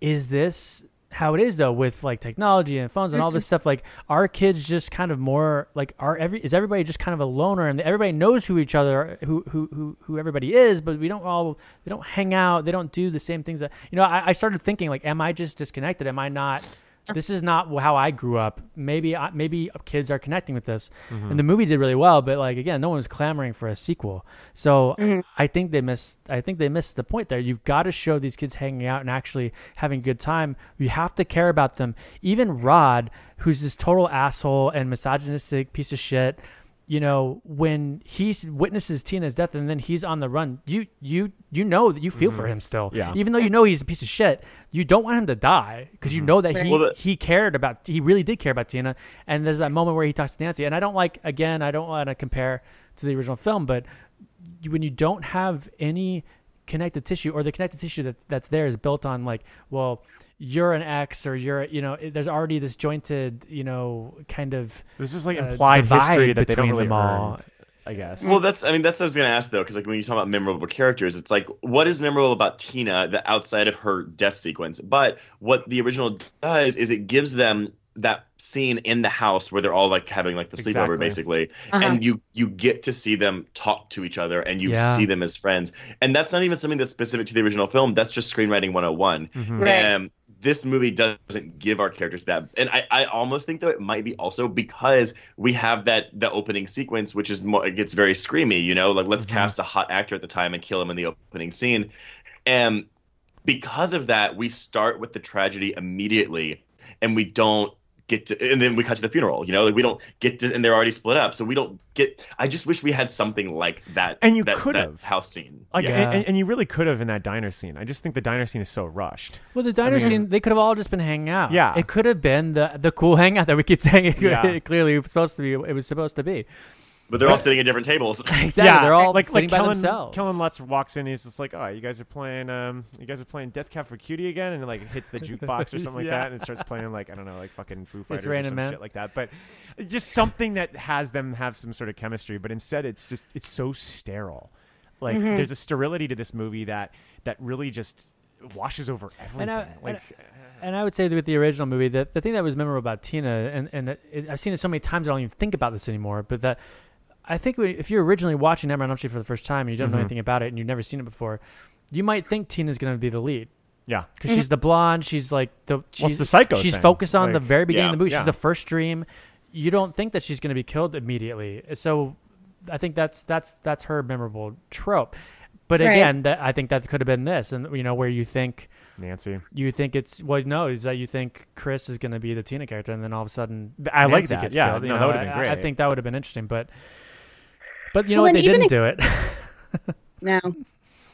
Speaker 3: is this how it is though with like technology and phones and all this mm-hmm. stuff? Like, are kids just kind of more like are every is everybody just kind of a loner and everybody knows who each other who who who, who everybody is, but we don't all they don't hang out, they don't do the same things that you know. I, I started thinking like, am I just disconnected? Am I not? This is not how I grew up. Maybe I, maybe kids are connecting with this, mm-hmm. and the movie did really well. But like again, no one was clamoring for a sequel. So mm-hmm. I think they missed. I think they missed the point there. You've got to show these kids hanging out and actually having a good time. You have to care about them. Even Rod, who's this total asshole and misogynistic piece of shit. You know, when he witnesses Tina's death and then he's on the run, you you you know that you feel for mm-hmm. him still.
Speaker 6: Yeah.
Speaker 3: Even though you know he's a piece of shit, you don't want him to die because you mm-hmm. know that he
Speaker 8: Well, the-
Speaker 3: he cared about he really did care about Tina. And there's that moment where he talks to Nancy, and I don't like again I don't want to compare to the original film, but when you don't have any connective tissue or the connective tissue that that's there is built on like well you're an X or you're you know there's already this jointed you know kind of
Speaker 6: This is like
Speaker 3: uh,
Speaker 6: implied
Speaker 3: divide
Speaker 6: history that they don't
Speaker 3: between
Speaker 6: really
Speaker 3: them all.
Speaker 6: I guess.
Speaker 8: Well, that's I mean that's what I was gonna ask though, because like when you talk about memorable characters, it's like what is memorable about Tina that outside of her death sequence? But what the original does is it gives them that scene in the house where they're all like having like the sleepover
Speaker 6: Exactly.
Speaker 8: basically
Speaker 7: Uh-huh.
Speaker 8: and you you get to see them talk to each other and you
Speaker 3: Yeah.
Speaker 8: see them as friends and that's not even something that's specific to the original film that's just screenwriting 101
Speaker 6: Mhm.
Speaker 7: Right.
Speaker 8: um, this movie doesn't give our characters that. And I, I almost think though it might be also because we have that the opening sequence which is more it gets very screamy you know? Like let's
Speaker 6: Mhm.
Speaker 8: cast a hot actor at the time and kill him in the opening scene. And because of that we start with the tragedy immediately and we don't get to and then we cut to the funeral you know like we don't get to and they're already split up so we don't get i just wish we had something like that
Speaker 6: And you could have.
Speaker 8: house scene
Speaker 6: Like,
Speaker 8: yeah.
Speaker 6: and, and you really could have in that diner scene. I just think the diner scene is so rushed.
Speaker 3: Well, the diner
Speaker 6: mean-
Speaker 3: scene, they could have all just been hanging out.
Speaker 6: Yeah.
Speaker 3: It could have been the the cool hangout that we keep saying it,
Speaker 6: Yeah.
Speaker 3: clearly it was supposed to be. It was supposed to be.
Speaker 8: But they're all sitting at different tables
Speaker 3: Exactly.
Speaker 6: yeah,
Speaker 3: They're all
Speaker 6: like
Speaker 3: sitting
Speaker 6: like
Speaker 3: by
Speaker 6: Kellan,
Speaker 3: themselves.
Speaker 6: Kellan Lutz walks in. And he's just like, "Oh, you guys are playing, um, you guys are playing Death Cab for Cutie again," and it, like hits the jukebox or something like
Speaker 3: Yeah.
Speaker 6: that, and it starts playing like I don't know, like fucking Foo Fighters or
Speaker 3: Raining
Speaker 6: some
Speaker 3: Men.
Speaker 6: shit like that. But just something that has them have some sort of chemistry. But instead, it's just it's so sterile. Like
Speaker 3: Mm-hmm.
Speaker 6: there's a sterility to this movie that that really just washes over everything.
Speaker 3: And I,
Speaker 6: like.
Speaker 3: and, and I would say that with the original movie, the, the thing that was memorable about Tina, and, and it, I've seen it so many times I don't even think about this anymore, but that I think if you're originally watching Nightmare on Elm Street for the first time and you don't know
Speaker 6: Mhm.
Speaker 3: anything about it and you've never seen it before, you might think Tina's going to be the lead.
Speaker 6: Yeah.
Speaker 3: because she's the blonde. She's like the she's,
Speaker 6: the psycho
Speaker 3: She's
Speaker 6: thing?
Speaker 3: focused on the very beginning
Speaker 6: yeah,
Speaker 3: of the movie.
Speaker 6: yeah.
Speaker 3: She's the first dream. You don't think that she's going to be killed immediately. So I think that's that's that's her memorable trope. But
Speaker 7: Right.
Speaker 3: again, that I think that could have been this, and you know where you think
Speaker 6: Nancy.
Speaker 3: you think it's well, no, is that you think Chris is going to be the Tina character, and then all of a sudden
Speaker 6: I like that.
Speaker 3: Gets
Speaker 6: Yeah,
Speaker 3: killed, you
Speaker 6: no, that would've been
Speaker 3: I- I think that would have been interesting, but but you know
Speaker 7: Well,
Speaker 3: what? They didn't do it.
Speaker 7: No.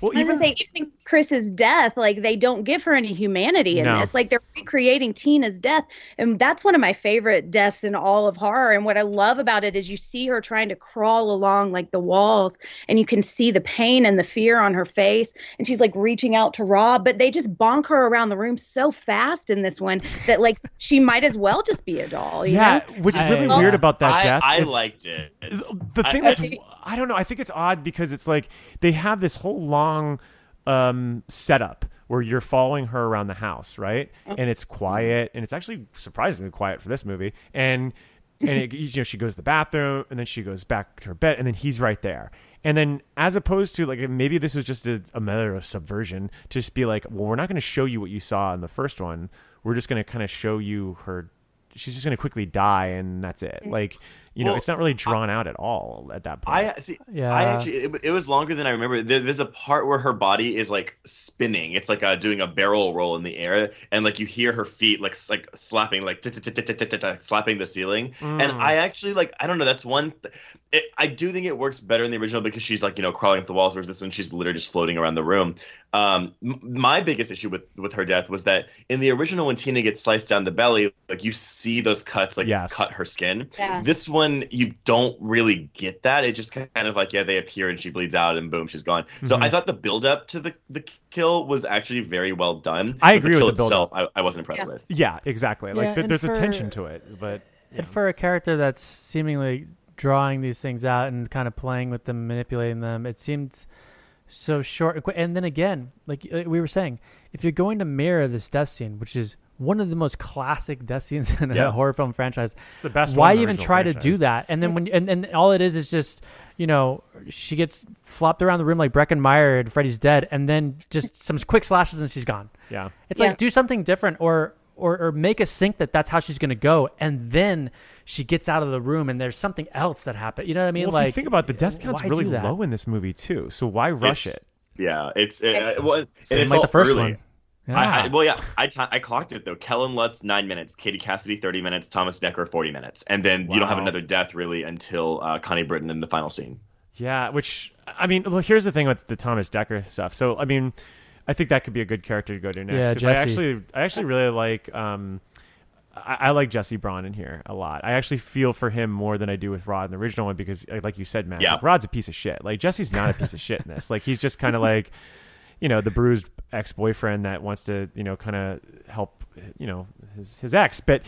Speaker 6: Well,
Speaker 7: I was
Speaker 6: even
Speaker 7: gonna say, even Chris's death, like they don't give her any humanity in
Speaker 6: No.
Speaker 7: this. Like they're recreating Tina's death, and that's one of my favorite deaths in all of horror. And what I love about it is you see her trying to crawl along like the walls, and you can see the pain and the fear on her face, and she's like reaching out to Rob, but they just bonk her around the room so fast in this one that like she might as well just be a doll. You
Speaker 6: yeah,
Speaker 7: know?
Speaker 6: what's really
Speaker 3: I-
Speaker 6: weird about that
Speaker 8: I,
Speaker 6: death
Speaker 8: I
Speaker 6: is-
Speaker 8: liked it.
Speaker 6: the
Speaker 8: I-
Speaker 6: thing that's I don't know. I think it's odd because it's like they have this whole long um, setup where you're following her around the house, right? And it's quiet, and it's actually surprisingly quiet for this movie. And and it, you know she goes to the bathroom, and then she goes back to her bed, and then he's right there. And then, as opposed to like maybe this was just a, a matter of subversion, to just be like, well, we're not going to show you what you saw in the first one. We're just going to kind of show you her. She's just going to quickly die, and that's it. Like, you know,
Speaker 8: Well,
Speaker 6: it's not really drawn out at all at that point.
Speaker 8: I see.
Speaker 3: Yeah.
Speaker 8: I actually, it, it was longer than I remember. There, there's a part where her body is like spinning. It's like uh, doing a barrel roll in the air, and like you hear her feet like like slapping, like slapping the ceiling. And
Speaker 6: Mm.
Speaker 8: I actually like. I don't know. That's one. Th- it, I do think it works better in the original because she's like you know crawling up the walls, whereas this one she's literally just floating around the room. Um, m- my biggest issue with with her death was that in the original, when Tina gets sliced down the belly, like you see those cuts like
Speaker 6: Yes.
Speaker 8: cut her skin.
Speaker 7: Yeah.
Speaker 8: This one, you don't really get that. It just kind of like, yeah, they appear and she bleeds out and boom, she's gone. So
Speaker 6: Mhm.
Speaker 8: I thought the build up to the, the kill was actually very well done.
Speaker 6: I agree
Speaker 8: the kill
Speaker 6: with the build-up.
Speaker 8: itself, I, I wasn't impressed
Speaker 7: Yeah.
Speaker 8: with.
Speaker 6: Yeah, exactly. Like
Speaker 3: Yeah,
Speaker 6: th-
Speaker 3: and
Speaker 6: there's a
Speaker 3: for-
Speaker 6: tension to it, but
Speaker 3: And for a character that's seemingly drawing these things out and kind of playing with them, manipulating them, it seemed so short. and then again, like like we were saying, if you're going to mirror this death scene, which is one of the most classic death scenes in
Speaker 6: Yeah.
Speaker 3: a horror film franchise,
Speaker 6: it's the best.
Speaker 3: why
Speaker 6: one
Speaker 3: even
Speaker 6: original
Speaker 3: try to do that? And then when and, and all it is is just you know she gets flopped around the room like Breckin Meyer and Freddy's dead, and then just some quick slashes and she's gone.
Speaker 6: Yeah.
Speaker 3: It's
Speaker 7: Yeah.
Speaker 3: like do something different or or or make us think that that's how she's going to go and then she gets out of the room and there's something else that happened. You know what I mean?
Speaker 6: Well,
Speaker 3: like
Speaker 6: if you think about it, the death count's really low in this movie too. So why rush it?
Speaker 8: Yeah, it's it, uh, well, and it's
Speaker 3: like
Speaker 8: all
Speaker 3: the first
Speaker 8: early.
Speaker 3: one. Yeah.
Speaker 8: I, I, well, yeah, I, I clocked it though. Kellan Lutz nine minutes, Katie Cassidy thirty minutes, Thomas Dekker forty minutes, and then you don't have another death really until uh, Connie Britton in the final scene.
Speaker 6: Yeah, which I mean, look, here's the thing with the Thomas Dekker stuff. So I mean, I think that could be a good character to go to next.
Speaker 3: Yeah,
Speaker 6: 'cause I actually, I actually really like. Um, I, I like Jesse Braun in here a lot. I actually feel for him more than I do with Rod in the original one because, uh, like you said, man,
Speaker 8: Yeah.
Speaker 6: like, Rod's a piece of shit. Like Jesse's not a piece of shit in this. Like he's just kind of like, you know, the bruised ex boyfriend that wants to, you know, kind of help, you know, his his ex, but.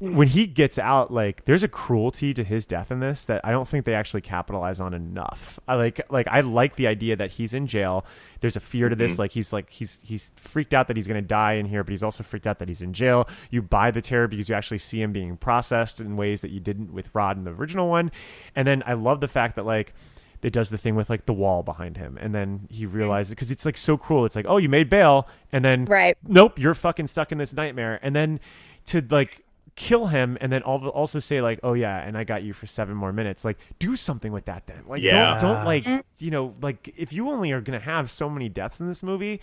Speaker 6: When he gets out, like there's a cruelty to his death in this that I don't think they actually capitalize on enough. I like, like I like the idea that he's in jail. There's a fear to this,
Speaker 8: Mhm.
Speaker 6: like he's like he's he's freaked out that he's going to die in here, but he's also freaked out that he's in jail. You buy the terror because you actually see him being processed in ways that you didn't with Rod in the original one. And then I love the fact that like it does the thing with like the wall behind him, and then he realizes because it's like so cruel. It's like oh you made bail, and then
Speaker 7: Right.
Speaker 6: nope you're fucking stuck in this nightmare, and then to like kill him and then also say like oh yeah and i got you for seven more minutes. Like do something with that then. Like
Speaker 8: Yeah.
Speaker 6: don't don't like you know like if you only are gonna have so many deaths in this movie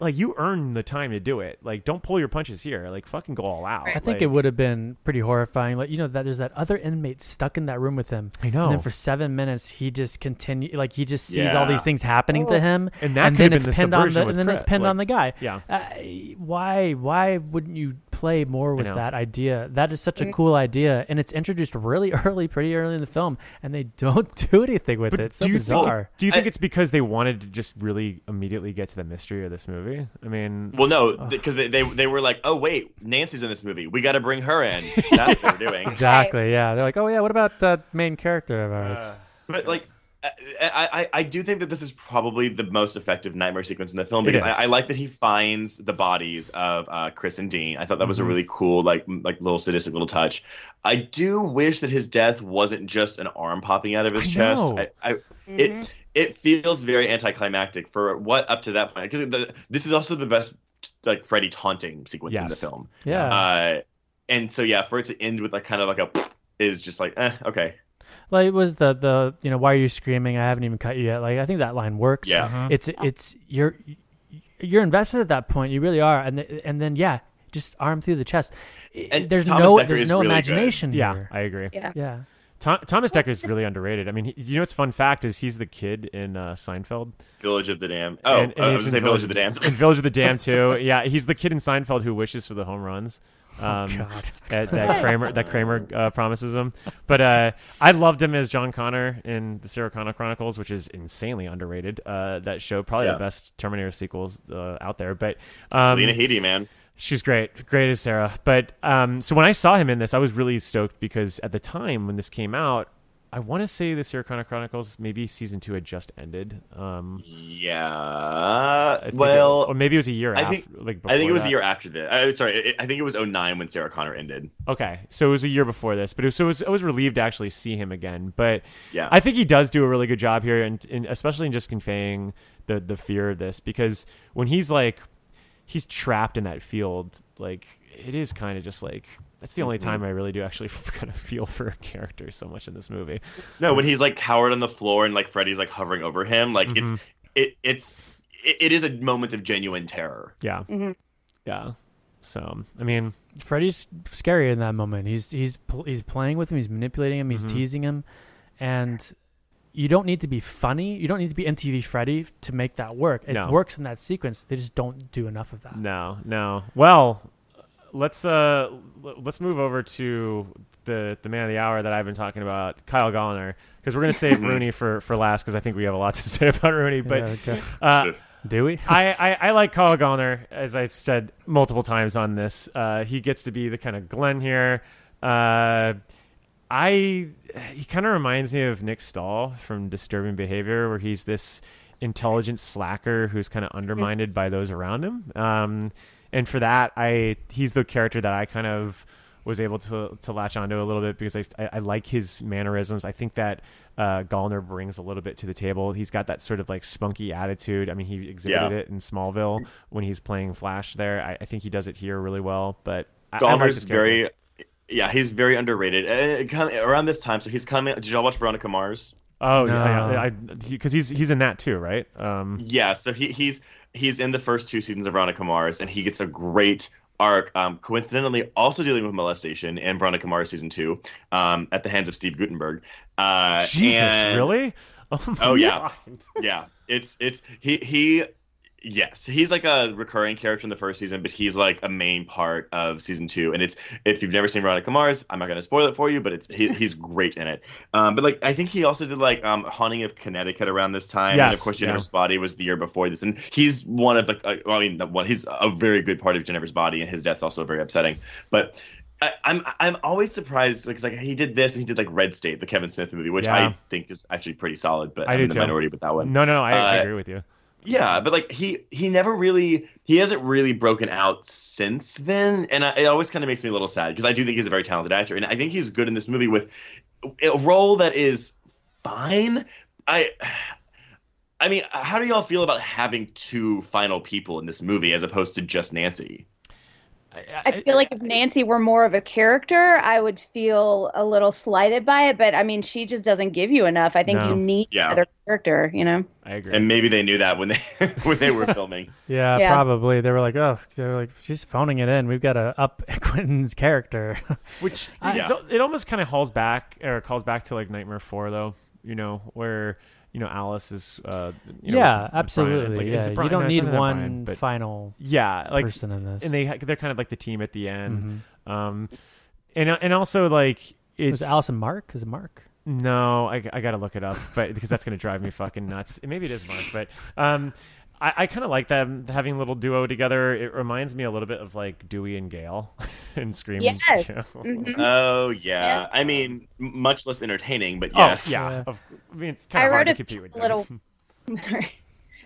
Speaker 6: like you earn the time to do it like don't pull your punches here like fucking go all out
Speaker 3: I think
Speaker 6: Like,
Speaker 3: it would have been pretty horrifying. Like you know that there's that other inmate stuck in that room with him.
Speaker 6: I know.
Speaker 3: And then for seven minutes he just continue like he just sees all these things happening to him,
Speaker 6: And that could
Speaker 3: then
Speaker 6: have
Speaker 3: it's
Speaker 6: been the
Speaker 3: pinned on
Speaker 6: subversion
Speaker 3: the
Speaker 6: with
Speaker 3: and then it's pinned
Speaker 6: like-
Speaker 3: on the guy.
Speaker 6: yeah.
Speaker 3: Uh, why why wouldn't you play more with that idea? That is such a cool idea, and it's introduced really early, pretty early in the film, and they don't do anything with
Speaker 6: but
Speaker 3: it. It's so
Speaker 6: do you
Speaker 3: bizarre.
Speaker 6: think do you think
Speaker 8: I-
Speaker 6: it's because they wanted to just really immediately get to the mystery of this movie i mean
Speaker 8: Well, no, because they, they they were like, oh wait, Nancy's in this movie. We got to bring her in. That's what they're doing.
Speaker 3: Exactly. Yeah. They're like, oh yeah, what about the main character of
Speaker 6: Uh,
Speaker 3: ours?
Speaker 8: But like, I, I I- I do think that this is probably the most effective nightmare sequence in the film because. I, I like that he finds the bodies of uh, Chris and Dean. I thought that was
Speaker 6: Mm-hmm.
Speaker 8: a really cool, like like little sadistic little touch. I do wish that his death wasn't just an arm popping out of his
Speaker 6: I
Speaker 8: chest.
Speaker 6: know.
Speaker 8: I, I it it feels very anticlimactic for what up to that point because this is also the best like Freddy taunting sequence in the film.
Speaker 3: Yeah.
Speaker 8: Uh, and so yeah, for it to end with like kind of like a is just like eh, okay.
Speaker 3: Like it was the the you know why are you screaming? I haven't even cut you yet. Like I think that line works.
Speaker 8: Yeah. Mhm.
Speaker 3: It's it's you're you're invested at that point. You really are. And th- and then yeah, just arm through the chest.
Speaker 8: And
Speaker 3: there's
Speaker 8: Thomas
Speaker 3: no
Speaker 8: Dekker
Speaker 3: there's no
Speaker 8: really good.
Speaker 3: imagination
Speaker 6: Yeah. I agree.
Speaker 7: Yeah.
Speaker 3: Yeah.
Speaker 6: Tho- Thomas Dekker is really underrated. I mean, he, you know what's fun fact is he's the kid in uh, Seinfeld.
Speaker 8: Village of the Dam. Oh,
Speaker 6: And- and
Speaker 8: I was gonna say Village of the Dam.
Speaker 6: In Village of the Damned too. Yeah, he's the kid in Seinfeld who wishes for the home runs. Um,
Speaker 3: God.
Speaker 6: That, that Kramer that Kramer uh, promises him. But uh, I loved him as John Connor in the Sarah Connor Chronicles, which is insanely underrated. Uh, that show probably
Speaker 8: Yeah.
Speaker 6: the best Terminator sequels uh, out there. But um,
Speaker 8: Lena Headey, man.
Speaker 6: She's great, great as Sarah. But um, so when I saw him in this, I was really stoked because at the time when this came out, I want to say the Sarah Connor Chronicles, maybe season two had just ended. Um,
Speaker 8: Yeah.
Speaker 6: I think it-
Speaker 8: well,
Speaker 6: or maybe it was a year
Speaker 8: I
Speaker 6: after.
Speaker 8: think
Speaker 6: like
Speaker 8: I think it was
Speaker 6: that.
Speaker 8: the year after this. Uh, sorry, it, I think it was 09 when Sarah Connor ended.
Speaker 6: Okay, so it was a year before this, but it was, so it was, I was relieved to actually see him again. But
Speaker 8: Yeah.
Speaker 6: I think he does do a really good job here, and, and especially in just conveying the the fear of this, because when he's like he's trapped in that field, like it is kind of just like that's the only
Speaker 8: Mhm.
Speaker 6: time I really do actually kind of feel for a character so much in this movie.
Speaker 8: No, when he's like cowered on the floor and like Freddy's like hovering over him, like
Speaker 6: Mhm.
Speaker 8: it's it it's it, it is a moment of genuine terror.
Speaker 6: Yeah,
Speaker 7: Mm-hmm.
Speaker 6: yeah. So I mean,
Speaker 3: Freddy's scary in that moment. He's he's he's playing with him. He's manipulating him. He's
Speaker 6: Mhm.
Speaker 3: teasing him, and you don't need to be funny. You don't need to be MTV Freddy to make that work. It
Speaker 6: No.
Speaker 3: works in that sequence. They just don't do enough of that.
Speaker 6: No, no. Well, let's uh let's move over to the the man of the hour that I've been talking about, Kyle Gallner, because we're gonna save Rooney for for last because I think we have a lot to say about Rooney. But
Speaker 3: Yeah, okay.
Speaker 6: uh,
Speaker 3: Do we?
Speaker 6: I, I I like Kyle Gallner as I've said multiple times on this. Uh, he gets to be the kind of Glenn here. Uh, I he kind of reminds me of Nick Stahl from Disturbing Behavior, where he's this intelligent slacker who's kind of undermined by those around him. Um, and for that, I he's the character that I kind of was able to to latch onto a little bit because I I, I like his mannerisms. I think that uh, Gallner brings a little bit to the table. He's got that sort of like spunky attitude. I mean, he exhibited
Speaker 8: Yeah.
Speaker 6: it in Smallville when he's playing Flash. There, I, I think he does it here really well. But I, I like
Speaker 8: Gallner's
Speaker 6: this character.
Speaker 8: very yeah, he's very underrated. Uh, come- around this time, so he's coming. Did y'all watch Veronica Mars?
Speaker 6: Oh
Speaker 3: No.
Speaker 6: yeah, because he's he's in that too, right? Um,
Speaker 8: Yeah, so he, he's he's in the first two seasons of Veronica Mars, and he gets a great arc. Um, coincidentally, also dealing with molestation in Veronica Mars season two, um, at the hands of Steve Guttenberg. Uh,
Speaker 6: Jesus,
Speaker 8: and-
Speaker 6: really? Oh, my
Speaker 8: Oh yeah,
Speaker 6: God.
Speaker 8: yeah. It's it's he he. Yes, he's like a recurring character in the first season, but he's like a main part of season two. And it's if you've never seen Veronica Mars, I'm not going to spoil it for you, but it's he, he's great in it. Um, but like I think he also did like um, Haunting of Connecticut around this time, and of course
Speaker 6: yeah.
Speaker 8: Jennifer's Body was the year before this, and he's one of the uh, well, I mean one he's a very good part of Jennifer's Body, and his death's also very upsetting. But I, I'm I'm always surprised because like he did this and he did like Red State, the Kevin Smith movie, which
Speaker 6: Yeah.
Speaker 8: I think is actually pretty solid. But
Speaker 6: I
Speaker 8: I'm
Speaker 6: do
Speaker 8: in the
Speaker 6: too.
Speaker 8: minority with that one.
Speaker 6: No, no, no. I, I
Speaker 8: Uh,
Speaker 6: agree with you.
Speaker 8: Yeah, but like he he never really he hasn't really broken out since then, and I, it always kind of makes me a little sad because I do think he's a very talented actor, and I think he's good in this movie with a role that is fine. I. I mean, how do y'all feel about having two final people in this movie as opposed to just Nancy?
Speaker 7: I feel like if Nancy were more of a character, I would feel a little slighted by it. But I mean, she just doesn't give you enough. I think
Speaker 8: No.
Speaker 7: you need
Speaker 8: Yeah.
Speaker 7: another character. You know.
Speaker 6: I agree.
Speaker 8: And maybe they knew that when they when they were filming.
Speaker 3: Yeah,
Speaker 7: Yeah.
Speaker 3: probably. They were like, oh, they were like, she's phoning it in. We've got to up Quentin's character.
Speaker 6: Which
Speaker 3: I-
Speaker 6: it's, it almost kind of hauls back or calls back to like Nightmare Four, though. You know where you know Alice is. Uh, you know,
Speaker 3: Yeah,
Speaker 6: with
Speaker 3: absolutely,
Speaker 6: Brian.
Speaker 3: yeah.
Speaker 6: it
Speaker 3: You don't
Speaker 6: No,
Speaker 3: need one
Speaker 6: Brian, but-
Speaker 3: final
Speaker 6: Yeah, like
Speaker 3: person in this.
Speaker 6: and they they're kind of like the team at the end.
Speaker 3: Mhm.
Speaker 6: Um, and and also like it's
Speaker 3: it Allison Mark? Is it Mark?
Speaker 6: No, I, I gotta look it up, but because that's gonna drive me fucking nuts. Maybe it is Mark, but um, I, I kind of like them having a little duo together. It reminds me a little bit of like Dewey and Gale and Scream.
Speaker 7: Yes.
Speaker 6: You know?
Speaker 7: Mhm.
Speaker 8: Oh yeah. I mean, much less entertaining, but
Speaker 6: Oh,
Speaker 8: yes.
Speaker 6: yeah. Of, I mean, it's kind of hard
Speaker 7: wrote
Speaker 6: to
Speaker 7: a
Speaker 6: compete with
Speaker 7: little.
Speaker 6: them.
Speaker 7: Sorry.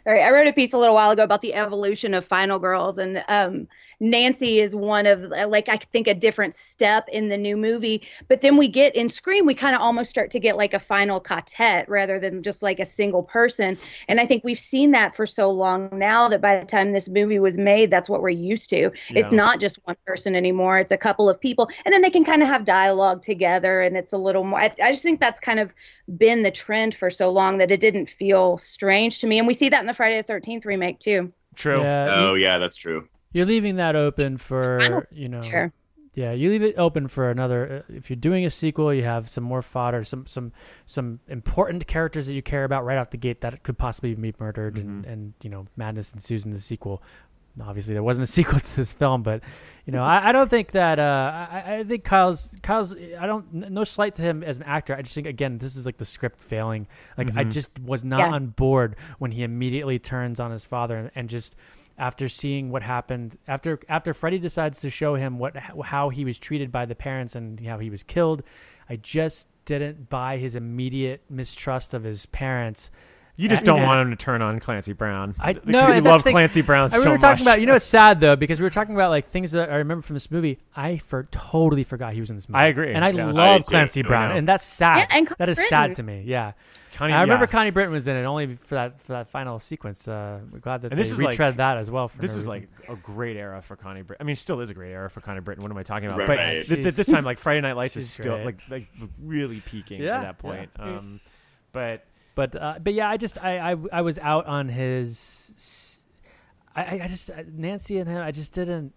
Speaker 7: Sorry, I wrote a piece a little while ago about the evolution of Final Girls, and um, Nancy is one of uh, like I think a different step in the new movie. But then we get in Scream, we kind of almost start to get like a final quartet rather than just like a single person. And I think we've seen that for so long now that by the time this movie was made, that's what we're used to. It's not just one person anymore; it's a couple of people, and then they can kind of have dialogue together, and it's a little more. I, I just think that's kind of been the trend for so long that it didn't feel strange to me, and we see that in the Friday the Thirteenth remake too.
Speaker 6: True.
Speaker 3: Yeah,
Speaker 8: Oh yeah, that's true.
Speaker 3: You're leaving that open for you know.
Speaker 7: there.
Speaker 3: Yeah, you leave it open for another. uh, If you're doing a sequel, you have some more fodder, some some some important characters that you care about right out the gate that could possibly be murdered, and and you know madness ensues in the sequel. Obviously, there wasn't a sequel to this film, but you know, I, I don't think that. Uh, I, I think Kyle's Kyle's. I don't. No slight to him as an actor. I just think again, this is like the script failing. Like I
Speaker 14: Mhm.
Speaker 3: just was not
Speaker 14: Yeah.
Speaker 3: on board when he immediately turns on his father and, and just after seeing what happened after after Freddie decides to show him what how he was treated by the parents and how he was killed, I just didn't buy his immediate mistrust of his parents.
Speaker 6: You just don't
Speaker 3: and-
Speaker 6: want him to turn on Clancy Brown.
Speaker 3: I
Speaker 6: Because
Speaker 3: no,
Speaker 6: you
Speaker 3: and that's
Speaker 6: love
Speaker 3: the thing.
Speaker 6: Clancy Brown
Speaker 3: I- we
Speaker 6: so
Speaker 3: were talking
Speaker 6: much.
Speaker 3: about. You know, it's sad though because we were talking about like things that I remember from this movie. I for totally forgot he was in this movie.
Speaker 6: I agree,
Speaker 3: and I
Speaker 6: yeah. I
Speaker 3: love
Speaker 6: do.
Speaker 3: Clancy
Speaker 6: I
Speaker 3: Brown,
Speaker 6: know.
Speaker 3: and that's sad.
Speaker 7: Yeah, and Connie
Speaker 3: that is
Speaker 7: Britton.
Speaker 3: sad to me. Yeah.
Speaker 6: Connie-
Speaker 3: I remember
Speaker 6: yeah.
Speaker 3: Connie Britton was in it only for that for that final sequence. Uh, we're glad that
Speaker 6: And
Speaker 3: they
Speaker 6: this is
Speaker 3: retread
Speaker 6: like,
Speaker 3: that as well. For
Speaker 6: this
Speaker 3: no
Speaker 6: is
Speaker 3: reason.
Speaker 6: like a great era for Connie Britton. I mean, it still is a great era for Connie Britton. What am I talking about?
Speaker 8: Right.
Speaker 6: But
Speaker 8: Right.
Speaker 6: th- th- this time, like Friday Night Lights is
Speaker 3: she's
Speaker 6: still
Speaker 3: great.
Speaker 6: like like really peaking
Speaker 3: Yeah,
Speaker 6: at that point. Um, but
Speaker 3: But uh, but yeah, I just I, I I was out on his. I I- I just Nancy and him. I just didn't.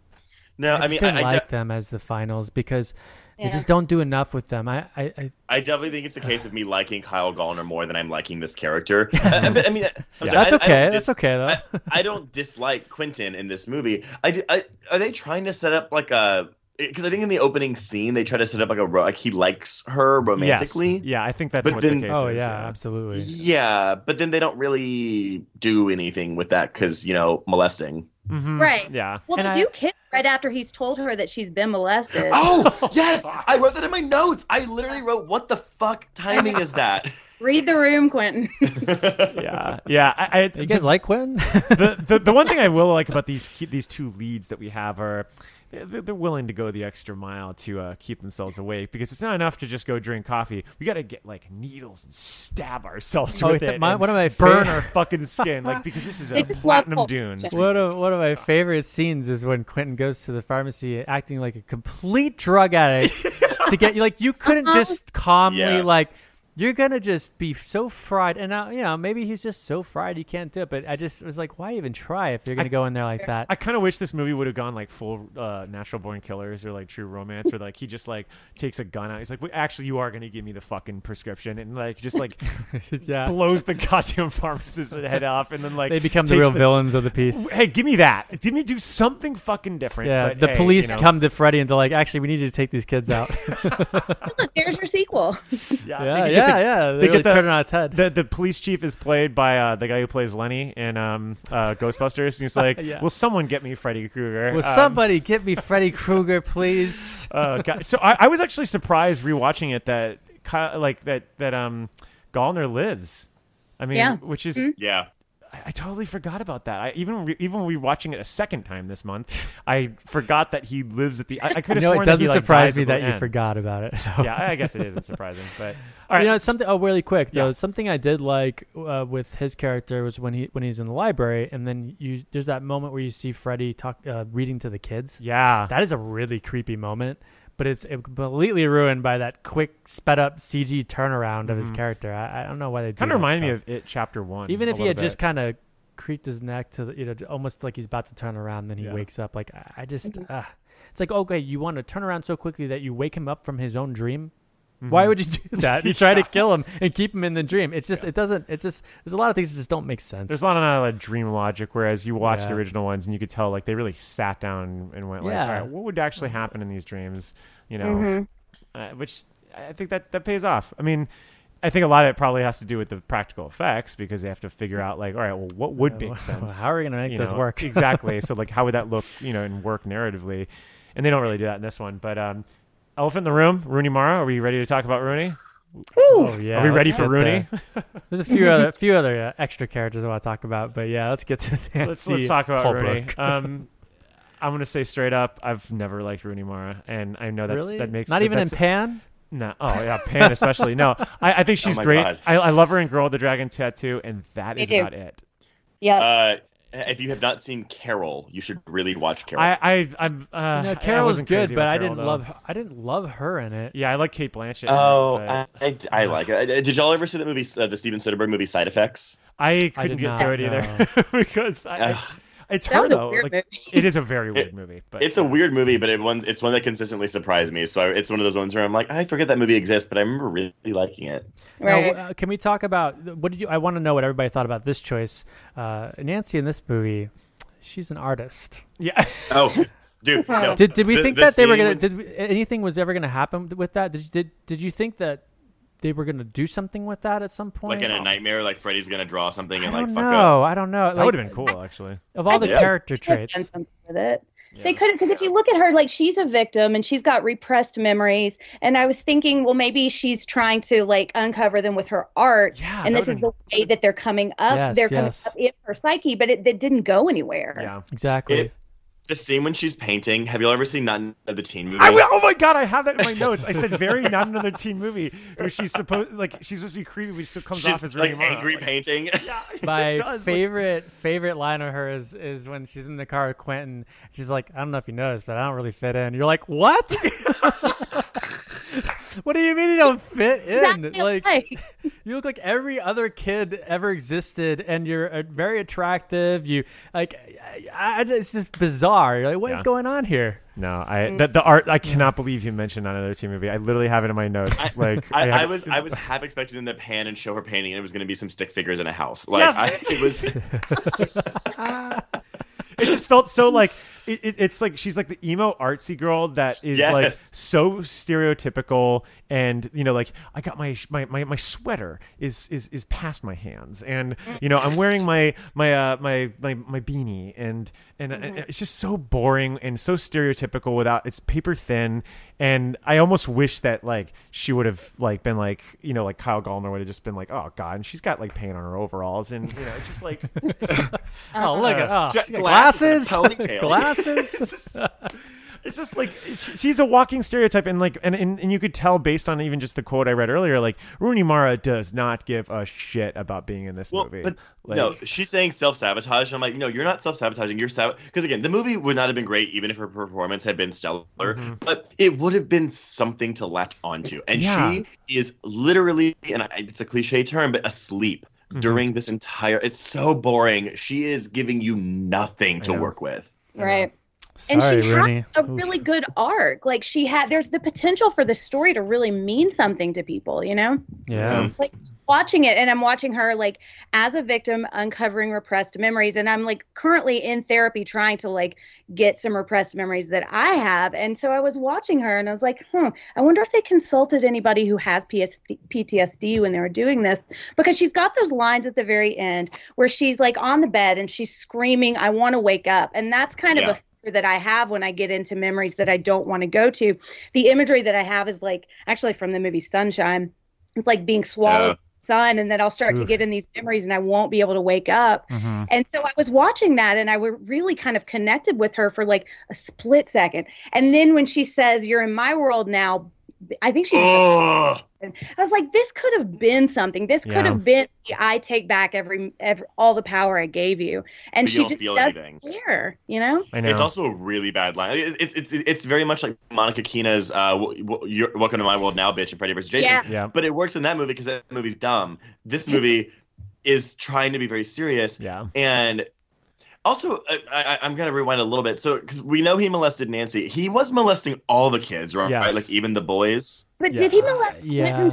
Speaker 8: No, I
Speaker 3: just
Speaker 8: mean,
Speaker 3: didn't
Speaker 8: I- I
Speaker 3: like
Speaker 8: de-
Speaker 3: them as the finals because they just don't do enough with them. I I, I
Speaker 8: I definitely think it's a case of me liking Kyle Gallner more than I'm liking this character. I, I mean, I mean, I'm
Speaker 3: Yeah.
Speaker 8: sorry,
Speaker 3: That's
Speaker 8: I- I
Speaker 3: okay.
Speaker 8: don't
Speaker 3: That's okay, though.
Speaker 8: I, I don't dislike Quentin in this movie. I, I are they trying to set up like a? Because I think in the opening scene they try to set up like a like he likes her romantically.
Speaker 6: Yes. Yeah, I think that's
Speaker 8: But
Speaker 6: what
Speaker 8: then-
Speaker 6: the case
Speaker 3: oh
Speaker 6: is.
Speaker 3: yeah, absolutely.
Speaker 8: Yeah, but then they don't really do anything with that because you know molesting.
Speaker 6: Mm-hmm.
Speaker 7: Right.
Speaker 6: Yeah.
Speaker 7: Well,
Speaker 3: And
Speaker 7: they
Speaker 3: I-
Speaker 7: do kiss right after he's told her that she's been molested.
Speaker 8: Oh yes, I wrote that in my notes. I literally wrote, "What the fuck timing is that?"
Speaker 7: Read the room, Quentin.
Speaker 6: yeah, yeah. I, I,
Speaker 3: You guys like Quentin?
Speaker 6: the, the the one thing I will like about these these two leads that we have are they're, they're willing to go the extra mile to uh, keep themselves awake because it's not enough to just go drink coffee. We got to get like needles and stab ourselves
Speaker 3: Oh,
Speaker 6: with it.
Speaker 3: my-
Speaker 6: and
Speaker 3: one of my
Speaker 6: burn
Speaker 3: fa-
Speaker 6: our fucking skin like because this is a platinum
Speaker 7: love
Speaker 6: dunes.
Speaker 3: One of one of my favorite scenes is when Quentin goes to the pharmacy acting like a complete drug addict to get you like you couldn't just calmly
Speaker 8: Yeah.
Speaker 3: like you're gonna just be so fried and now you know maybe he's just so fried he can't do it but I just was like why even try if you're gonna go in there like that
Speaker 6: I kind of wish this movie would have gone like full uh, natural born killers or like true romance, where like he just like takes a gun out. He's like, "Wait, actually, you are gonna give me the fucking prescription, and like just like
Speaker 3: yeah
Speaker 6: blows the goddamn pharmacist's head off, and then like
Speaker 3: they become the
Speaker 6: takes
Speaker 3: real villains of the piece
Speaker 6: Hey, give me that. Give me do something fucking different.
Speaker 3: yeah
Speaker 6: but
Speaker 3: the
Speaker 6: hey,
Speaker 3: police
Speaker 6: you know.
Speaker 3: come to Freddy and they're like actually we need you to take these kids out
Speaker 7: Look, there's your sequel.
Speaker 6: Yeah,
Speaker 3: yeah
Speaker 6: they
Speaker 3: yeah
Speaker 6: the-
Speaker 3: yeah
Speaker 6: They
Speaker 3: they, really
Speaker 6: get the,
Speaker 3: turn it on its head
Speaker 6: The, the police chief is played by uh, the guy who plays Lenny in um, uh, Ghostbusters. And he's like,
Speaker 3: Yeah.
Speaker 6: "Will someone get me Freddy Krueger?
Speaker 3: will
Speaker 6: Um,
Speaker 3: somebody get me Freddy Krueger please
Speaker 6: Uh, God. So I, I was actually surprised rewatching it that like that that um Gallner lives. I mean,
Speaker 7: Yeah.
Speaker 6: which is
Speaker 7: Mhm.
Speaker 8: Yeah.
Speaker 6: I, I totally forgot about that. I even re- even rewatching it a second time this month, I forgot that he lives at the. I, I could have
Speaker 3: you know,
Speaker 6: sworn
Speaker 3: it doesn't
Speaker 6: he, like,
Speaker 3: surprise
Speaker 6: dies
Speaker 3: me that you
Speaker 6: end.
Speaker 3: forgot about it. though.
Speaker 6: Yeah, I guess it isn't surprising, but all right.
Speaker 3: You know, it's something. Oh, really quick though.
Speaker 6: Yeah.
Speaker 3: Something I did like uh, with his character was when he when he's in the library, and then you there's that moment where you see Freddy talk uh, reading to the kids.
Speaker 6: yeah,
Speaker 3: That is a really creepy moment, but it's completely ruined by that quick sped up CG turnaround of his character. I, I don't know why they do
Speaker 6: kind of
Speaker 3: remind
Speaker 6: reminded me of it chapter one.
Speaker 3: Even if he
Speaker 6: little
Speaker 3: had just kind of creaked his neck to the, you know almost like he's about to turn around, then he
Speaker 6: Yeah.
Speaker 3: wakes up. Like I, I just, uh, it's like okay, you want to turn around so quickly that you wake him up from his own dream. Why would you do that? You try to kill him and keep him in the dream. It's just, it doesn't. It's just, there's a lot of things that just don't make sense.
Speaker 6: There's a lot of uh, like, dream logic, whereas you watch the original ones and you could tell like they really sat down and went like,
Speaker 3: Yeah.
Speaker 6: all right, what would actually happen in these dreams? You know,
Speaker 7: Mhm.
Speaker 6: uh, which I think that that pays off. I mean, I think a lot of it probably has to do with the practical effects because they have to figure out like, all right, well, what would
Speaker 3: Yeah,
Speaker 6: make
Speaker 3: well,
Speaker 6: sense?
Speaker 3: how are we gonna make
Speaker 6: You
Speaker 3: this
Speaker 6: know,
Speaker 3: work?
Speaker 6: exactly. So like, how would that look? You know, and work narratively, and they don't really do that in this one. But um, elephant in the room, Rooney Mara. Are we ready to talk about Rooney?
Speaker 3: Oh yeah.
Speaker 6: Are we ready for Rooney?
Speaker 3: there. There's a few other few other uh, extra characters I want to talk about, but yeah, let's get to Nancy
Speaker 6: let's let's talk about Rooney. Um, I'm gonna say straight up, I've never liked Rooney Mara, and I know that's
Speaker 3: Really?
Speaker 6: that makes
Speaker 3: Not even in
Speaker 6: that's-
Speaker 3: Pan?
Speaker 6: No, oh yeah, Pan especially. No, I, I think
Speaker 8: Oh
Speaker 6: she's
Speaker 8: my
Speaker 6: great. I, I love her in Girl with the Dragon Tattoo, and that
Speaker 7: Me
Speaker 6: is
Speaker 7: too.
Speaker 6: about it.
Speaker 7: Yeah.
Speaker 8: Uh, if you have not seen Carol, you should really watch Carol.
Speaker 6: I I I'm uh,
Speaker 3: You know,
Speaker 6: I
Speaker 3: Carol was good, but
Speaker 6: about
Speaker 3: I
Speaker 6: Carol,
Speaker 3: didn't
Speaker 6: though.
Speaker 3: love I didn't love her in it.
Speaker 6: Yeah, I like Cate Blanchett. in it,
Speaker 8: oh,
Speaker 6: but
Speaker 8: I, I, I like it. Uh, Did y'all ever see the movie, uh, the Steven Soderbergh movie Side Effects?
Speaker 6: I
Speaker 3: I
Speaker 6: couldn't
Speaker 3: did
Speaker 6: get through it either because I, I-
Speaker 8: Ugh.
Speaker 6: It's
Speaker 7: That
Speaker 6: her though. Like, it is a very weird
Speaker 8: It-
Speaker 6: movie, but
Speaker 8: It's a weird movie, but it one it's one that consistently surprised me. So it's one of those ones where I'm like, I forget that movie exists, but I remember really liking it.
Speaker 3: Now,
Speaker 7: Right.
Speaker 3: uh, can we talk about what did you? I want to know what everybody thought about this choice. Uh, Nancy in this movie, she's an artist.
Speaker 6: yeah.
Speaker 8: Oh, dude, no.
Speaker 3: Did did we
Speaker 8: The-
Speaker 3: think
Speaker 8: the
Speaker 3: that they were gonna? Did we, anything was ever gonna happen with that? Did did did you think that they were gonna do something with that at some point?
Speaker 8: like in a nightmare, like Freddy's gonna draw something
Speaker 3: I
Speaker 8: and like
Speaker 3: don't
Speaker 8: fuck
Speaker 3: know.
Speaker 8: up.
Speaker 3: I don't know.
Speaker 6: That would have been cool, actually.
Speaker 3: Of all the
Speaker 8: Yeah.
Speaker 3: character
Speaker 7: They could have done
Speaker 3: traits,
Speaker 7: something with it. They could because if you look at her, like she's a victim and she's got repressed memories. And I was thinking, well, maybe she's trying to like uncover them with her art.
Speaker 6: Yeah,
Speaker 7: and this is the way that they're coming up.
Speaker 3: Yes,
Speaker 7: they're coming
Speaker 3: yes.
Speaker 7: up in her psyche, but it, it didn't go anywhere.
Speaker 6: Yeah.
Speaker 3: exactly.
Speaker 8: It- The scene when she's painting. Have y'all ever seen Not Another Teen Movie?
Speaker 6: I oh my god, I have that in my notes. I said very not another teen movie where she's supposed like she's supposed to be creepy, but she still comes
Speaker 8: She's
Speaker 6: off as
Speaker 8: like
Speaker 6: Rooney
Speaker 8: angry
Speaker 6: Like,
Speaker 8: painting.
Speaker 6: Yeah,
Speaker 3: My
Speaker 6: it does, like-
Speaker 3: favorite favorite line of hers is when she's in the car with Quentin. She's like, "I don't know if you noticed, but I don't really fit in." You're like, "What? what do you mean you don't fit in?
Speaker 7: Exactly
Speaker 3: like,
Speaker 7: right.
Speaker 3: you look like every other kid ever existed, and you're uh, very attractive. You like, I, I, it's just bizarre. You're like, what is
Speaker 6: Yeah.
Speaker 3: going on here?
Speaker 6: No, I the, the art. I cannot believe you mentioned not another teen movie. I literally have it in my notes. like
Speaker 8: I,
Speaker 6: have-
Speaker 8: I was I was half expecting them to pan and show her painting, and it was going to be some stick figures in a house. Like
Speaker 6: Yes!
Speaker 8: I, it was.
Speaker 6: It just felt so like it, it, it's like she's like the emo artsy girl that is like so stereotypical and you know like i got my my my, my sweater is, is is past my hands. And you know i'm wearing my my uh my my, my beanie. And and and it's just so boring and so stereotypical without it's paper thin. And i almost wish that like she would have like been like you know like kyle gallner would have just been like oh god and she's got like paint on her overalls. And you know it's just like
Speaker 3: Oh, look at oh,
Speaker 8: Jet
Speaker 3: she got
Speaker 8: glasses.
Speaker 3: glasses,
Speaker 8: and a ponytail.
Speaker 3: glasses.
Speaker 6: it's just like she's a walking stereotype and like and, and and you could tell based on even just the quote i read earlier like rooney mara does not give a shit about being in this
Speaker 8: Well,
Speaker 6: movie
Speaker 8: but
Speaker 6: like,
Speaker 8: no, she's saying self sabotage. I'm like, no, you're not self sabotaging. You're because again, the movie would not have been great even if her performance had been stellar.
Speaker 6: Mm-hmm.
Speaker 8: But it would have been something to latch onto. And
Speaker 6: Yeah.
Speaker 8: she is literally, and I, it's a cliche term, but asleep
Speaker 6: Mm-hmm.
Speaker 8: during this entire. It's so boring. She is giving you nothing to work with.
Speaker 7: Right. And she
Speaker 3: Rooney.
Speaker 7: had a
Speaker 3: Oof.
Speaker 7: really good arc. Like she had, there's the potential for the story to really mean something to people, you know?
Speaker 3: Yeah.
Speaker 7: like watching it and i'm watching her like as a victim uncovering repressed memories and i'm like currently in therapy trying to like get some repressed memories that i have and so i was watching her and i was like hmm i wonder if they consulted anybody who has PSD, ptsd when they were doing this because she's got those lines at the very end where she's like on the bed and she's screaming i want to wake up and that's kind
Speaker 8: Yeah.
Speaker 7: of a fear that I have when I get into memories that I don't want to go to. The imagery that I have is like actually from the movie Sunshine. It's like being swallowed
Speaker 8: Yeah.
Speaker 7: by the sun, and then I'll start to get in these memories, and I won't be able to wake up.
Speaker 3: Mhm.
Speaker 7: And so I was watching that, and I were really kind of connected with her for like a split second. And then when she says, "You're in my world now," I think she.
Speaker 8: Oh,
Speaker 7: I was like, "This could have been something. This could
Speaker 6: Yeah.
Speaker 7: have been. the I take back every, every all the power I gave you." And
Speaker 8: you
Speaker 7: she just
Speaker 8: feel
Speaker 7: doesn't
Speaker 8: anything.
Speaker 7: care, you know.
Speaker 6: i know
Speaker 8: It's also a really bad line. It- It's it's it's very much like Monica Keena's uh, w- w- you're, "Welcome to My World Now, bitch" and Freddy vs. Jason.
Speaker 7: Yeah.
Speaker 6: yeah
Speaker 8: But it works in that movie because that movie's dumb. This movie is trying to be very serious.
Speaker 6: yeah
Speaker 8: And also, I, I, I'm going to rewind a little bit. So, because we know he molested Nancy, he was molesting all the kids, right?
Speaker 6: Yes.
Speaker 8: Like even the boys.
Speaker 7: But
Speaker 6: Yeah.
Speaker 7: did he molest
Speaker 3: Yeah.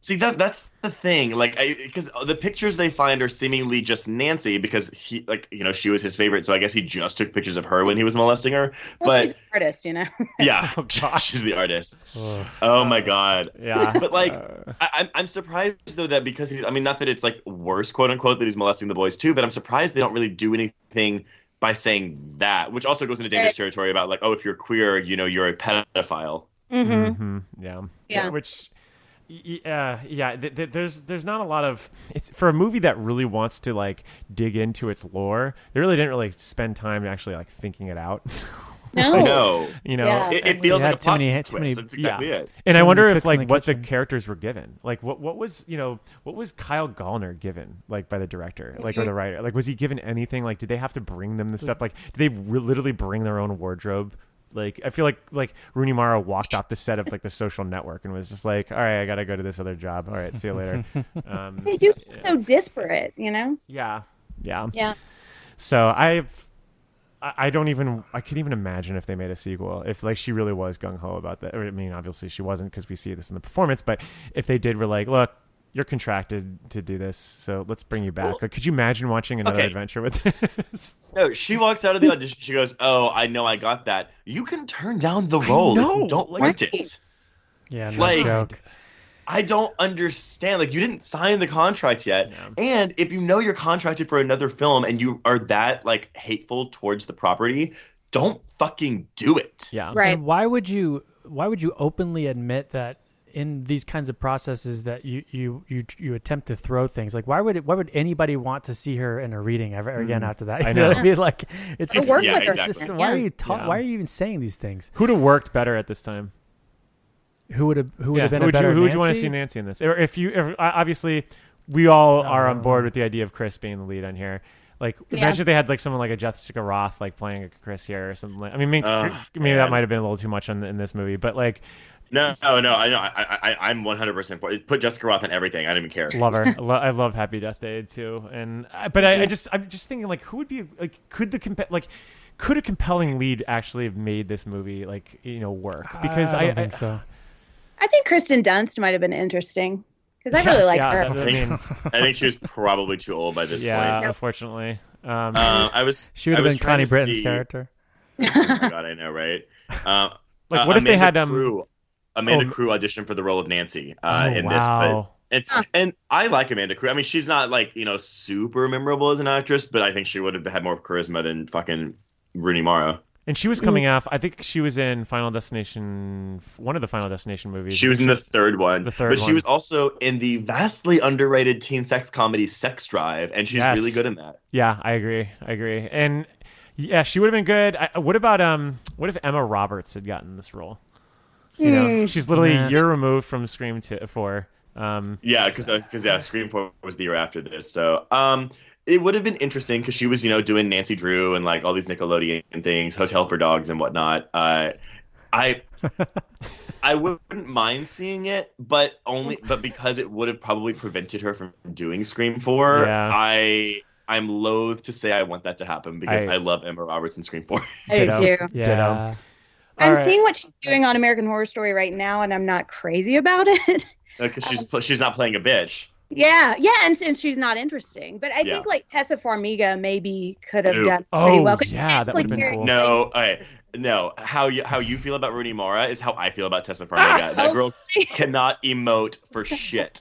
Speaker 7: Quentin?
Speaker 8: See that that's the thing. Like, because the pictures they find are seemingly just Nancy because he, like, you know, she was his favorite. So I guess he just took pictures of her when he was molesting her.
Speaker 7: Well,
Speaker 8: but
Speaker 7: she's an artist, you know.
Speaker 8: yeah,
Speaker 6: Oh, gosh.
Speaker 8: she's the artist.
Speaker 3: Ugh.
Speaker 8: Oh my god.
Speaker 6: yeah
Speaker 8: But like,
Speaker 6: Uh,
Speaker 8: I, I'm I'm surprised though that because he's I mean not that it's like worse quote unquote that he's molesting the boys too, but I'm surprised they don't really do anything by saying that, which also goes into dangerous territory about like oh if you're queer you know you're a pedophile.
Speaker 7: Mm-hmm.
Speaker 6: mhm, yeah
Speaker 7: Yeah.
Speaker 6: which Y- Uh, yeah, th- th- there's there's not a lot of it's for a movie that really wants to like dig into its lore. They really didn't really spend time actually like thinking it out.
Speaker 7: No.
Speaker 8: I know.
Speaker 6: you know,
Speaker 7: Yeah.
Speaker 8: It, it feels like a
Speaker 3: too
Speaker 8: plot
Speaker 3: many- too
Speaker 8: twist.
Speaker 3: many-
Speaker 8: That's exactly
Speaker 6: yeah.
Speaker 8: it.
Speaker 6: And I wonder if like
Speaker 3: the
Speaker 6: what the characters were given. Like what what was you know what was Kyle Gallner given like by the director like or the writer like was he given anything like did they have to bring them the stuff like did they re- literally bring their own wardrobe like I feel like like Rooney Mara walked off the set of like the Social Network and was just like all right I gotta go to this other job all right see you later um,
Speaker 7: They do so disparate, you know?
Speaker 6: yeah yeah
Speaker 7: Yeah.
Speaker 6: so I, I I don't even I could even imagine if they made a sequel if like she really was gung ho about that. Or, I mean, obviously she wasn't because we see this in the performance. But if they did, were like, look, you're contracted to do this, so let's bring you back. like, could you imagine watching another
Speaker 8: Okay.
Speaker 6: adventure with this?
Speaker 8: No, she walks out of the audition. She goes, "Oh, I know I got that. You can turn down the role. if you don't
Speaker 6: like-
Speaker 8: want it."
Speaker 3: Yeah, no
Speaker 8: Like-
Speaker 3: joke.
Speaker 8: I don't understand. Like, you didn't sign the contract yet, and if you know you're contracted for another film and you are that like hateful towards the property, don't fucking do it.
Speaker 6: Yeah,
Speaker 7: Right.
Speaker 3: And why would you? Why would you openly admit that in these kinds of processes that you you you you attempt to throw things? Like, why would it, why would anybody want to see her in a reading ever again after that?
Speaker 6: I
Speaker 3: You know what
Speaker 6: know.
Speaker 3: I mean? Like, it's
Speaker 7: Or
Speaker 3: just,
Speaker 7: work
Speaker 8: Yeah,
Speaker 7: with her.
Speaker 8: exactly.
Speaker 3: it's just why are you ta-
Speaker 6: Yeah.
Speaker 3: why are you even saying these things?
Speaker 6: Who'd have worked better at this time?
Speaker 3: Who would have who would
Speaker 6: Yeah,
Speaker 3: have been
Speaker 6: who
Speaker 3: a
Speaker 6: would
Speaker 3: better
Speaker 6: you, who would you want to see Nancy in this? Or if you, if, uh, obviously, we all
Speaker 3: No,
Speaker 6: are on board with the idea of Chris being the lead on here. Like,
Speaker 7: Yeah.
Speaker 6: imagine if they had like someone like a Jessica Rothe like playing a Chris here or something. Like, I mean, maybe,
Speaker 8: Oh,
Speaker 6: maybe that might have been a little too much in, in this movie, but like,
Speaker 8: No, no, no. I know. I, I, I'm 100 percent for it. Put Jessica Rothe in everything. I don't even care.
Speaker 6: love her. I, lo- I love Happy Death Day too, and but I, I just I'm just thinking like, who would be like, could the compa- like. Could a compelling lead actually have made this movie like you know work? Because
Speaker 3: I
Speaker 6: I,
Speaker 3: don't think so.
Speaker 7: I think Kristen Dunst might have been interesting because I really like
Speaker 6: yeah,
Speaker 7: her.
Speaker 8: I
Speaker 6: I
Speaker 8: think, I think she was probably too old by this
Speaker 6: yeah,
Speaker 8: point.
Speaker 6: unfortunately. Um,
Speaker 8: Um, I was.
Speaker 3: She would have been Connie Britton's
Speaker 8: see-
Speaker 3: character.
Speaker 8: Oh my god, I know, right? Um,
Speaker 6: Like,
Speaker 8: uh,
Speaker 6: what if they had, um,
Speaker 8: Crew, Amanda
Speaker 6: oh,
Speaker 8: Crew auditioned for the role of Nancy uh,
Speaker 6: oh,
Speaker 8: in this, but
Speaker 6: wow.
Speaker 8: and and I like Amanda Crew. I mean, she's not like you know super memorable as an actress, but I think she would have had more charisma than fucking Rooney Mara.
Speaker 6: And she was coming off. I think she was in Final Destination, one of the Final Destination movies.
Speaker 8: She was in the third one,
Speaker 6: The third
Speaker 8: but she was also in the vastly underrated teen sex comedy Sex Drive, and she's
Speaker 6: Yes.
Speaker 8: really good in that.
Speaker 6: Yeah, I agree. I agree. And yeah, she would have been good. I, what about um? What if Emma Roberts had gotten this role? You know, she's literally
Speaker 3: Yeah.
Speaker 6: a year removed from Scream two, four. Um,
Speaker 8: Yeah, because because yeah, Scream Four was the year after this, so um, it would have been interesting because she was you know doing Nancy Drew and like all these Nickelodeon things, Hotel for Dogs and whatnot. Uh, I I wouldn't mind seeing it, but only but because it would have probably prevented her from doing Scream Four.
Speaker 6: Yeah.
Speaker 8: I I'm loath to say I want that to happen because
Speaker 6: I-
Speaker 8: I, love Emma Roberts in Scream Four.
Speaker 7: I do too.
Speaker 3: Yeah.
Speaker 7: I'm
Speaker 6: All right.
Speaker 7: seeing what she's doing on American Horror Story right now, and I'm not crazy about it.
Speaker 8: Because she's pl- she's not playing a bitch.
Speaker 7: yeah, yeah, and, and she's not interesting. But I
Speaker 8: Yeah.
Speaker 7: think like Tessa Farmiga maybe could have
Speaker 8: Ooh.
Speaker 7: done pretty
Speaker 6: Oh,
Speaker 7: well. 'cause she's
Speaker 6: yeah, that would've been cool.
Speaker 8: No, okay, no. How you how you feel about Rooney Mara is how I feel about Tessa Farmiga. that
Speaker 7: Oh.
Speaker 8: girl cannot emote for shit.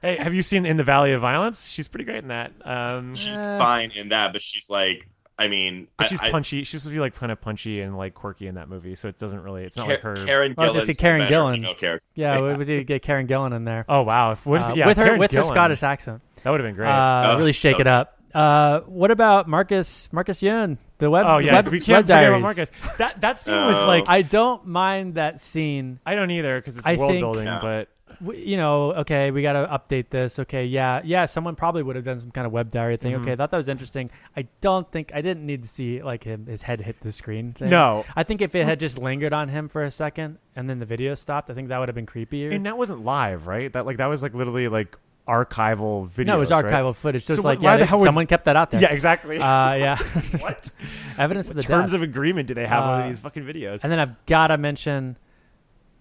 Speaker 6: hey, have you seen In the Valley of Violence? She's pretty great in that. Um,
Speaker 8: She's
Speaker 3: Uh.
Speaker 8: fine in that, but she's like, I mean,
Speaker 6: but she's
Speaker 8: I-
Speaker 6: punchy. She's supposed to be like kind of punchy and like quirky in that movie, so it doesn't really. It's not
Speaker 8: Ka-
Speaker 6: like her.
Speaker 8: Karen
Speaker 3: I was gonna say Karen Gillan.
Speaker 8: female character.
Speaker 3: Yeah, yeah. was he get Karen Gillan in there?
Speaker 6: Oh wow! If, what if,
Speaker 3: Uh,
Speaker 6: yeah,
Speaker 3: with her
Speaker 6: Karen
Speaker 3: with her Scottish accent.
Speaker 6: That would have been great.
Speaker 3: Uh,
Speaker 8: Oh,
Speaker 3: really shake
Speaker 8: so
Speaker 3: it up. Uh, what about Marcus Marcus Yoon, the web?
Speaker 6: oh yeah,
Speaker 3: web,
Speaker 6: we can't
Speaker 3: web
Speaker 6: forget about Marcus. That that scene was
Speaker 8: Oh.
Speaker 6: like I,
Speaker 3: I don't mind that scene.
Speaker 6: I don't either because it's
Speaker 3: I
Speaker 6: world
Speaker 3: think-
Speaker 6: building,
Speaker 8: Yeah.
Speaker 6: but
Speaker 3: W- You know, okay, we got to update this. Okay, yeah, yeah. Someone probably would have done some kind of web diary thing.
Speaker 6: Mm-hmm.
Speaker 3: Okay, I thought that was interesting. I don't think I didn't need to see like him his head hit the screen. Thing.
Speaker 6: No.
Speaker 3: I think if it had just lingered on him for a second and then the video stopped, I think that would have been creepier.
Speaker 6: and that wasn't live, right? That like that was like literally like archival video.
Speaker 3: no, it was archival footage. So,
Speaker 6: So
Speaker 3: it's like, yeah,
Speaker 6: the hell would-
Speaker 3: someone kept that out there.
Speaker 6: Yeah, exactly.
Speaker 3: Uh, yeah.
Speaker 6: what
Speaker 3: Evidence of the
Speaker 6: terms
Speaker 3: death.
Speaker 6: of agreement do they have on
Speaker 3: Uh,
Speaker 6: these fucking videos?
Speaker 3: And then I've got to mention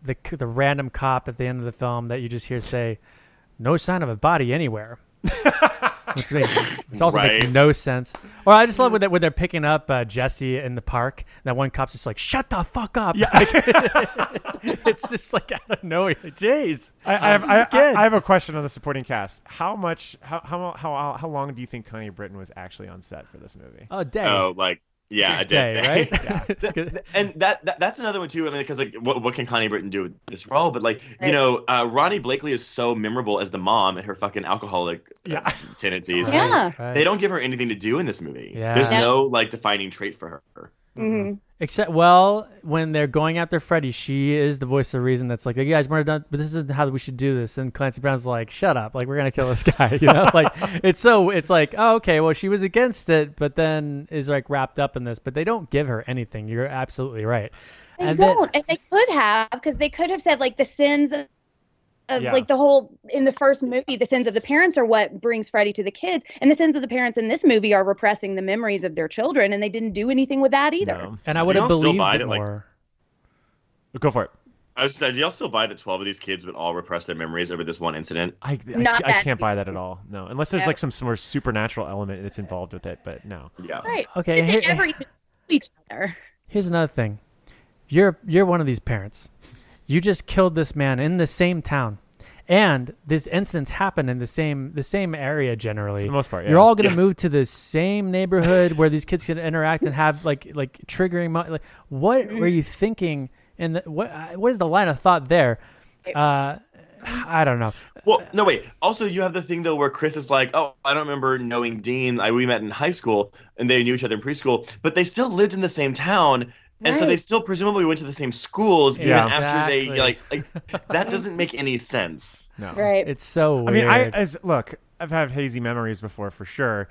Speaker 3: the the random cop at the end of the film that you just hear say, "No sign of a body anywhere," which makes which also makes no sense. Or I just love when they're, when they're picking up uh, Jesse in the park. That one cop's just like, "Shut the fuck up!" Yeah, it's just like out of nowhere. Jeez,
Speaker 6: I, I, have,
Speaker 3: This
Speaker 6: I. I have a question on the supporting cast. How much? How how how how long do you think Connie Britton was actually on set for this movie?
Speaker 3: oh, day.
Speaker 8: Oh, like Yeah, a
Speaker 3: day,
Speaker 8: dead
Speaker 3: right?
Speaker 8: and that, that that's another one too. I mean, because like, what, what can Connie Britton do with this role? But like, you know, uh, Ronnie Blakely is so memorable as the mom and her fucking alcoholic uh, tendencies.
Speaker 7: Yeah.
Speaker 3: Right.
Speaker 8: They don't give her anything to do in this movie.
Speaker 3: Yeah.
Speaker 8: There's
Speaker 3: Yeah.
Speaker 8: no like defining trait for her.
Speaker 7: Hmm
Speaker 3: Except, well, when they're going after Freddy, she is the voice of reason. That's like, you guys weren't done, but this isn't how we should do this. And Clancy Brown's like, shut up, like we're gonna kill this guy. You know, like it's so it's like, oh, okay, well, she was against it, but then is like wrapped up in this. But they don't give her anything. You're absolutely right.
Speaker 7: They
Speaker 3: and
Speaker 7: don't, and they could have because they could have said like the sins of, of
Speaker 3: Yeah.
Speaker 7: like the whole in the first movie, the sins of the parents are what brings Freddy to the kids, and the sins of the parents in this movie are repressing the memories of their children, and they didn't do anything with that either.
Speaker 3: and I
Speaker 8: Do
Speaker 3: would have
Speaker 8: y'all
Speaker 3: believed
Speaker 8: buy
Speaker 3: it
Speaker 8: that, like-
Speaker 3: more.
Speaker 6: Go for it.
Speaker 8: I was just saying, do y'all still buy that 12 of these kids would all repress their memories over this one incident?
Speaker 6: I, I,
Speaker 7: Not
Speaker 6: I
Speaker 7: that
Speaker 6: can't buy that at all. No, unless there's
Speaker 7: Yeah.
Speaker 6: like some more supernatural element that's involved with it. But no.
Speaker 8: Yeah.
Speaker 7: Right?
Speaker 3: Okay,
Speaker 7: Did they ever even each other?
Speaker 3: Here's another thing. You're you're one of these parents. You just killed this man in the same town. And this incidents happen in the same the same area generally.
Speaker 6: For the most part,
Speaker 3: You're all gonna
Speaker 8: Yeah.
Speaker 3: move to the same neighborhood where these kids can interact and have like like triggering. Mo- like, what were you thinking? And what uh, what is the line of thought there? Uh, I don't know.
Speaker 8: Well, no, wait. Also, you have the thing though where Chris is like, "Oh, I don't remember knowing Dean. I we met in high school, and they knew each other in preschool, but they still lived in the same town, and so they still presumably went to the same schools even
Speaker 6: Yeah.
Speaker 8: after they
Speaker 3: Exactly.
Speaker 8: like like that doesn't make any sense.
Speaker 6: No.
Speaker 7: Right.
Speaker 3: It's so weird.
Speaker 6: I mean, I as look, I've had hazy memories before for sure.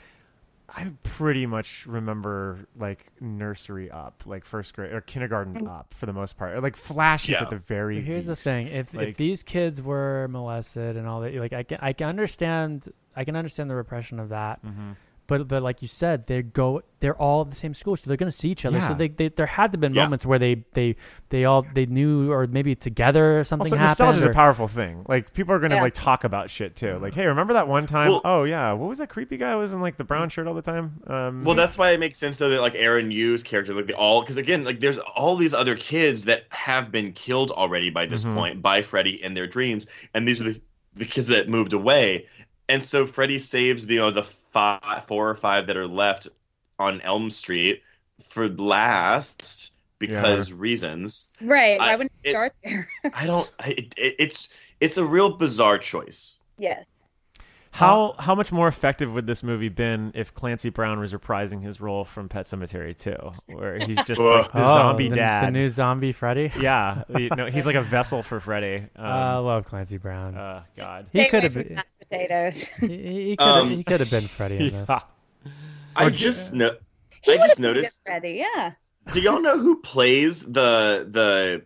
Speaker 6: I pretty much remember like nursery up, like first grade or kindergarten up for the most part, or like flashes
Speaker 8: Yeah.
Speaker 6: at the very.
Speaker 3: Here's the thing: if
Speaker 6: Like-
Speaker 3: if these kids were molested and all that, like I can I can understand I can understand the repression of that.
Speaker 6: Mm-hmm.
Speaker 3: But but like you said, they go they're all at the same school, so they're gonna see each other. So they, they there had to been
Speaker 8: Yeah.
Speaker 3: moments where they they they all they knew or maybe together or something
Speaker 6: Also,
Speaker 3: happened.
Speaker 6: nostalgia is a powerful thing. Like people are gonna
Speaker 7: Yeah.
Speaker 6: like talk about shit too. Like, hey, remember that one time?
Speaker 8: Well-
Speaker 6: oh yeah, what was that creepy guy who was in like the brown shirt all the time? Um,
Speaker 8: Well, that's why it makes sense though that like Aaron Yoo's character, like they all, because again, like there's all these other kids that have been killed already by this
Speaker 6: Mhm.
Speaker 8: point by Freddy in their dreams, and these are the the kids that moved away, and so Freddy saves the you know the five, four or five that are left on Elm Street for last because reasons.
Speaker 7: Right.
Speaker 8: I-
Speaker 7: Why wouldn't
Speaker 8: it-
Speaker 7: start there?
Speaker 8: I don't. It, it, it's it's a real bizarre choice.
Speaker 7: yes.
Speaker 6: How how much more effective would this movie been if Clancy Brown was reprising his role from Pet Sematary too, where he's just like the
Speaker 3: Oh,
Speaker 6: zombie
Speaker 3: the,
Speaker 6: dad?
Speaker 3: the new zombie Freddy.
Speaker 6: yeah, you know, he's like a vessel for Freddy. Um,
Speaker 3: I love Clancy Brown.
Speaker 6: uh, God.
Speaker 3: he could have been,
Speaker 7: potatoes.
Speaker 3: he, he could have
Speaker 8: Um,
Speaker 3: he could have been Freddy in this.
Speaker 6: Yeah.
Speaker 8: I just know. I just noticed.
Speaker 7: Freddy. Yeah.
Speaker 8: Do y'all know who plays the the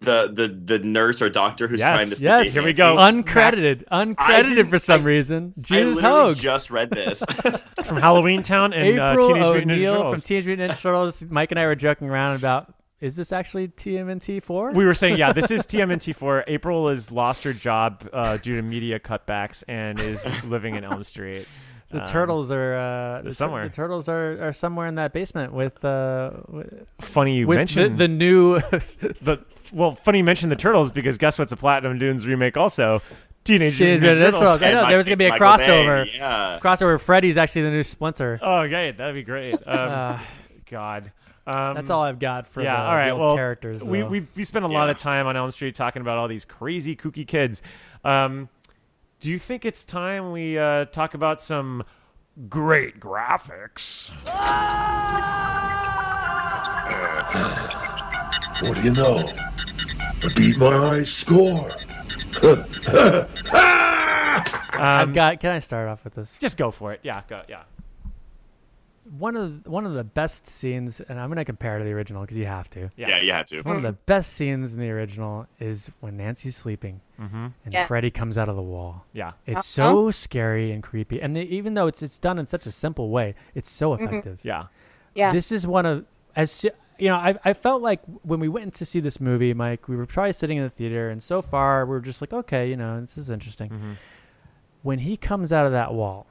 Speaker 8: the the the nurse or doctor who's
Speaker 6: Yes,
Speaker 8: trying to
Speaker 3: Yes,
Speaker 6: Here we go.
Speaker 3: Uncredited, uncredited for some
Speaker 8: I-
Speaker 3: reason.
Speaker 8: I
Speaker 3: Judith
Speaker 8: literally
Speaker 3: Hoag.
Speaker 8: just read this.
Speaker 6: from Halloween Town and uh,
Speaker 3: April
Speaker 6: Teenage Mutant Ninja
Speaker 3: O'Neil
Speaker 6: Turtles.
Speaker 3: from Teenage Mutant Ninja Turtles. Mike and I were joking around about is this actually TMNT four?
Speaker 6: we were saying, yeah, this is TMNT4. April has lost her job uh, due to media cutbacks and is living in Elm Street.
Speaker 3: the
Speaker 6: Um,
Speaker 3: turtles are uh, the, tur-
Speaker 6: somewhere.
Speaker 3: The turtles are, are somewhere in that basement with uh, with,
Speaker 6: Funny you
Speaker 3: with the,
Speaker 6: mentioned
Speaker 3: the new.
Speaker 6: the well, funny you mentioned the turtles because guess what's a Platinum Dunes remake also? Teenage
Speaker 3: Teenage
Speaker 6: Mutant
Speaker 3: Mutant
Speaker 6: Ninja
Speaker 3: Ninja Turtles.
Speaker 6: Turtles.
Speaker 3: I know there was gonna be a
Speaker 8: Michael Bay,
Speaker 3: crossover.
Speaker 8: yeah.
Speaker 3: crossover. Freddy's actually the new Splinter.
Speaker 6: Oh, great! that'd be great. Um,
Speaker 3: Uh,
Speaker 6: God, um,
Speaker 3: That's all I've got for
Speaker 6: yeah,
Speaker 3: the,
Speaker 6: all right.
Speaker 3: the old
Speaker 6: well,
Speaker 3: characters.
Speaker 6: we
Speaker 3: though.
Speaker 6: we we spent a lot
Speaker 8: Yeah.
Speaker 6: of time on Elm Street talking about all these crazy kooky kids. Um, do you think it's time we uh, talk about some great graphics?
Speaker 12: What do you know? I beat my high score.
Speaker 3: I've got. Can I start off with this?
Speaker 6: Um, Just go for it. Yeah, go. Yeah.
Speaker 3: One of the, one of the best scenes, and I'm going to compare to the original because you have to.
Speaker 8: Yeah, you have to.
Speaker 3: One of the best scenes in the original is when Nancy's sleeping
Speaker 6: Mhm.
Speaker 3: and
Speaker 7: Yeah.
Speaker 3: Freddy comes out of the wall.
Speaker 6: Yeah.
Speaker 3: It's
Speaker 7: Uh-huh.
Speaker 3: so scary and creepy, and the, even though it's it's done in such a simple way, it's so
Speaker 7: Mm-hmm.
Speaker 3: effective.
Speaker 6: Yeah.
Speaker 7: Yeah.
Speaker 3: This is one of as si- you know, I I felt like when we went to see this movie, Mike, we were probably sitting in the theater, and so far we are just like, okay, you know, this is interesting.
Speaker 6: Mm-hmm.
Speaker 3: When he comes out of that wall,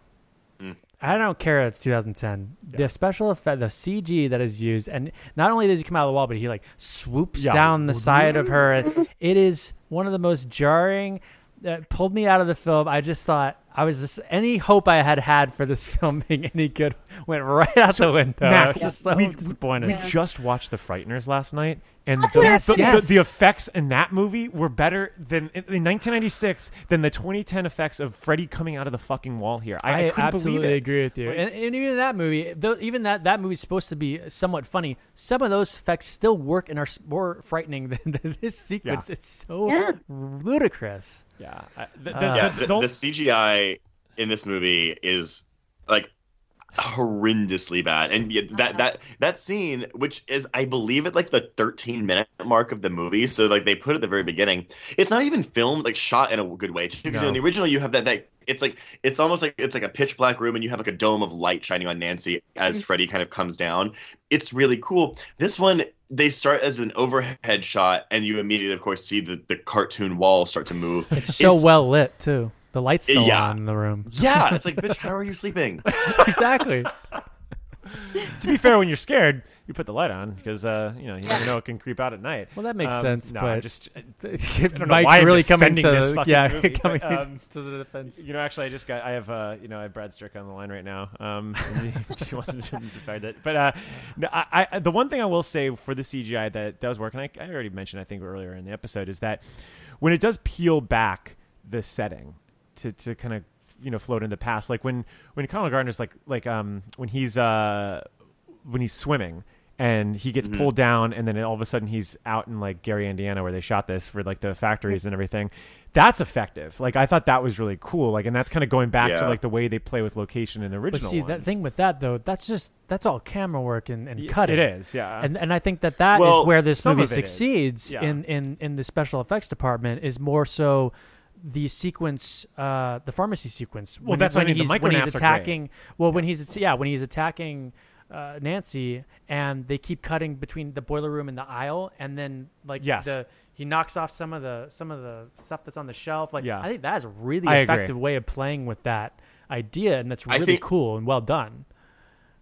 Speaker 8: Mm.
Speaker 3: I don't care. It's 2010. The special effect, the CG that is used, and not only does he come out of the wall, but he like swoops
Speaker 6: Yeah.
Speaker 3: down the side of her. and It is one of the most jarring. That pulled me out of the film. I just thought I was just any hope I had had for this film being any good went right out the window. I
Speaker 6: Mac,
Speaker 3: was just so
Speaker 6: we,
Speaker 3: disappointed.
Speaker 6: we just watched The Frighteners last night, and
Speaker 3: That's
Speaker 6: the,
Speaker 3: what I
Speaker 6: the,
Speaker 3: said.
Speaker 6: the-
Speaker 3: Yes.
Speaker 6: the effects in that movie were better than in, in 1996 than the 2010 effects of Freddy coming out of the fucking wall here. I, I,
Speaker 3: I,
Speaker 6: couldn't
Speaker 3: absolutely
Speaker 6: believe it.
Speaker 3: agree with you.
Speaker 6: Like-
Speaker 3: and, and even that movie, though, even that that movie's supposed to be somewhat funny. Some of those effects still work and are more frightening than, than this sequence. It's so
Speaker 7: Yeah.
Speaker 3: ludicrous.
Speaker 6: Yeah, I, the,
Speaker 3: Uh,
Speaker 8: yeah,
Speaker 6: the-
Speaker 8: the,
Speaker 6: the-
Speaker 8: the CGI in this movie is like horrendously bad, and yeah, that uh-huh. that that scene, which is I believe at like the 13 minute mark of the movie, so like they put it at the very beginning. It's not even filmed like shot in a good way too, because
Speaker 6: No.
Speaker 8: in the original you have that that. It's like it's almost like it's like a pitch black room, and you have like a dome of light shining on Nancy as mm-hmm. Freddy kind of comes down. It's really cool. This one, they start as an overhead shot, and you immediately, of course, see the, the cartoon wall start to move.
Speaker 3: It's so well lit too. The lights still
Speaker 8: Yeah.
Speaker 3: on in the room.
Speaker 8: Yeah, it's like, bitch, how are you sleeping?
Speaker 3: exactly.
Speaker 6: to be fair, when you're scared, you put the light on because uh, you know you never know it can creep out at night.
Speaker 3: Well, that makes
Speaker 6: Um,
Speaker 3: sense,
Speaker 6: No,
Speaker 3: but
Speaker 6: I'm just I
Speaker 3: Mike's
Speaker 6: don't know why I'm
Speaker 3: really coming to-
Speaker 6: this fucking
Speaker 3: yeah,
Speaker 6: movie, but, um,
Speaker 3: to the defense.
Speaker 6: You know, actually, I just got I have uh, you know I have Brad Strick on the line right now. Um, and he, he wants to defend it, but uh, no, I, I the one thing I will say for the CGI that does work, and I, I already mentioned I think earlier in the episode, is that when it does peel back the setting to to kind of you know float in the past, like when when Kyle Gallner's like like um when he's uh when he's swimming and he gets
Speaker 8: Mhm.
Speaker 6: pulled down and then all of a sudden he's out in like Gary, Indiana where they shot this for like the factories and everything. That's effective. Like I thought that was really cool. Like and that's kind of going back to like the way they play with location in the
Speaker 3: But
Speaker 6: original
Speaker 3: see, that thing with that though, that's just that's all camera work and, and cutting.
Speaker 6: it is, yeah.
Speaker 3: And and I think that that is
Speaker 8: Well,
Speaker 3: where this movie
Speaker 6: of it is,
Speaker 3: succeeds
Speaker 6: yeah.
Speaker 3: in, in in the special effects department is more so the sequence, uh, the pharmacy sequence.
Speaker 6: Well, that's what I mean, the
Speaker 3: he's when he's
Speaker 6: micronaps are great.
Speaker 3: attacking. Well, when he's yeah, when he's attacking uh, Nancy, and they keep cutting between the boiler room and the aisle, and then like
Speaker 6: Yes.
Speaker 3: the he knocks off some of the some of the stuff that's on the shelf. Like
Speaker 6: Yeah.
Speaker 3: I think that is a really
Speaker 6: I agree.
Speaker 3: effective way of playing with that idea, and that's really
Speaker 8: think-
Speaker 3: cool and well done.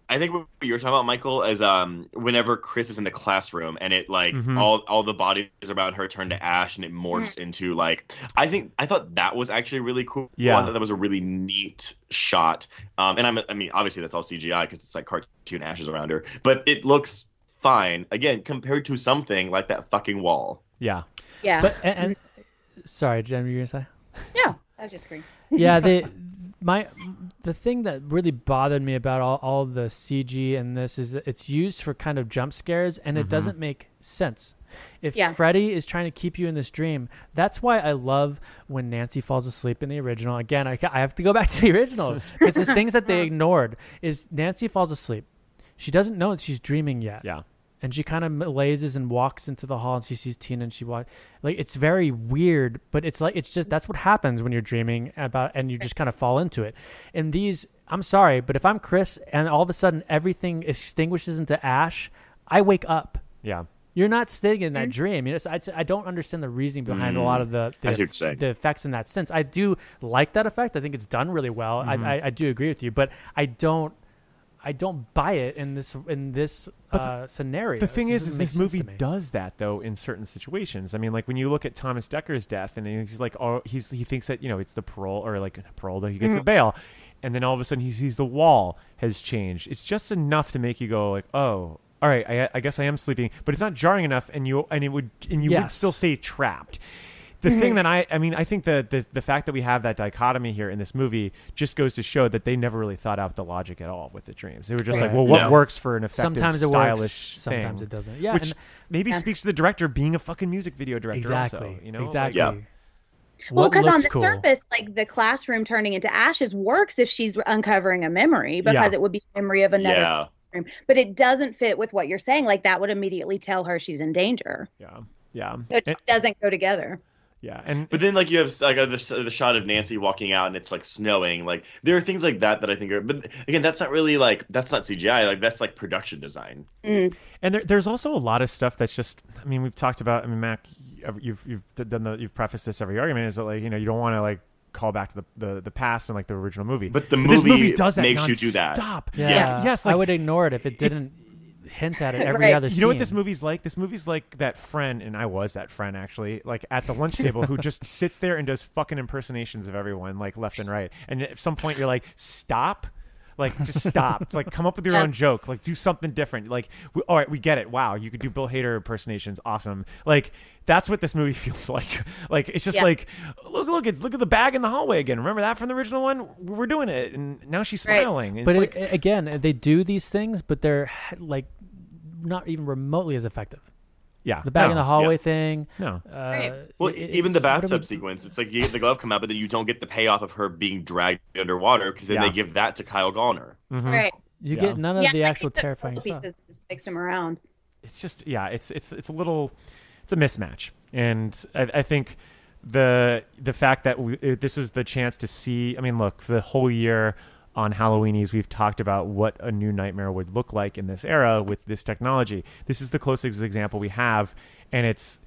Speaker 8: I think what you're talking about, Michael, is um whenever Chris is in the classroom and it like
Speaker 6: Mhm.
Speaker 8: all all the bodies around her turn to ash and it morphs into like I think I thought that was actually really cool.
Speaker 6: Yeah.
Speaker 8: I thought that was a really neat shot. Um, and I'm I mean obviously that's all CGI because it's like cartoon ashes around her, but it looks fine again compared to something like that fucking wall.
Speaker 6: yeah.
Speaker 7: Yeah.
Speaker 3: But and, and sorry, Jenn, you were gonna say?
Speaker 7: no, I was just agreeing.
Speaker 3: yeah, the my the thing that really bothered me about all, all the CG and this is that it's used for kind of jump scares and it
Speaker 6: Mhm.
Speaker 3: doesn't make sense. If
Speaker 7: Yeah.
Speaker 3: Freddy is trying to keep you in this dream, that's why I love when Nancy falls asleep in the original. Again, I, I have to go back to the original. it's the things that they ignored. Is Nancy falls asleep. She doesn't know that she's dreaming yet
Speaker 6: Yeah.
Speaker 3: And she kind of malaises and walks into the hall and she sees Tina and she walks like it's very weird but it's like it's just that's what happens when you're dreaming about and you just kind of fall into it and these I'm sorry but if I'm Chris and all of a sudden everything extinguishes into ash I wake up
Speaker 6: Yeah.
Speaker 3: you're not staying in that dream. You know, so I, I don't understand the reasoning behind a lot of the the,
Speaker 8: I see what you're saying.
Speaker 3: the effects in that sense. I do like that effect. I think it's done really well.
Speaker 6: Mm-hmm.
Speaker 3: I, I, I do agree with you, but I don't I don't buy it in this in this
Speaker 6: But the-
Speaker 3: uh, scenario.
Speaker 6: The thing is, is this movie does that though in certain situations. I mean, like when you look at Thomas Dekker's death, and he's like, oh, he's he thinks that you know it's the parole or like parole that he gets the bail, and then all of a sudden he sees the wall has changed. It's just enough to make you go like, oh, all right, I, I guess I am sleeping, but it's not jarring enough, and you and it would and you would still stay trapped. The thing mm-hmm. that I, I mean, I think the, the the fact that we have that dichotomy here in this movie just goes to show that they never really thought out the logic at all with the dreams. They were just like, well, what
Speaker 8: No.
Speaker 6: works for an effective,
Speaker 3: Sometimes it works,
Speaker 6: stylish
Speaker 3: sometimes
Speaker 6: thing?
Speaker 3: it doesn't. Yeah,
Speaker 6: which
Speaker 3: and-
Speaker 6: maybe
Speaker 7: Yeah.
Speaker 6: speaks to the director being a fucking music video director.
Speaker 3: exactly.
Speaker 6: also, you know, Like,
Speaker 3: exactly.
Speaker 8: Yeah.
Speaker 7: Well, because on the
Speaker 3: cool?
Speaker 7: surface, like the classroom turning into ashes works if she's uncovering a memory because
Speaker 6: Yeah.
Speaker 7: it would be a memory of another
Speaker 8: Yeah.
Speaker 7: classroom. But it doesn't fit with what you're saying. Like that would immediately tell her she's in danger.
Speaker 6: yeah, yeah,
Speaker 7: So it just doesn't go together.
Speaker 6: Yeah, and
Speaker 8: But then, like you have like uh, the, the shot of Nancy walking out, and it's like snowing. Like there are things like that that I think are. But again, that's not really like that's not CGI. Like that's like production design.
Speaker 7: Mm.
Speaker 6: And there, there's also a lot of stuff that's just. I mean, we've talked about. I mean, Mac, you've you've done the you've prefaced this every argument is that like you know you don't want to like call back to the, the the past and like the original movie.
Speaker 8: But the
Speaker 6: this
Speaker 8: movie
Speaker 6: movie does that
Speaker 8: makes you do that.
Speaker 6: Stop.
Speaker 3: Yeah.
Speaker 6: yes. Like
Speaker 3: I would ignore it if it didn't. Hint at it every other
Speaker 6: You know what this movie's like? This movie's like that friend, and I was that friend actually, like at the lunch table who just sits there and does fucking impersonations of everyone, like left and right. And at some point, you're like, stop. Like just stop. like come up with your
Speaker 7: Yeah.
Speaker 6: own joke. Like do something different. Like we, all right, we get it. Wow, you could do Bill Hader impersonations. Awesome. Like that's what this movie feels like. Like it's just
Speaker 7: Yeah.
Speaker 6: like look, look, it's look at the bag in the hallway again. Remember that from the original one? We're doing it, and now she's
Speaker 7: Right.
Speaker 6: smiling. It's
Speaker 3: but
Speaker 6: like
Speaker 3: it, again, they do these things, but they're like not even remotely as effective.
Speaker 6: yeah,
Speaker 3: The bag
Speaker 6: no,
Speaker 3: in the hallway
Speaker 8: yeah.
Speaker 3: thing.
Speaker 6: No.
Speaker 3: Uh,
Speaker 7: Right.
Speaker 8: Well,
Speaker 3: it-
Speaker 8: even the
Speaker 3: it's- what do
Speaker 8: bathtub
Speaker 3: we-
Speaker 8: sequence, it's like you get the glove come out, but then you don't get the payoff of her being dragged underwater because then
Speaker 6: Yeah.
Speaker 8: they give that to Kyle Gallner.
Speaker 6: Mhm.
Speaker 7: Right.
Speaker 3: You
Speaker 6: Yeah.
Speaker 3: get none of
Speaker 7: yeah,
Speaker 3: the
Speaker 7: I
Speaker 3: actual
Speaker 7: think
Speaker 3: terrifying stuff.
Speaker 7: pieces just fixed him around.
Speaker 6: it's just yeah it's it's it's a little it's a mismatch and i, I think the the fact that we, uh, this was the chance to see i mean look for the whole year on halloweenies we've talked about what a new nightmare would look like in this era with this technology. This is the closest example we have and it's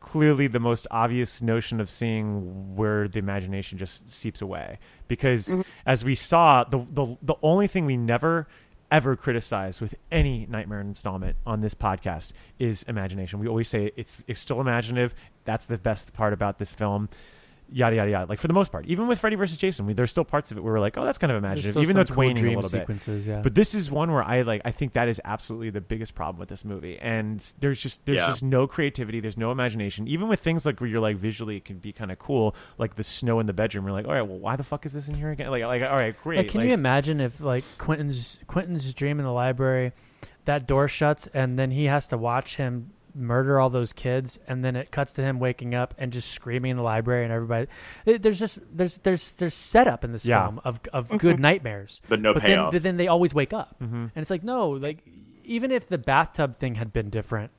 Speaker 6: clearly the most obvious notion of seeing where the imagination just seeps away. Because mm-hmm. as we saw the, the the only thing we never ever criticize with any nightmare installment on this podcast is imagination. We always say it's it's still imaginative. That's the best part about this film yada yada yada like for the most part even with freddy versus jason we, there's still parts of it where we're like oh that's kind of imaginative even though it's
Speaker 3: cool
Speaker 6: waning a
Speaker 3: dream
Speaker 6: little bit
Speaker 3: yeah.
Speaker 6: but this is one where I like I think that is absolutely the biggest problem with this movie. And there's just there's
Speaker 8: Yeah.
Speaker 6: just no creativity, there's no imagination. Even with things like where you're like visually it can be kind of cool, like the snow in the bedroom. You're like, all right, well, why the fuck is this in here again? Like, like all right, great.
Speaker 3: Like, can
Speaker 6: like,
Speaker 3: you imagine if like Quentin's Quentin's dream in the library, that door shuts and then he has to watch him murder all those kids, and then it cuts to him waking up and just screaming in the library and everybody. it- there's just there's there's there's setup in this
Speaker 6: Yeah.
Speaker 3: film of of good nightmares,
Speaker 8: But no
Speaker 3: but
Speaker 8: payoff.
Speaker 3: Then, but then they always wake up,
Speaker 6: Mhm.
Speaker 3: and it's like no, like even if the bathtub thing had been different.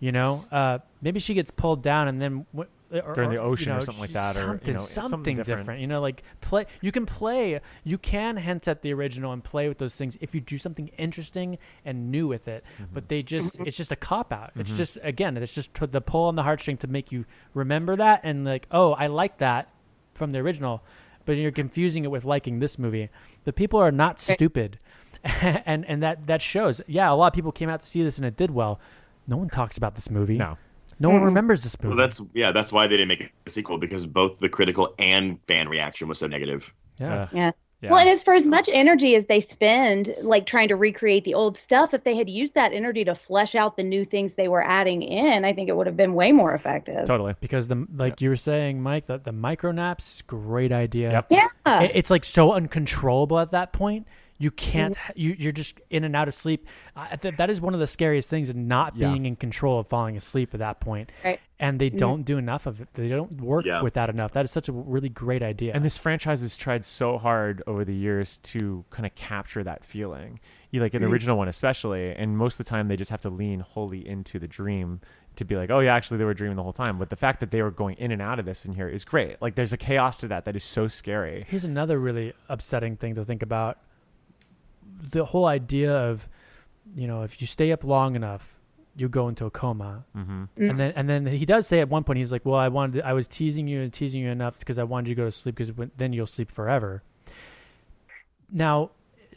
Speaker 3: You know, uh, maybe she gets pulled down and then w- or,
Speaker 6: They're in the
Speaker 3: or, you
Speaker 6: ocean or something like
Speaker 3: she-
Speaker 6: that, or, you
Speaker 3: something,
Speaker 6: know,
Speaker 3: something,
Speaker 6: something
Speaker 3: different.
Speaker 6: different.
Speaker 3: You know, like play. You can play. You can hint at the original and play with those things if you do something interesting and new with it.
Speaker 6: Mm-hmm.
Speaker 3: But they just, mm-hmm. it's just a cop out. It's mm-hmm. just again, it's just the pull on the heartstring to make you remember that and like, oh, I like that from the original, but you're confusing it with liking this movie. But people are not eh. stupid, and and that that shows. Yeah, a lot of people came out to see this and it did well. No one talks about this movie.
Speaker 6: No.
Speaker 3: No one mm-hmm. remembers this movie.
Speaker 8: Well, that's yeah, that's why they didn't make a sequel because both the critical and fan reaction was so negative.
Speaker 3: yeah.
Speaker 7: Yeah.
Speaker 6: yeah.
Speaker 7: Well, and as for as much energy as they spend, like trying to recreate the old stuff, if they had used that energy to flesh out the new things they were adding in, I think it would have been way more effective.
Speaker 6: totally.
Speaker 3: because the like you were saying, Mike, that the micro naps, great idea.
Speaker 6: Yep.
Speaker 7: Yeah.
Speaker 3: It- it's like so uncontrollable at that point. You can't. Mm-hmm. You you're just in and out of sleep. I th- that is one of the scariest things, and not
Speaker 6: Yeah.
Speaker 3: being in control of falling asleep at that point.
Speaker 7: Right.
Speaker 3: And they mm-hmm. don't do enough of it. They don't work
Speaker 8: Yeah.
Speaker 3: with that enough. That is such a really great idea.
Speaker 6: And this franchise has tried so hard over the years to kind of capture that feeling. You like in the mm-hmm. original one especially, and most of the time they just have to lean wholly into the dream to be like, oh yeah, actually they were dreaming the whole time. But the fact that they were going in and out of this in here is great. Like there's a chaos to that that is so scary.
Speaker 3: Here's another really upsetting thing to think about. The whole idea of, you know, if you stay up long enough, you go into a coma.
Speaker 6: Mm-hmm.
Speaker 3: And then and then he does say at one point he's like, "Well, I wanted I was teasing you and teasing you enough because I wanted you to go to sleep because then you'll sleep forever." Now,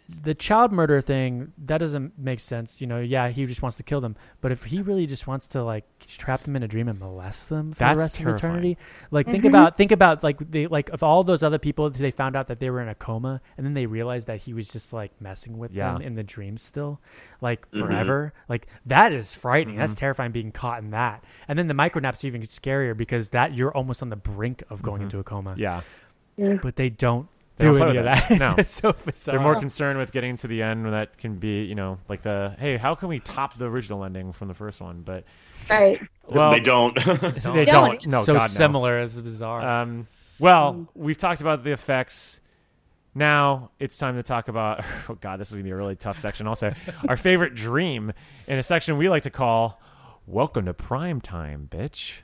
Speaker 3: the child murder thing that doesn't make sense. You know, yeah, he just wants to kill them, but if he really just wants to like trap them in a dream and molest them for
Speaker 6: That's
Speaker 3: the rest
Speaker 6: terrifying.
Speaker 3: of eternity, like think mm-hmm. about think about like they like of all those other people they found out that they were in a coma and then they realized that he was just like messing with
Speaker 6: Yeah.
Speaker 3: them in the dream still, like mm-hmm. forever. Like that is frightening. That's mm-hmm. terrifying being caught in that. And then the micro naps are even scarier because that you're almost on the brink of going into a coma.
Speaker 6: Yeah.
Speaker 3: But they don't
Speaker 6: They
Speaker 3: do
Speaker 6: don't
Speaker 3: any
Speaker 6: play
Speaker 3: of
Speaker 6: with
Speaker 3: that.
Speaker 6: that. No.
Speaker 3: it's so bizarre.
Speaker 6: They're more concerned with getting to the end when that can be, you know, like the hey, how can we top the original ending from the first one? But
Speaker 7: Right.
Speaker 6: well,
Speaker 8: they don't.
Speaker 6: they
Speaker 7: don't.
Speaker 6: don't. No,
Speaker 3: so
Speaker 6: God, no.
Speaker 3: similar as bizarre.
Speaker 6: Um, well, we've talked about the effects. Now it's time to talk about. Oh God, this is gonna be a really tough section. Also, our favorite dream in a section we like to call "Welcome to Prime Time, bitch."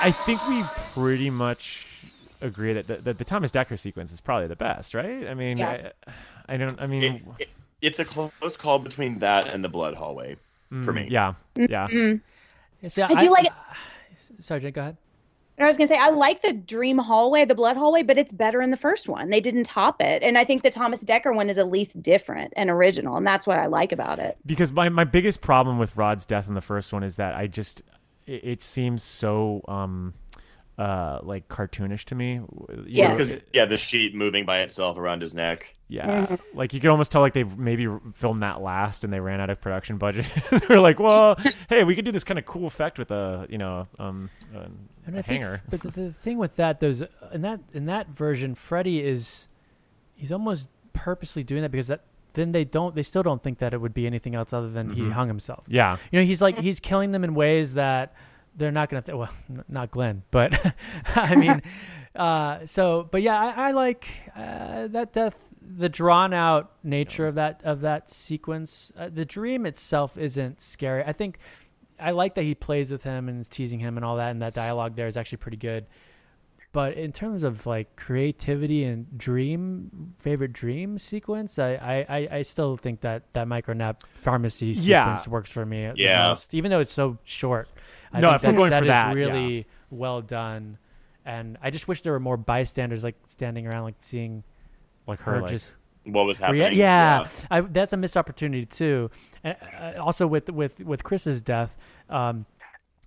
Speaker 6: I think we pretty much agree that the, that the Thomas Dekker sequence is probably the best, right? I mean,
Speaker 7: Yeah.
Speaker 6: I, I don't. I mean,
Speaker 8: It- it- it's a close call between that and the blood hallway for me.
Speaker 6: yeah, yeah.
Speaker 7: Mm.
Speaker 3: See,
Speaker 7: I do like it.
Speaker 3: Sorry, Jenn, go ahead.
Speaker 7: And I was gonna say I like the dream hallway, the blood hallway, but it's better in the first one. They didn't top it, and I think the Thomas Dekker one is at least different and original, and that's what I like about it.
Speaker 6: because my, my biggest problem with Rod's death in the first one is that I just it, it seems so um uh like cartoonish to me. You
Speaker 7: Yeah.
Speaker 8: Because yeah, the sheet moving by itself around his neck.
Speaker 6: yeah, like you could almost tell like they maybe filmed that last and they ran out of production budget. They're like, well, hey, we could do this kind of cool effect with a you know um a,
Speaker 3: And
Speaker 6: a
Speaker 3: I think,
Speaker 6: hanger.
Speaker 3: but the, the thing with that, those in that in that version, Freddy is he's almost purposely doing that because that then they don't they still don't think that it would be anything else other than he
Speaker 6: Mhm.
Speaker 3: hung himself.
Speaker 6: Yeah.
Speaker 3: you know he's like he's killing them in ways that they're not gonna. Th- well, n- not Glenn, but I mean, uh, so but yeah, I, I like uh, that death. The drawn out nature of that of that sequence. Uh, the dream itself isn't scary. I think I like that he plays with him and is teasing him and all that, and that dialogue there is actually pretty good. But in terms of like creativity and dream favorite dream sequence, I I, I- I still think that that micronap pharmacy
Speaker 6: Yeah.
Speaker 3: sequence works for me. the
Speaker 8: Yeah.
Speaker 3: most, even though it's so short. I
Speaker 6: No,
Speaker 3: think
Speaker 6: if we're
Speaker 3: that's-
Speaker 6: going
Speaker 3: that
Speaker 6: for
Speaker 3: is
Speaker 6: that,
Speaker 3: really well done. And I just wish there were more bystanders like standing around, like seeing
Speaker 6: Like her, like-
Speaker 3: just
Speaker 8: What was
Speaker 3: Rea-
Speaker 8: happening?
Speaker 3: yeah, I, that's a missed opportunity too. And, uh, also with with with Kris's death, um,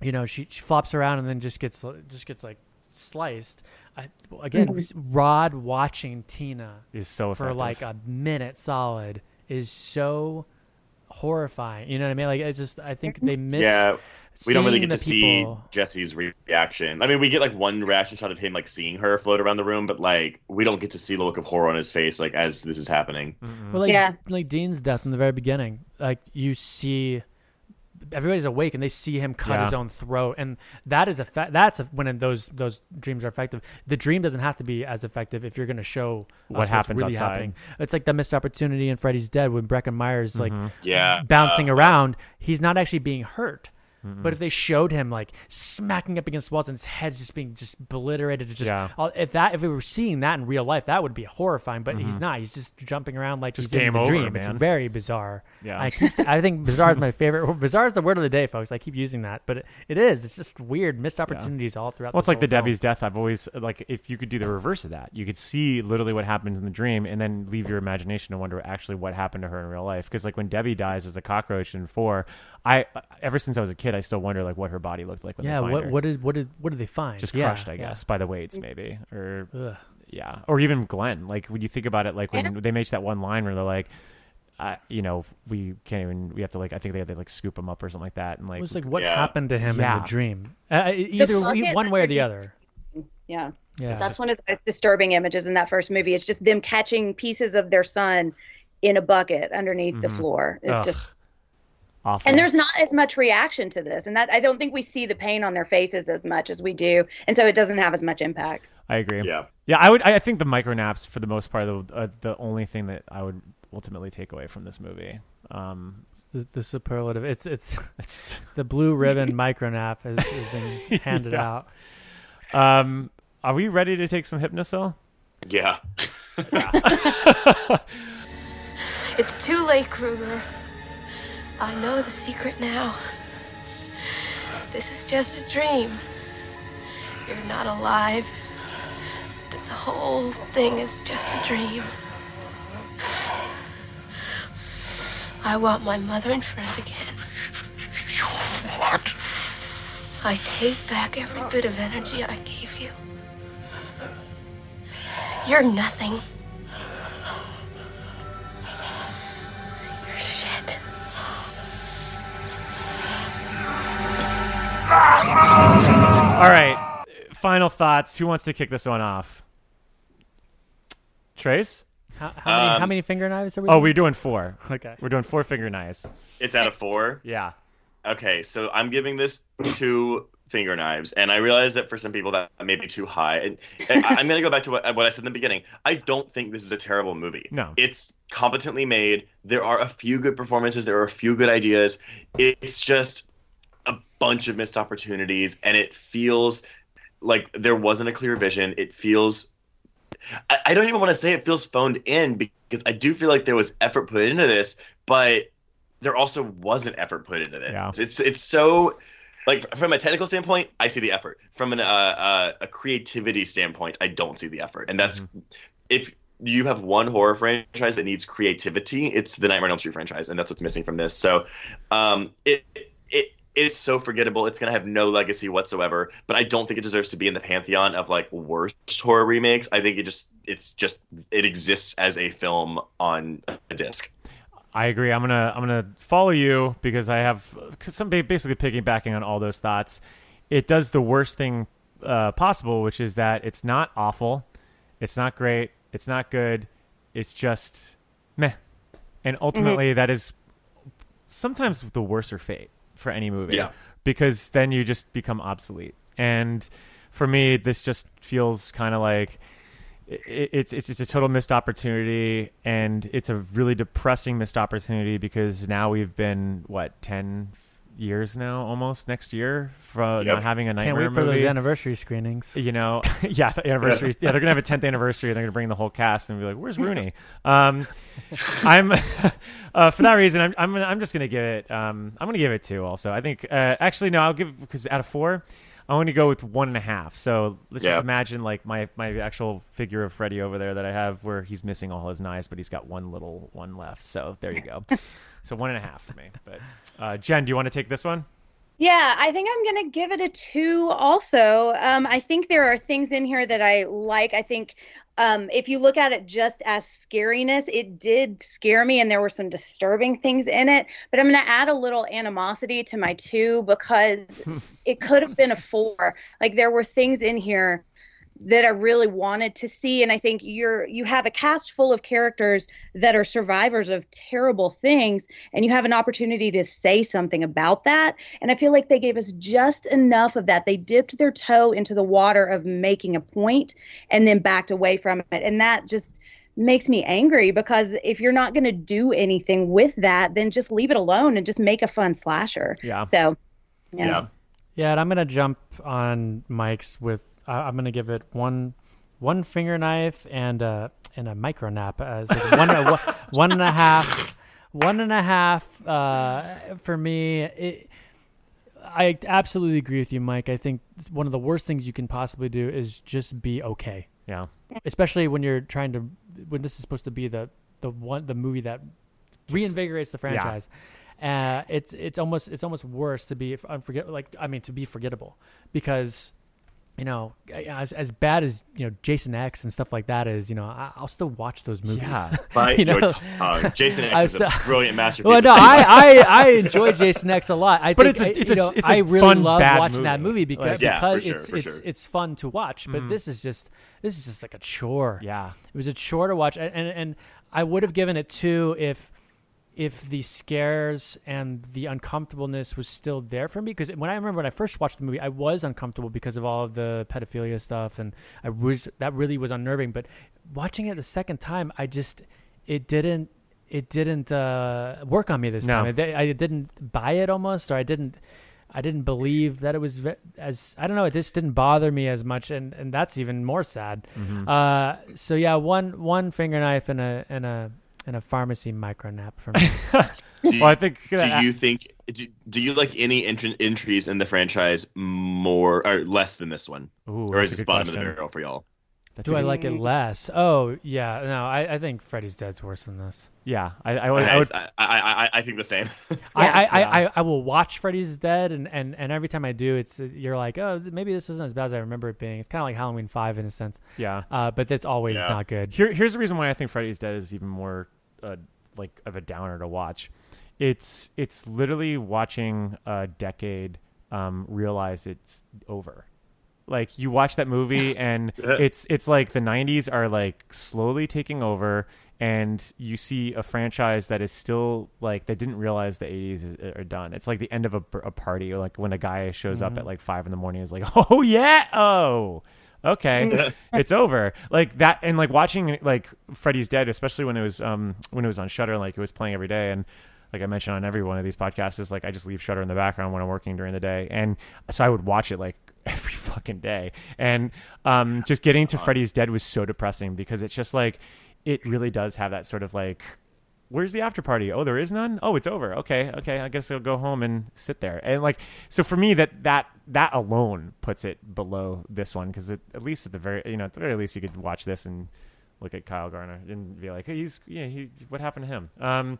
Speaker 3: you know, she, she flops around and then just gets just gets like sliced. I, again,
Speaker 6: Mhm.
Speaker 3: Rod watching Tina
Speaker 6: Is so
Speaker 3: for like a minute solid is so horrifying. You know what I mean? Like I just I think they miss.
Speaker 8: Yeah, we don't really get to
Speaker 3: people-
Speaker 8: see Jesse's reaction. I mean, we get like one reaction shot of him like seeing her float around the room, but like we don't get to see the look of horror on his face like as this is happening.
Speaker 3: Well, like like Dean's death in the very beginning, like you see everybody's awake and they see him cut
Speaker 6: Yeah.
Speaker 3: his own throat, and that is effect. That's a, when those those dreams are effective. The dream doesn't have to be as effective if you're going to show
Speaker 6: What
Speaker 3: us what's
Speaker 6: happens
Speaker 3: really
Speaker 6: outside.
Speaker 3: happening. It's like the missed opportunity in Freddy's Dead when Breckin Meyer's like
Speaker 6: Mhm.
Speaker 8: Yeah.
Speaker 3: bouncing
Speaker 8: Uh,
Speaker 3: around. He's not actually being hurt.
Speaker 6: Mm-mm.
Speaker 3: But if they showed him like smacking up against walls and his head's just being just obliterated, just
Speaker 6: Yeah.
Speaker 3: all- if that if we were seeing that in real life, that would be horrifying. But he's
Speaker 6: Mhm.
Speaker 3: not. He's just jumping around like
Speaker 6: Just
Speaker 3: he's in
Speaker 6: game
Speaker 3: the
Speaker 6: over,
Speaker 3: dream. It's very bizarre.
Speaker 6: Yeah.
Speaker 3: I keep. I think bizarre is my favorite. Bizarre is the word of the day, folks. I keep using that, but it, it is. It's just weird missed opportunities all throughout.
Speaker 6: Well, it's like the
Speaker 3: film.
Speaker 6: Debbie's death. I've always like if you could do the reverse of that, you could see literally what happens in the dream, and then leave your imagination to wonder actually what happened to her in real life. Because like when Debbie dies as a cockroach in four, I ever since I was a kid, I still wonder like what her body looked like when
Speaker 3: Yeah.
Speaker 6: they find
Speaker 3: What
Speaker 6: her.
Speaker 3: what did what did what did they find?
Speaker 6: just
Speaker 3: Yeah,
Speaker 6: crushed, I
Speaker 3: yeah.
Speaker 6: guess, by the weights maybe, or
Speaker 3: Ugh.
Speaker 6: yeah, or even Glenn. Like when you think about it, like when they make that one line where they're like. Uh, you know, we can't even. We have to like. I think they had to like scoop him up or something like that, and like
Speaker 3: It was like what
Speaker 8: Yeah.
Speaker 3: happened to him in the dream. Uh, either
Speaker 7: bucket
Speaker 3: one way or the other.
Speaker 7: Yeah.
Speaker 3: Yeah.
Speaker 7: That's one of the most disturbing images in that first movie. It's just them catching pieces of their son in a bucket underneath the
Speaker 6: Mhm.
Speaker 7: floor. It's
Speaker 6: Ugh.
Speaker 7: just
Speaker 6: awful.
Speaker 7: and there's not as much reaction to this. And that I don't think we see the pain on their faces as much as we do. And so it doesn't have as much impact.
Speaker 6: I agree.
Speaker 8: Yeah.
Speaker 6: Yeah, I would. I think the micro naps, for the most part, are the uh, the only thing that I would ultimately take away from this movie. Um,
Speaker 3: the, the superlative. It's it's
Speaker 6: it's
Speaker 3: the blue ribbon micronap has, has been handed
Speaker 6: Yeah.
Speaker 3: out.
Speaker 6: um, are we ready to take some Hypnocil?
Speaker 8: Yeah.
Speaker 11: It's too late, Krueger. I know the secret now. This is just a dream. You're not alive. This whole thing is just a dream. I want my mother and friend again.
Speaker 12: You what?
Speaker 11: I take back every bit of energy I gave you. You're nothing.
Speaker 6: All right. Final thoughts. Who wants to kick this one off? Trace.
Speaker 3: How, how, many, how
Speaker 8: Um,
Speaker 3: many finger knives are we?
Speaker 6: Oh,
Speaker 3: doing?
Speaker 6: we're doing four.
Speaker 3: Okay.
Speaker 6: We're doing four finger knives.
Speaker 8: It's out of four.
Speaker 6: Yeah.
Speaker 8: Okay, so I'm giving this two finger knives, and I realize that for some people that may be too high. And, and I- I'm going to go back to what, what I said in the beginning. I don't think this is a terrible movie.
Speaker 6: No.
Speaker 8: It's competently made. There are a few good performances. There are a few good ideas. It's just a bunch of missed opportunities, and it feels like there wasn't a clear vision. It feels. I, I don't even want to say it feels phoned in because I do feel like there was effort put into this, but there also wasn't effort put into this.
Speaker 6: Yeah.
Speaker 8: It's it's so like from a technical standpoint, I see the effort. From an uh, uh, a creativity standpoint, I don't see the effort, and that's if you have one horror franchise that needs creativity, it's the Nightmare on Elm Street franchise, and that's what's missing from this. So, um, it it it's so forgettable. It's gonna have no legacy whatsoever. But I don't think it deserves to be in the pantheon of like worst horror remakes. I think it just it's just it exists as a film on a disc.
Speaker 6: I agree. I'm gonna I'm gonna follow you because I have some basically piggybacking on all those thoughts. It does the worst thing uh, possible, which is that it's not awful, it's not great, it's not good, it's just meh, and ultimately that is sometimes the worser fate for any movie.
Speaker 8: Yeah.
Speaker 6: Because then you just become obsolete. And for me, this just feels kind of like it's it's it's a total missed opportunity, and it's a really depressing missed opportunity because now we've been what ten years now, almost next year from
Speaker 3: Yep.
Speaker 6: not having a
Speaker 3: Can't
Speaker 6: nightmare
Speaker 3: wait for
Speaker 6: movie.
Speaker 3: those anniversary screenings.
Speaker 6: You know, yeah, the anniversary. yeah, they're gonna have a tenth anniversary. and They're gonna bring the whole cast and be like, "Where's Rooney?" Um, I'm uh, for that reason. I'm I'm, gonna, I'm just gonna give it. Um, I'm gonna give it two. Also, I think. Uh, actually, no, I'll give because out of four, I want to go with one and a half. So let's
Speaker 8: Yeah.
Speaker 6: just imagine like my my actual figure of Freddy over there that I have, where he's missing all his knives, but he's got one little one left. So there you go. so one and a half for me. But uh, Jenn, do you want to take this one?
Speaker 7: Yeah, I think I'm going to give it a two also. Um, I think there are things in here that I like. I think um, if you look at it just as scariness, it did scare me and there were some disturbing things in it. But I'm going to add a little animosity to my two because it could have been a four. Like there were things in here that I really wanted to see and I think you're you have a cast full of characters that are survivors of terrible things and you have an opportunity to say something about that and I feel like they gave us just enough of that they dipped their toe into the water of making a point and then backed away from it and that just makes me angry because if you're not going to do anything with that then just leave it alone and just make a fun slasher
Speaker 3: Yeah.
Speaker 7: so yeah.
Speaker 3: Yeah, and I'm gonna jump on Mike's with. I I'm gonna give it one, one finger knife and a and a micro nap as like one, one- one and a half, one and a half. Uh, for me, it, I absolutely agree with you, Mike. I think one of the worst things you can possibly do is just be okay.
Speaker 6: Yeah.
Speaker 3: Especially when you're trying to when this is supposed to be the the one the movie that reinvigorates the franchise. Uh, it's it's almost it's almost worse to be unforget like I mean to be forgettable because you know as as bad as you know Jason X and stuff like that is you know I, I'll still watch those movies.
Speaker 6: Yeah.
Speaker 8: Bite
Speaker 3: you know?
Speaker 8: your tongue. Jason X
Speaker 3: I
Speaker 8: is a brilliant masterpiece
Speaker 3: Well, no. I, I I enjoy Jason X a lot. I
Speaker 6: But
Speaker 3: think
Speaker 6: it's a-
Speaker 3: I-
Speaker 6: it's
Speaker 3: you
Speaker 6: a-
Speaker 3: know,
Speaker 6: it's a
Speaker 3: I really
Speaker 6: fun,
Speaker 3: love
Speaker 6: bad
Speaker 3: watching that
Speaker 6: movie.
Speaker 3: movie because
Speaker 6: Like- Yeah,
Speaker 3: because
Speaker 8: for sure,
Speaker 3: it's it's
Speaker 8: sure.
Speaker 3: it's fun to watch. But
Speaker 6: Mhm.
Speaker 3: this is just this is just like a chore.
Speaker 6: Yeah.
Speaker 3: It was a chore to watch, and and, and I would have given it two if if the scares and the uncomfortableness was still there for me. Because when I remember when I first watched the movie, I was uncomfortable because of all of the pedophilia stuff, and I was that really was unnerving. But watching it the second time, I just it didn't it didn't uh, work on me this
Speaker 6: No.
Speaker 3: time. I, I didn't buy it almost, or I didn't. I didn't believe that it was as I don't know. It just didn't bother me as much, and, and that's even more sad.
Speaker 6: Mhm.
Speaker 3: Uh, so yeah, one one finger knife and a and a and a pharmacy micro nap for me.
Speaker 8: Do you,
Speaker 6: Well, I think
Speaker 8: Do
Speaker 6: that-
Speaker 8: you think? Do, do you like any entr- entries in the franchise more or less than this one,
Speaker 6: Ooh,
Speaker 8: or is this
Speaker 6: good
Speaker 8: bottom of the barrel for y'all?
Speaker 3: Do I like it less? Oh yeah, no, I, I think Freddy's Dead's worse than this.
Speaker 6: Yeah, I I would.
Speaker 8: I,
Speaker 6: I would
Speaker 8: I, I, I, I think the same.
Speaker 3: I, I, I, I, I will watch Freddy's Dead, and, and, and every time I do, it's you're like, oh, maybe this isn't as bad as I remember it being. It's kind of like Halloween Five in a sense.
Speaker 6: Yeah.
Speaker 3: Uh, but it's always
Speaker 6: Yeah.
Speaker 3: not good.
Speaker 6: Here, here's the reason why I think Freddy's Dead is even more uh, like of a downer to watch. It's it's literally watching a decade um, realize it's over. Like you watch that movie and it's it's like the 90s are like slowly taking over and you see a franchise that is still like they didn't realize the 80s are done. It's like the end of a, a party like when a guy shows up
Speaker 3: Mhm.
Speaker 6: at like 5 in the morning is like, "Oh yeah. Oh." Okay it's over. Like that and like watching like freddy's dead especially when it was um when it was on shutter like it was playing every day. And like i mentioned on every one of these podcasts is like i just leave shutter in the background when i'm working during the day. And so i would watch it like every fucking day. And um just getting to freddy's dead was so depressing because it's just like it really does have that sort of like where's the after party? Oh, there is none. Oh, it's over. Okay, okay. I guess I'll go home and sit there. And like, so for me, that that that alone puts it below this one because at least at the very you know at the very least you could watch this and look at Kyle Gallner and be like, hey, he's yeah, he what happened to him? Um,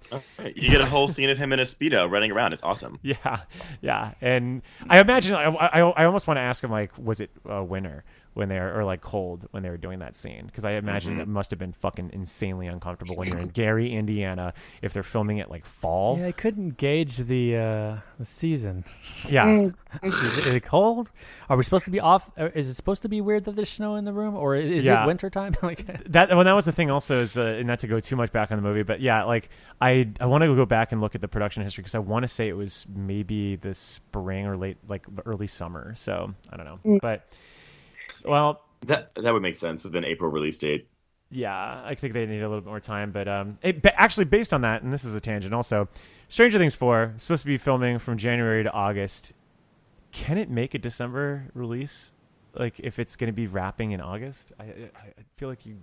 Speaker 8: You get a whole scene of him in a speedo running around. It's awesome.
Speaker 6: yeah, yeah. And I imagine I I, I almost want to ask him like, was it a winter? When they are, or like cold when they were doing that scene, because I imagine
Speaker 8: Mhm.
Speaker 6: it must have been fucking insanely uncomfortable when you're in Gary, Indiana, if they're filming it like fall.
Speaker 3: Yeah, I couldn't gauge the uh, the season.
Speaker 6: Yeah. Mm.
Speaker 3: is, it, is it cold? Are we supposed to be off? uh, Is it supposed to be weird that there's snow in the room, or is
Speaker 6: Yeah.
Speaker 3: it winter time? like
Speaker 6: that well that was the thing also is uh, not to go too much back on the movie but yeah like i i want to go back and look at the production history because i want to say it was maybe the spring or late like early summer so i don't know
Speaker 8: Mm.
Speaker 6: but well
Speaker 8: That that would make sense with an April release date.
Speaker 6: yeah i think they need a little bit more time but um it, but actually based on that and this is a tangent also stranger things 4 supposed to be filming from january to august can it make a december release like if it's going to be wrapping in august i i, I feel like you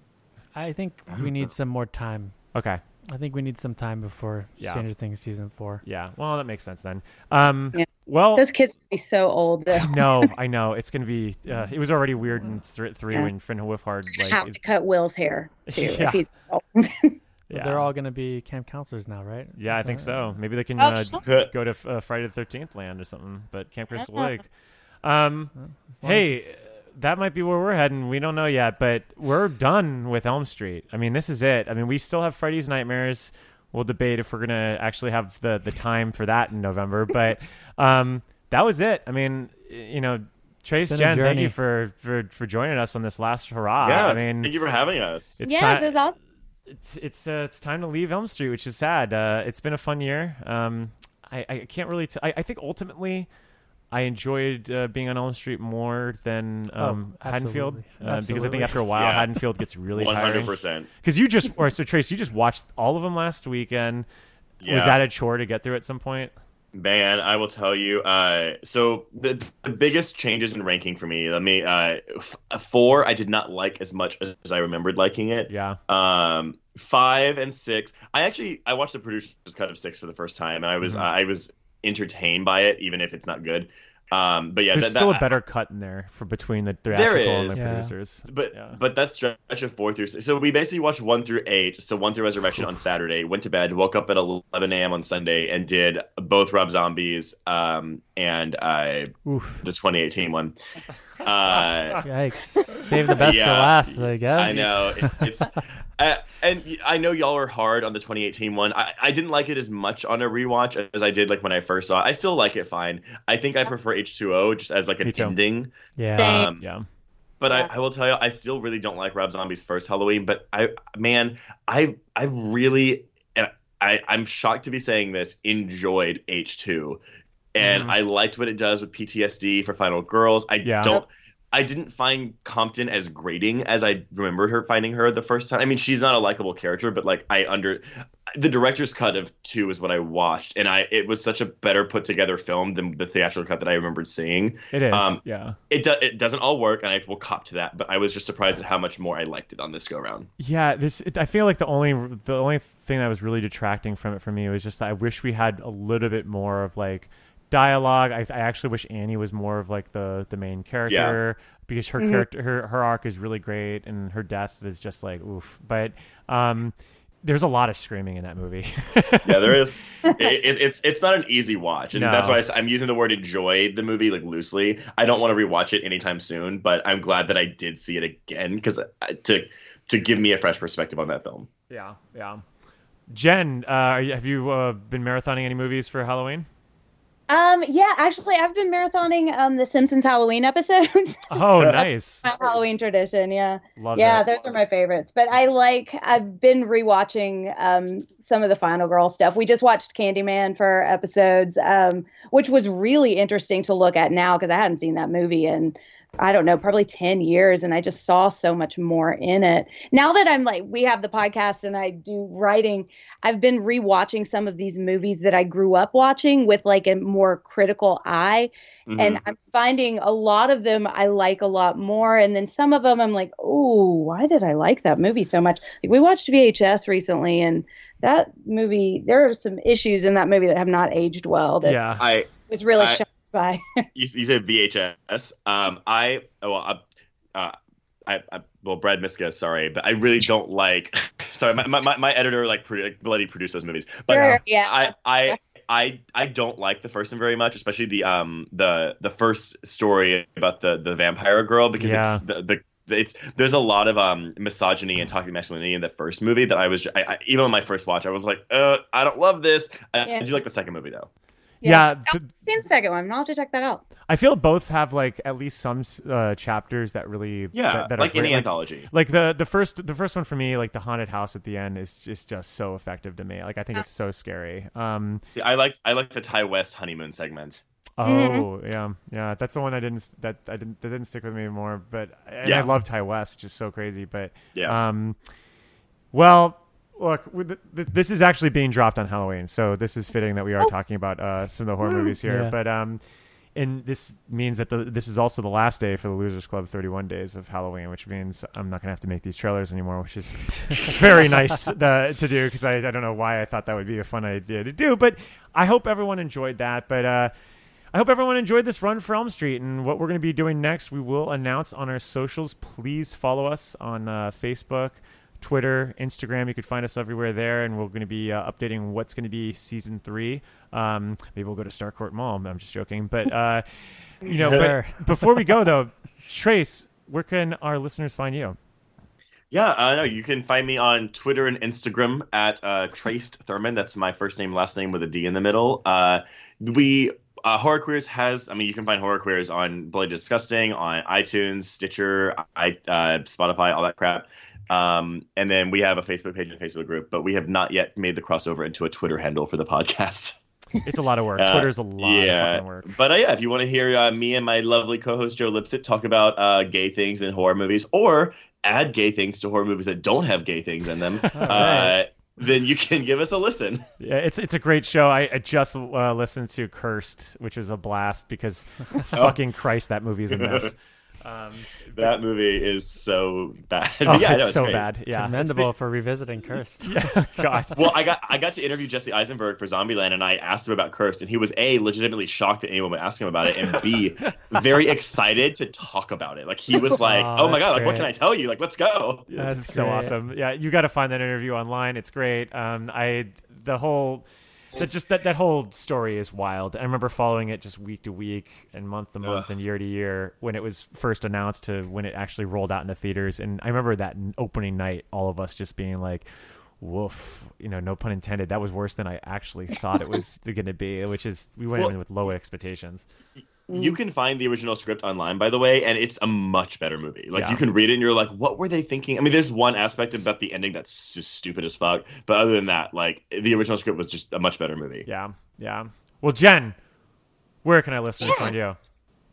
Speaker 3: I think we need some more time.
Speaker 6: Okay.
Speaker 3: I think we need some time before
Speaker 6: Yeah.
Speaker 3: Stranger Things season four.
Speaker 6: Yeah, well, that makes sense then. Um,
Speaker 7: Yeah.
Speaker 6: Well,
Speaker 7: Those kids would be so old. Though.
Speaker 6: no, I know it's gonna be. Uh, it was already weird in th- three
Speaker 7: Yeah.
Speaker 6: when Finn Wolfhard like
Speaker 7: have
Speaker 6: is,
Speaker 7: to cut Will's hair too.
Speaker 6: Yeah.
Speaker 7: If he's
Speaker 6: yeah.
Speaker 3: They're all going to be camp counselors now, right?
Speaker 6: Yeah, I think
Speaker 3: that
Speaker 6: so. Maybe they can
Speaker 7: Oh.
Speaker 6: uh, go to uh, Friday the Thirteenth Land or something. But Camp Crystal
Speaker 7: Yeah.
Speaker 6: Lake. Um,
Speaker 3: as
Speaker 6: hey,
Speaker 3: as
Speaker 6: that might be where we're heading. We don't know yet, but we're done with Elm Street. I mean, this is it. I mean, we still have Freddy's Nightmares. We'll debate if we're gonna actually have the the time for that in November. But um, that was it. I mean, you know. Trace, Jenn, thank you for, for, for joining us on this last hurrah.
Speaker 8: yeah,
Speaker 6: I mean,
Speaker 8: thank you for having us.
Speaker 6: it's
Speaker 7: yeah,
Speaker 6: time
Speaker 7: this is awesome.
Speaker 6: it's it's uh, it's time to leave Elm Street, which is sad. Uh, it's been a fun year. Um, I, I can't really. T- I, I think ultimately, I enjoyed uh, being on Elm Street more than
Speaker 3: Oh,
Speaker 6: um, Haddonfield
Speaker 3: absolutely.
Speaker 6: uh, because I think after a while,
Speaker 8: Yeah.
Speaker 6: Haddonfield gets really
Speaker 8: One hundred
Speaker 6: tiring.
Speaker 8: percent.
Speaker 6: Because you just, or so Trace, you just watched all of them last weekend.
Speaker 8: Yeah.
Speaker 6: Was that a chore to get through at some point?
Speaker 8: Man, I will tell you. Uh, so the the biggest changes in ranking for me. Let me. Uh, f- four, I did not like as much as I remembered liking it.
Speaker 6: Yeah.
Speaker 8: Um, five and six. I actually I watched the producer's cut of six for the first time, and I was
Speaker 6: Mhm.
Speaker 8: I was entertained by it, even if it's not good. Um, but yeah,
Speaker 6: There's
Speaker 8: that,
Speaker 6: still
Speaker 8: that,
Speaker 6: a better cut in there for between the
Speaker 8: There
Speaker 6: theatrical and the
Speaker 3: Yeah.
Speaker 6: producers.
Speaker 8: But
Speaker 6: Yeah.
Speaker 8: but that stretch of four through six. So we basically watched one through eight. So one through Resurrection on Saturday. Went to bed. Woke up at 11 a.m. on Sunday and did both Rob Zombies um and uh
Speaker 3: Oof.
Speaker 8: the 2018 one. Uh,
Speaker 3: Yikes. Save the best for last, I guess.
Speaker 8: I know it, it's, uh, and I know y'all are hard on the 2018 one. I, I didn't like it as much on a rewatch as I did like when I first saw it. I still like it fine. I think I prefer H2O just as like an
Speaker 6: Me
Speaker 8: ending.
Speaker 3: Yeah.
Speaker 8: Um,
Speaker 6: yeah.
Speaker 8: but
Speaker 7: Yeah.
Speaker 8: I, I will tell you, I still really don't like Rob Zombie's first Halloween. But I, man, I, I really, and I, I'm shocked to be saying this, enjoyed H2, and
Speaker 6: Mhm.
Speaker 8: I liked what it does with PTSD for Final Girls. I
Speaker 6: Yeah.
Speaker 8: don't. I didn't find Compton as grating as I remembered her finding her the first time. I mean, she's not a likable character, but like I under the director's cut of two is what I watched, and I it was such a better put together film than the theatrical cut that I remembered seeing.
Speaker 6: It is.
Speaker 8: Um,
Speaker 6: yeah.
Speaker 8: It do, it doesn't all work, and I will cop to that. But I was just surprised at how much more I liked it on this go round.
Speaker 6: Yeah, this it, I feel like the only the only thing that was really detracting from it for me was just that I wish we had a little bit more of like dialogue. I, I actually wish Annie was more of like the the main character because her
Speaker 7: Mhm.
Speaker 6: character her her arc is really great and her death is just like oof. But um, there's a lot of screaming in that movie.
Speaker 8: Yeah, there is. it, it, it's it's not an easy watch, and
Speaker 6: No.
Speaker 8: that's why I am using the word enjoy the movie like loosely. I don't want to rewatch it anytime soon, but I'm glad that I did see it again because to to give me a fresh perspective on that film.
Speaker 6: yeah, yeah. Jenn, uh, have you uh, been marathoning any movies for Halloween?
Speaker 7: Um, yeah, actually, I've been marathoning um the Simpsons Halloween episodes.
Speaker 6: Oh, nice.
Speaker 7: my Halloween tradition, yeah.
Speaker 6: Love
Speaker 7: yeah,
Speaker 6: it.
Speaker 7: those are my favorites. But I like I've been rewatching um some of the Final Girl stuff. We just watched Candyman for episodes, um, which was really interesting to look at now because I hadn't seen that movie in I don't know, probably 10 years. And I just saw so much more in it. Now that I'm like, we have the podcast and I do writing, I've been rewatching some of these movies that I grew up watching with like a more critical eye. And
Speaker 8: Mhm.
Speaker 7: I'm finding a lot of them I like a lot more. And then some of them I'm like, oh, why did I like that movie so much? Like we watched VHS recently and that movie, there are some issues in that movie that have not aged well that
Speaker 6: Yeah.
Speaker 8: I
Speaker 7: was really
Speaker 8: I-
Speaker 7: shocked by.
Speaker 8: you, you said VHS. Um, I oh, well, I, uh, I, I well, Brad Miska, sorry, but I really don't like. sorry, my, my, my- my editor like, pro, like bloody produced those movies, but
Speaker 7: Sure, yeah.
Speaker 8: I I. I, I don't like the first one very much, especially the um the the first story about the the vampire girl because
Speaker 6: Yeah.
Speaker 8: it's the, the it's there's a lot of um misogyny and toxic masculinity in the first movie that I was I, I, even on my first watch I was like uh I don't love this I,
Speaker 7: Yeah.
Speaker 8: I do like the second movie though
Speaker 6: Yeah,
Speaker 7: I've the second one. I'll have to check that out.
Speaker 6: I feel both have like at least some uh, chapters that really
Speaker 8: Yeah,
Speaker 6: that, that
Speaker 8: like
Speaker 6: are great.
Speaker 8: any anthology.
Speaker 6: Like the the first the first one for me, like the haunted house at the end is just just so effective to me. Like I think it's so scary. Um,
Speaker 8: see I like I like the Ti West honeymoon segment
Speaker 6: oh
Speaker 7: Mm-hmm.
Speaker 6: yeah, yeah, that's the one I didn't that I didn't that didn't stick with me anymore. But and
Speaker 8: Yeah.
Speaker 6: I love Ti West, which is so crazy. But
Speaker 8: Yeah.
Speaker 6: um, well. Look, with the- th- this is actually being dropped on Halloween, so this is fitting that we are
Speaker 7: Oh.
Speaker 6: talking about uh, some of the horror movies here.
Speaker 3: Yeah.
Speaker 6: But um, and this means that the, this is also the last day for the Losers Club 31 days of Halloween, which means I'm not gonna have to make these trailers anymore, which is very nice uh, to do because I, I don't know why I thought that would be a fun idea to do, but I hope everyone enjoyed that. But uh, I hope everyone enjoyed this run for Elm Street, and what we're going to be doing next, we will announce on our socials. Please follow us on uh, Facebook. Twitter, Instagram. You could find us everywhere there, and we're going to be uh, updating what's going to be season three. Um, maybe we'll go to Starcourt Mall. I'm just joking, but uh, you know.
Speaker 3: Sure.
Speaker 6: But before we go, though, Trace, where can our listeners find you?
Speaker 8: Yeah, uh, no, you can find me on Twitter and Instagram at uh, Traced Thurman. That's my first name, last name with a D in the middle. Uh, we uh, Horror Queers has, I mean, you can find Horror Queers on Bloody Disgusting, on iTunes, Stitcher, I, uh, Spotify, all that crap. Um, and then we have a Facebook page and a Facebook group, but we have not yet made the crossover into a Twitter handle for the podcast.
Speaker 6: It's a lot of work.
Speaker 8: Uh,
Speaker 6: Twitter's a lot
Speaker 8: yeah.
Speaker 6: of fucking work.
Speaker 8: But uh, yeah, if you want to hear uh, me and my lovely co-host Joe Lipsett talk about uh, gay things in horror movies, or add gay things to horror movies that don't have gay things in them, uh,
Speaker 6: right.
Speaker 8: Then you can give us a listen.
Speaker 6: Yeah, it's it's a great show. I, I just uh, listened to Cursed, which was a blast because fucking Christ, that movie is a mess. Um,
Speaker 8: That movie is so bad.
Speaker 6: oh,
Speaker 8: yeah,
Speaker 6: it's
Speaker 8: no,
Speaker 6: so
Speaker 8: great.
Speaker 6: bad. Yeah,
Speaker 3: Commendable
Speaker 6: the-
Speaker 3: for revisiting Cursed.
Speaker 6: yeah, God.
Speaker 8: Well, I got I got to interview Jesse Eisenberg for Zombieland, and I asked him about Cursed, and he was a legitimately shocked that anyone would ask him about it, and b very excited to talk about it. Like he was like,
Speaker 3: Oh,
Speaker 8: "Oh, my
Speaker 3: that's
Speaker 8: god, like what can I tell you? Like let's go."
Speaker 3: That's
Speaker 6: That's so awesome. Yeah, you got to find that interview online. It's great. Um, I the whole that just that that whole story is wild. I remember following it just week to week and month to month
Speaker 8: Ugh.
Speaker 6: and year to year when it was first announced to when it actually rolled out into theaters. And I remember that opening night, all of us just being like. Woof, you know, no pun intended. That was worse than I actually thought it was going to be, which is we went
Speaker 8: Well-
Speaker 6: in with low expectations.
Speaker 8: You can find the original script online, by the way, and it's a much better movie. Like
Speaker 6: Yeah.
Speaker 8: you can read it and you're like, "What were they thinking?" I mean, there's one aspect about the ending that's just stupid as fuck, but other than that, like the original script was just a much better movie.
Speaker 6: Yeah, yeah. Well, Jenn, where can I listen to find you?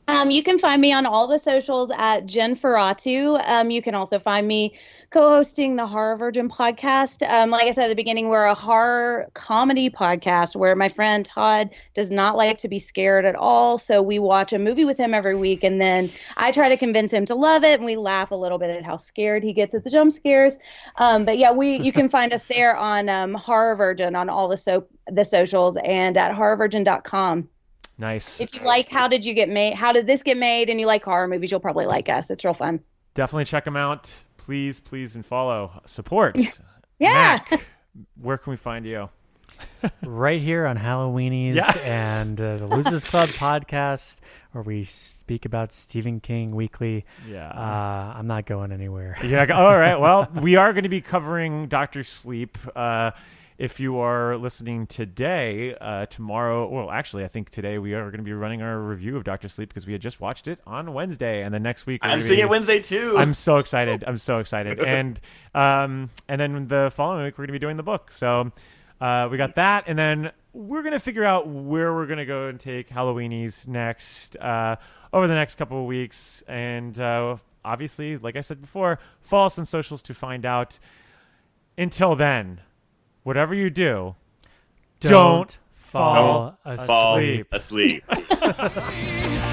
Speaker 7: Um, you can find me on all the socials at Jen Ferratu. Um, you can also find me co-hosting the Horror Virgin podcast. Um, like I said at the beginning, we're a horror comedy podcast where my friend Todd does not like to be scared at all. So we watch a movie with him every week, and then I try to convince him to love it, and we laugh a little bit at how scared he gets at the jump scares. Um, but yeah, we you can find us there on um, Horror Virgin on all the so the socials and at horrorvirgin.com.
Speaker 6: Nice.
Speaker 7: If you like how did you get made how did this get made and you like horror movies you'll probably like us it's real fun
Speaker 6: Definitely check them out. Please, please, and follow. Support.
Speaker 7: yeah
Speaker 6: Mac, where can we find you?
Speaker 3: right here on Halloweenies
Speaker 6: Yeah.
Speaker 3: and uh, the Losers Club podcast, where we speak about Stephen King weekly.
Speaker 6: Yeah.
Speaker 3: Uh, I'm not going anywhere.
Speaker 6: Yeah. All right. Well, we are going to be covering Doctor Sleep. Uh, if you are listening today, uh, tomorrow, well, actually, I think today we are going to be running our review of Doctor Sleep because we had just watched it on Wednesday, and the next week
Speaker 8: I'm seeing
Speaker 6: be,
Speaker 8: it Wednesday too.
Speaker 6: I'm so excited! I'm so excited, and um, and then the following week we're going to be doing the book. So uh, we got that, and then we're going to figure out where we're going to go and take Halloweenies next uh, over the next couple of weeks, and uh, obviously, like I said before, follow us on socials to find out. Until then whatever you do,
Speaker 3: don't,
Speaker 6: don't
Speaker 3: fall,
Speaker 6: fall, asleep.
Speaker 8: Asleep.
Speaker 5: asleep.